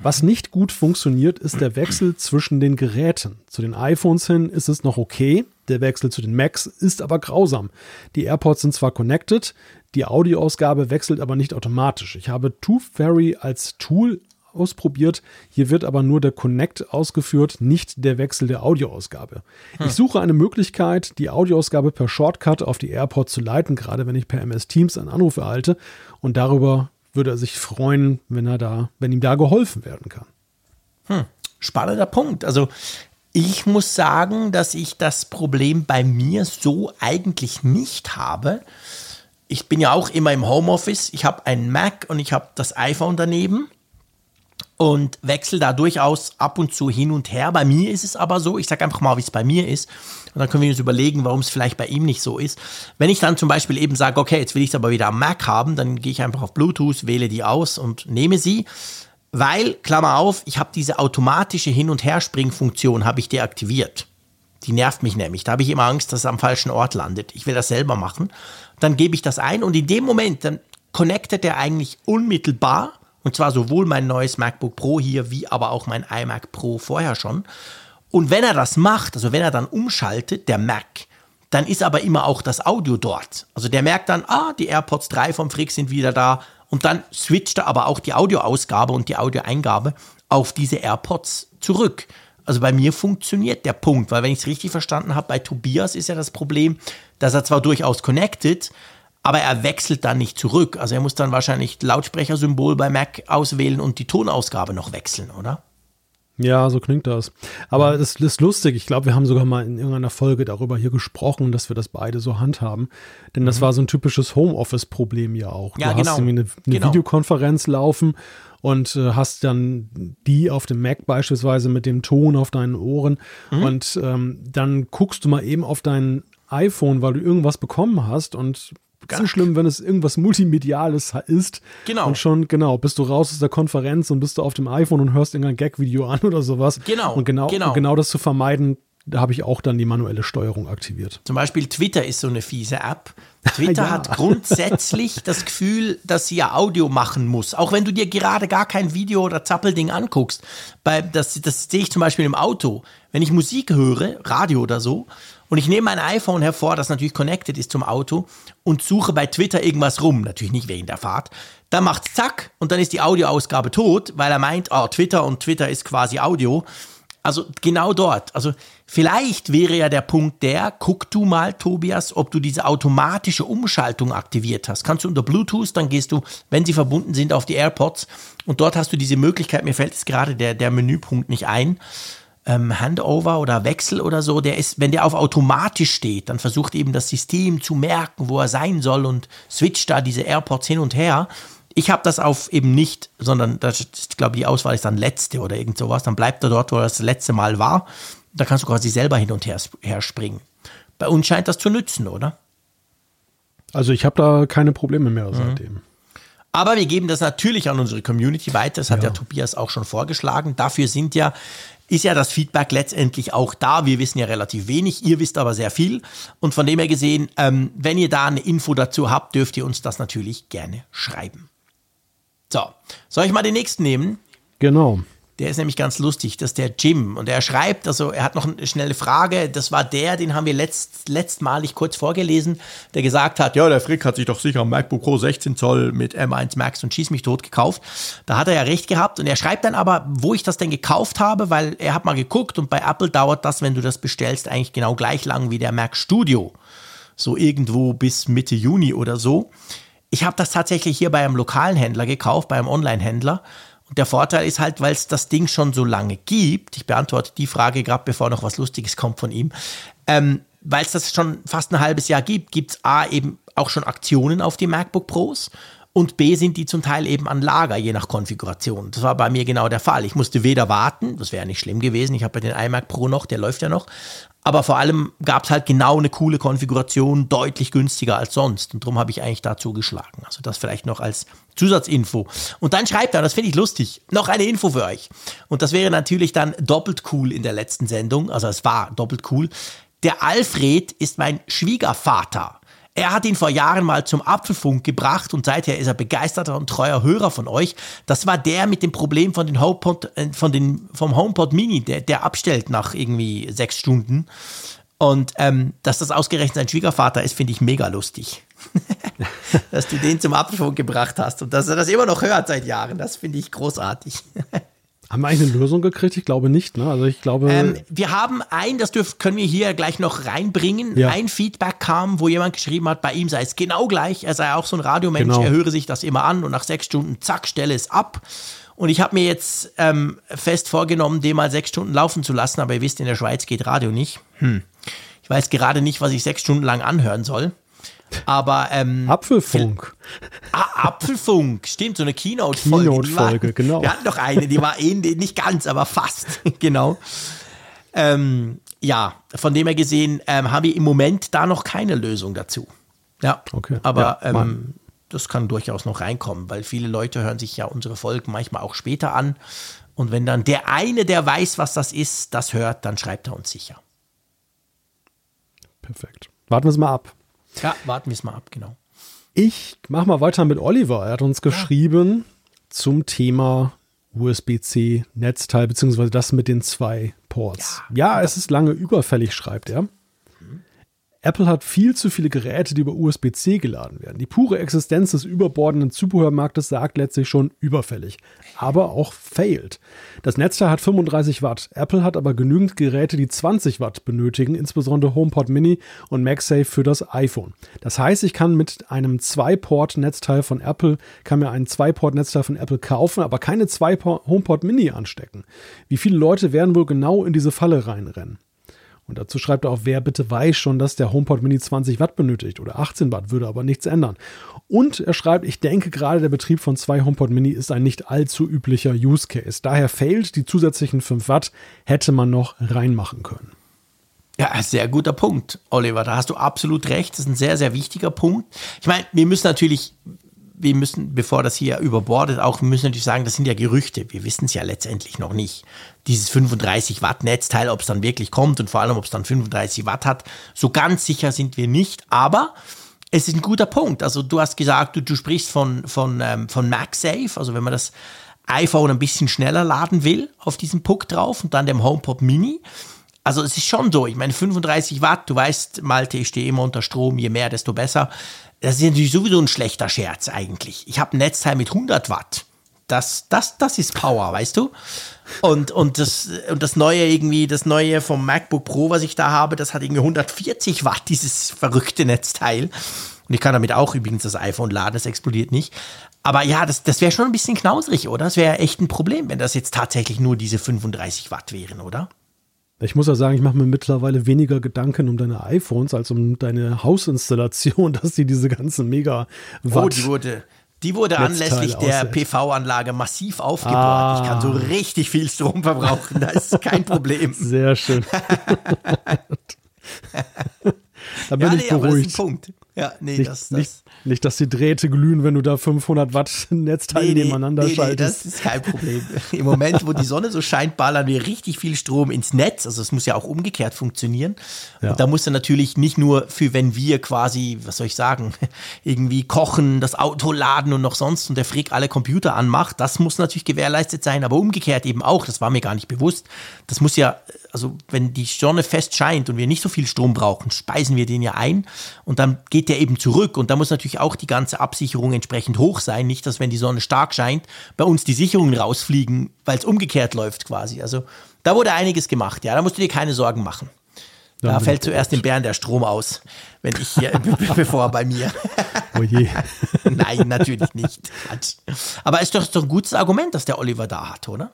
Was nicht gut funktioniert, ist der Wechsel zwischen den Geräten. Zu den iPhones hin ist es noch okay, der Wechsel zu den Macs ist aber grausam. Die AirPods sind zwar connected, die Audioausgabe wechselt aber nicht automatisch. Ich habe Tooth Fairy als Tool ausprobiert. Hier wird aber nur der Connect ausgeführt, nicht der Wechsel der Audioausgabe. Hm. Ich suche eine Möglichkeit, die Audioausgabe per Shortcut auf die AirPods zu leiten, gerade wenn ich per MS Teams einen Anruf erhalte. Und darüber würde er sich freuen, wenn er da, wenn ihm da geholfen werden kann. Hm. Spannender Punkt. Also ich muss sagen, dass ich das Problem bei mir so eigentlich nicht habe. Ich bin ja auch immer im Homeoffice. Ich habe einen Mac und ich habe das iPhone daneben und wechsle da durchaus ab und zu hin und her. Bei mir ist es aber so, ich sage einfach mal, wie es bei mir ist. Und dann können wir uns überlegen, warum es vielleicht bei ihm nicht so ist. Wenn ich dann zum Beispiel eben sage, okay, jetzt will ich es aber wieder am Mac haben, dann gehe ich einfach auf Bluetooth, wähle die aus und nehme sie. Weil, Klammer auf, ich habe diese automatische Hin- und Herspringfunktion habe ich deaktiviert. Die nervt mich nämlich. Da habe ich immer Angst, dass es am falschen Ort landet. Ich will das selber machen. Dann gebe ich das ein und in dem Moment, dann connectet er eigentlich unmittelbar und zwar sowohl mein neues MacBook Pro hier, wie aber auch mein iMac Pro vorher schon. Und wenn er das macht, also wenn er dann umschaltet, der Mac, dann ist aber immer auch das Audio dort. Also der merkt dann, ah, die AirPods 3 vom Frick sind wieder da. Und dann switcht er aber auch die Audioausgabe und die Audioeingabe auf diese AirPods zurück. Also bei mir funktioniert der Punkt, weil wenn ich es richtig verstanden habe, bei Tobias ist ja das Problem, dass er zwar durchaus connected, aber er wechselt dann nicht zurück. Also er muss dann wahrscheinlich Lautsprechersymbol bei Mac auswählen und die Tonausgabe noch wechseln, oder? Ja, so klingt das. Aber es ist lustig. Ich glaube, wir haben sogar mal in irgendeiner Folge darüber hier gesprochen, dass wir das beide so handhaben. Denn das mhm. war so ein typisches Homeoffice-Problem ja auch. Ja, du genau. hast irgendwie eine, eine genau. Videokonferenz laufen und äh, hast dann die auf dem Mac beispielsweise mit dem Ton auf deinen Ohren. Mhm. Und ähm, dann guckst du mal eben auf dein iPhone, weil du irgendwas bekommen hast und ganz schlimm, wenn es irgendwas Multimediales ist. Genau. Und schon, genau, bist du raus aus der Konferenz und bist du auf dem iPhone und hörst irgendein Gag-Video an oder sowas. Genau. Und genau, genau. Und genau das zu vermeiden, da habe ich auch dann die manuelle Steuerung aktiviert. Zum Beispiel Twitter ist so eine fiese App. Twitter Ja. hat grundsätzlich das Gefühl, dass sie ja Audio machen muss. Auch wenn du dir gerade gar kein Video oder Zappelding anguckst. Bei, das, das sehe ich zum Beispiel im Auto. Wenn ich Musik höre, Radio oder so, und ich nehme mein iPhone hervor, das natürlich connected ist zum Auto, und suche bei Twitter irgendwas rum, natürlich nicht wegen der Fahrt, dann macht's zack und dann ist die Audioausgabe tot, weil er meint, oh, Twitter und Twitter ist quasi Audio. Also genau dort. Also vielleicht wäre ja der Punkt der, guck du mal, Tobias, ob du diese automatische Umschaltung aktiviert hast. Kannst du unter Bluetooth, dann gehst du, wenn sie verbunden sind, auf die AirPods und dort hast du diese Möglichkeit, mir fällt jetzt gerade der, der Menüpunkt nicht ein, ähm, Handover oder Wechsel oder so, der ist, wenn der auf automatisch steht, dann versucht eben das System zu merken, wo er sein soll und switcht da diese AirPods hin und her. Ich habe das auf eben nicht, sondern das ist, glaube ich, die Auswahl ist dann letzte oder irgend sowas. Dann bleibt er dort, wo er das letzte Mal war. Da kannst du quasi selber hin und her, her springen. Bei uns scheint das zu nützen, oder? Also ich habe da keine Probleme Mhm. mehr seitdem. Aber wir geben das natürlich an unsere Community weiter. Das hat Ja. ja Tobias auch schon vorgeschlagen. Dafür sind ja, ist ja das Feedback letztendlich auch da. Wir wissen ja relativ wenig, ihr wisst aber sehr viel. Und von dem her gesehen, ähm, wenn ihr da eine Info dazu habt, dürft ihr uns das natürlich gerne schreiben. So, soll ich mal den nächsten nehmen? Genau. Der ist nämlich ganz lustig, das ist der Jim. Und er schreibt, also er hat noch eine schnelle Frage. Das war der, den haben wir letzt, letztmalig kurz vorgelesen, der gesagt hat, ja, der Frick hat sich doch sicher ein MacBook Pro 16 Zoll mit M1 Max und Schieß mich tot gekauft. Da hat er ja recht gehabt. Und er schreibt dann aber, wo ich das denn gekauft habe, weil er hat mal geguckt und bei Apple dauert das, wenn du das bestellst, eigentlich genau gleich lang wie der Mac Studio. So irgendwo bis Mitte Juni oder so. Ich habe das tatsächlich hier bei einem lokalen Händler gekauft, bei einem Online-Händler. Der Vorteil ist halt, weil es das Ding schon so lange gibt, ich beantworte die Frage gerade, bevor noch was Lustiges kommt von ihm, ähm, weil es das schon fast ein halbes Jahr gibt, gibt es A eben auch schon Aktionen auf die MacBook Pros und B sind die zum Teil eben an Lager, je nach Konfiguration. Das war bei mir genau der Fall. Ich musste weder warten, das wäre nicht schlimm gewesen, ich habe ja den iMac Pro noch, der läuft ja noch, aber vor allem gab es halt genau eine coole Konfiguration, deutlich günstiger als sonst. Und darum habe ich eigentlich da zugeschlagen. Also das vielleicht noch als Zusatzinfo. Und dann schreibt er, das finde ich lustig, noch eine Info für euch. Und das wäre natürlich dann doppelt cool in der letzten Sendung. Also es war doppelt cool. Der Alfred ist mein Schwiegervater. Er hat ihn vor Jahren mal zum Apfelfunk gebracht und seither ist er begeisterter und treuer Hörer von euch. Das war der mit dem Problem von den HomePod, äh, von den, vom HomePod Mini, der, der abstellt nach irgendwie sechs Stunden. Und ähm, dass das ausgerechnet sein Schwiegervater ist, finde ich mega lustig. dass du den zum Apfelfunk gebracht hast und dass er das immer noch hört seit Jahren. Das finde ich großartig. Haben wir eigentlich eine Lösung gekriegt? Ich glaube nicht, ne? Also ich glaube. Ähm, wir haben ein, das dürf, können wir hier gleich noch reinbringen. Ja. Ein Feedback kam, wo jemand geschrieben hat, bei ihm sei es genau gleich. Er sei auch so ein Radiomensch, Genau. er höre sich das immer an und nach sechs Stunden, zack, stelle es ab. Und ich habe mir jetzt ähm, fest vorgenommen, den mal sechs Stunden laufen zu lassen, aber ihr wisst, in der Schweiz geht Radio nicht. Hm. Ich weiß gerade nicht, was ich sechs Stunden lang anhören soll. Aber ähm, Apfelfunk. Ah, Apfelfunk, stimmt, so eine Keynote-Folge. Keynote-Folge, genau. Wir hatten doch eine, die war ähnlich, nicht ganz, aber fast, genau. Ähm, ja, von dem her gesehen ähm, haben wir im Moment da noch keine Lösung dazu. Ja, Okay. aber Ja, ähm, das kann durchaus noch reinkommen, weil viele Leute hören sich ja unsere Folgen manchmal auch später an. Und wenn dann der eine, der weiß, was das ist, das hört, dann schreibt er uns sicher. Perfekt. Warten wir es mal ab. Ja, warten wir es mal ab, genau. Ich mach mal weiter mit Oliver. Er hat uns geschrieben zum Thema USB-C Netzteil, beziehungsweise das mit den zwei Ports. Ja, es ist lange überfällig, schreibt er. Apple hat viel zu viele Geräte, die über USB-C geladen werden. Die pure Existenz des überbordenden Zubehörmarktes sagt letztlich schon überfällig, aber auch failed. Das Netzteil hat 35 Watt. Apple hat aber genügend Geräte, die 20 Watt benötigen, insbesondere HomePod Mini und MagSafe für das iPhone. Das heißt, ich kann mit einem Zwei-Port-Netzteil von Apple, kann mir ein Zwei-Port-Netzteil von Apple kaufen, aber keine zwei HomePod Mini anstecken. Wie viele Leute werden wohl genau in diese Falle reinrennen? Und dazu schreibt er auch, wer bitte weiß schon, dass der HomePod Mini 20 Watt benötigt oder 18 Watt, würde aber nichts ändern. Und er schreibt, ich denke gerade der Betrieb von zwei HomePod Mini ist ein nicht allzu üblicher Use Case. Daher fehlt die zusätzlichen 5 Watt, hätte man noch reinmachen können. Ja, sehr guter Punkt, Oliver. Da hast du absolut recht. Das ist ein sehr, sehr wichtiger Punkt. Ich meine, wir müssen natürlich wir müssen, bevor das hier überbordet, auch, wir müssen natürlich sagen, das sind ja Gerüchte. Wir wissen es ja letztendlich noch nicht. Dieses 35 Watt Netzteil, ob es dann wirklich kommt und vor allem, ob es dann 35 Watt hat, so ganz sicher sind wir nicht. Aber es ist ein guter Punkt. Also du hast gesagt, du, du sprichst von, von, ähm, von MagSafe, also wenn man das iPhone ein bisschen schneller laden will, auf diesem Puck drauf und dann dem HomePod Mini. Also es ist schon so, ich meine 35 Watt, du weißt, Malte, ich stehe immer unter Strom, je mehr, desto besser. Das ist natürlich sowieso ein schlechter Scherz eigentlich. Ich habe ein Netzteil mit 100 Watt. Das, das, das ist Power, weißt du? Und, und, das, und das neue irgendwie, das neue vom MacBook Pro, was ich da habe, das hat irgendwie 140 Watt, dieses verrückte Netzteil. Und ich kann damit auch übrigens das iPhone laden, das explodiert nicht. Aber ja, das, das wäre schon ein bisschen knausrig, oder? Das wäre echt ein Problem, wenn das jetzt tatsächlich nur diese 35 Watt wären, oder? Ich muss ja sagen, ich mache mir mittlerweile weniger Gedanken um deine iPhones als um deine Hausinstallation, dass die diese ganzen mega Watt Oh, die wurde, die wurde anlässlich der PV-Anlage massiv aufgebohrt. Ah. Ich kann so ah. richtig viel Strom verbrauchen, das ist kein Problem. Sehr schön. da bin ja, ich nee, beruhigt. Aber das ist ein Punkt. Ja, nee, nicht, das, das. Nicht, nicht, dass die Drähte glühen, wenn du da 500 Watt Netzteile nee, nebeneinander nee, schaltest. Nee, das ist kein Problem. Im Moment, wo die Sonne so scheint, ballern wir richtig viel Strom ins Netz. Also es muss ja auch umgekehrt funktionieren. Ja. Und da muss er natürlich nicht nur für, wenn wir quasi, was soll ich sagen, irgendwie kochen, das Auto laden und noch sonst und der Frick alle Computer anmacht. Das muss natürlich gewährleistet sein, aber umgekehrt eben auch. Das war mir gar nicht bewusst. Das muss ja, also wenn die Sonne fest scheint und wir nicht so viel Strom brauchen, speisen wir den ja ein und dann geht geht der eben zurück und da muss natürlich auch die ganze Absicherung entsprechend hoch sein. Nicht, dass wenn die Sonne stark scheint, bei uns die Sicherungen rausfliegen, weil es umgekehrt läuft quasi. Also da wurde einiges gemacht, ja, da musst du dir keine Sorgen machen. Da fällt zuerst dem Bären der Strom aus, wenn ich hier, bevor bei mir. Oh je. Nein, natürlich nicht. Aber ist doch, ist doch ein gutes Argument, dass der Oliver da hat, oder?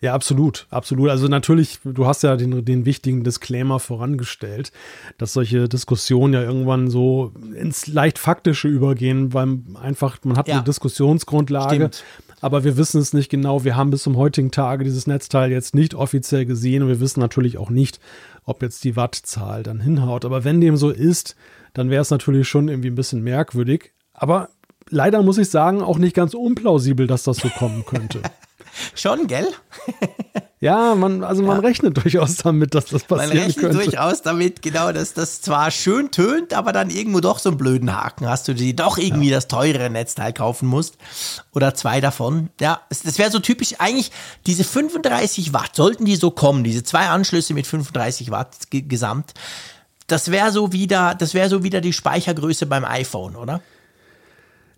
Ja, absolut, absolut. Also natürlich, du hast ja den, den wichtigen Disclaimer vorangestellt, dass solche Diskussionen ja irgendwann so ins leicht Faktische übergehen, weil einfach, man hat ja. eine Diskussionsgrundlage, Stimmt. aber wir wissen es nicht genau. Wir haben bis zum heutigen Tage dieses Netzteil jetzt nicht offiziell gesehen und wir wissen natürlich auch nicht, ob jetzt die Wattzahl dann hinhaut. Aber wenn dem so ist, dann wäre es natürlich schon irgendwie ein bisschen merkwürdig. Aber leider muss ich sagen, auch nicht ganz unplausibel, dass das so kommen könnte. Schon, gell? Ja, man, also man ja. rechnet durchaus damit, dass das passieren Man rechnet könnte. durchaus damit, genau, dass das zwar schön tönt, aber dann irgendwo doch so einen blöden Haken hast, du die doch irgendwie ja. das teurere Netzteil kaufen musst. Oder zwei davon. Ja, das wäre so typisch. Eigentlich, diese 35 Watt, sollten die so kommen, diese zwei Anschlüsse mit 35 Watt gesamt, das wäre so wieder, das wäre so wieder die Speichergröße beim iPhone, oder?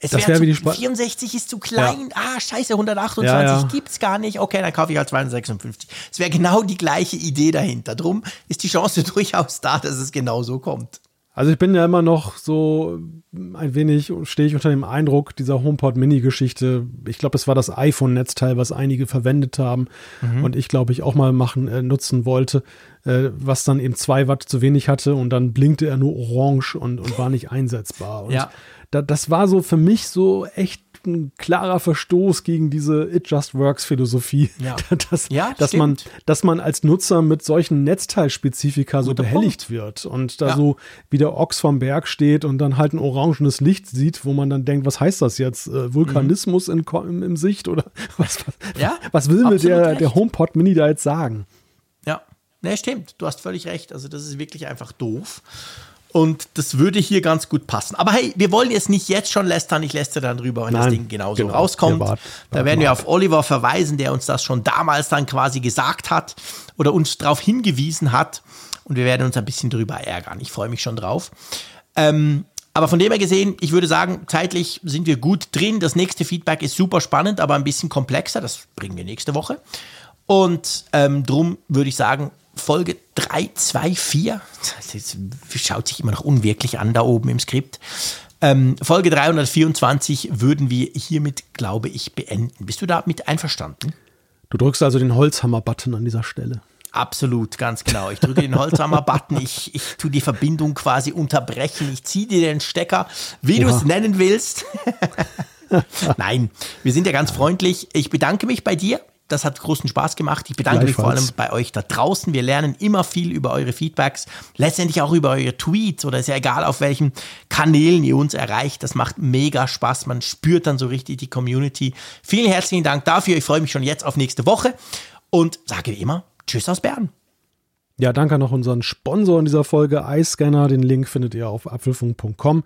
Es das wäre wär zu, 64 ist zu klein. Ja. Ah, scheiße, 128 ja, ja. gibt's gar nicht. Okay, dann kaufe ich halt 256. Es wäre genau die gleiche Idee dahinter. Drum ist die Chance durchaus da, dass es genau so kommt. Also ich bin ja immer noch so ein wenig, stehe ich unter dem Eindruck dieser HomePod Mini-Geschichte. Ich glaube, es war das iPhone-Netzteil, was einige verwendet haben mhm. und ich glaube ich auch mal machen, äh, nutzen wollte, äh, was dann eben zwei Watt zu wenig hatte und dann blinkte er nur orange und, und war nicht einsetzbar. Und ja da, das war so für mich so echt ein klarer Verstoß gegen diese It Just Works Philosophie, ja. dass, ja, dass man, dass man als Nutzer mit solchen Netzteilspezifika so behelligt Punkt. wird und da ja. so wie der Ochs vom Berg steht und dann halt ein orangenes Licht sieht, wo man dann denkt, was heißt das jetzt? Äh, Vulkanismus mhm. in, im, im, Sicht oder was, was, was will mir der, der HomePod Mini da jetzt sagen? Ja, ne, stimmt. Du hast völlig recht. Also das ist wirklich einfach doof. Und das würde hier ganz gut passen. Aber hey, wir wollen jetzt nicht jetzt schon lästern, ich lästere dann drüber, wenn Nein, das Ding genauso genau. rauskommt. Wart, da werden wir auf Oliver verweisen, der uns das schon damals dann quasi gesagt hat oder uns darauf hingewiesen hat. und wir werden uns ein bisschen drüber ärgern. Ich freue mich schon drauf. Ähm, aber von dem her gesehen, ich würde sagen, zeitlich sind wir gut drin. Das nächste Feedback ist super spannend, aber ein bisschen komplexer. Das bringen wir nächste Woche. Und ähm, drum würde ich sagen, Folge 324, das schaut sich immer noch unwirklich an da oben im Skript. Ähm, Folge 324 würden wir hiermit, glaube ich, beenden. Bist du damit einverstanden? Du drückst also den Holzhammer-Button an dieser Stelle. Absolut, ganz genau. Ich drücke den Holzhammer-Button, ich, ich tue die Verbindung quasi unterbrechen, ich ziehe dir den Stecker, wie du es nennen willst. Nein, wir sind ja ganz freundlich. Ich bedanke mich bei dir das hat großen Spaß gemacht. Ich bedanke mich vor allem bei euch da draußen. Wir lernen immer viel über eure Feedbacks, letztendlich auch über eure Tweets oder ist ja egal, auf welchen Kanälen ihr uns erreicht. Das macht mega Spaß. Man spürt dann so richtig die Community. Vielen herzlichen Dank dafür. Ich freue mich schon jetzt auf nächste Woche und sage wie immer Tschüss aus Bern. Ja, danke noch unseren Sponsor in dieser Folge, iScanner. Den Link findet ihr auf apfelfunk.com.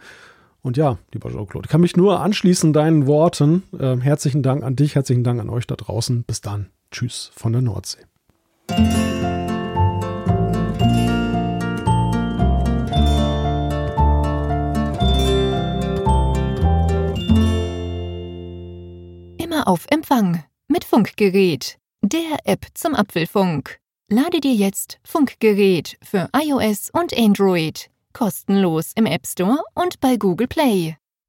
Und ja, lieber Jean-Claude, ich kann mich nur anschließen deinen Worten. Äh, herzlichen Dank an dich, herzlichen Dank an euch da draußen. Bis dann. Tschüss von der Nordsee. Immer auf Empfang mit Funkgerät, der App zum Apfelfunk. Lade dir jetzt Funkgerät für iOS und Android kostenlos im App Store und bei Google Play.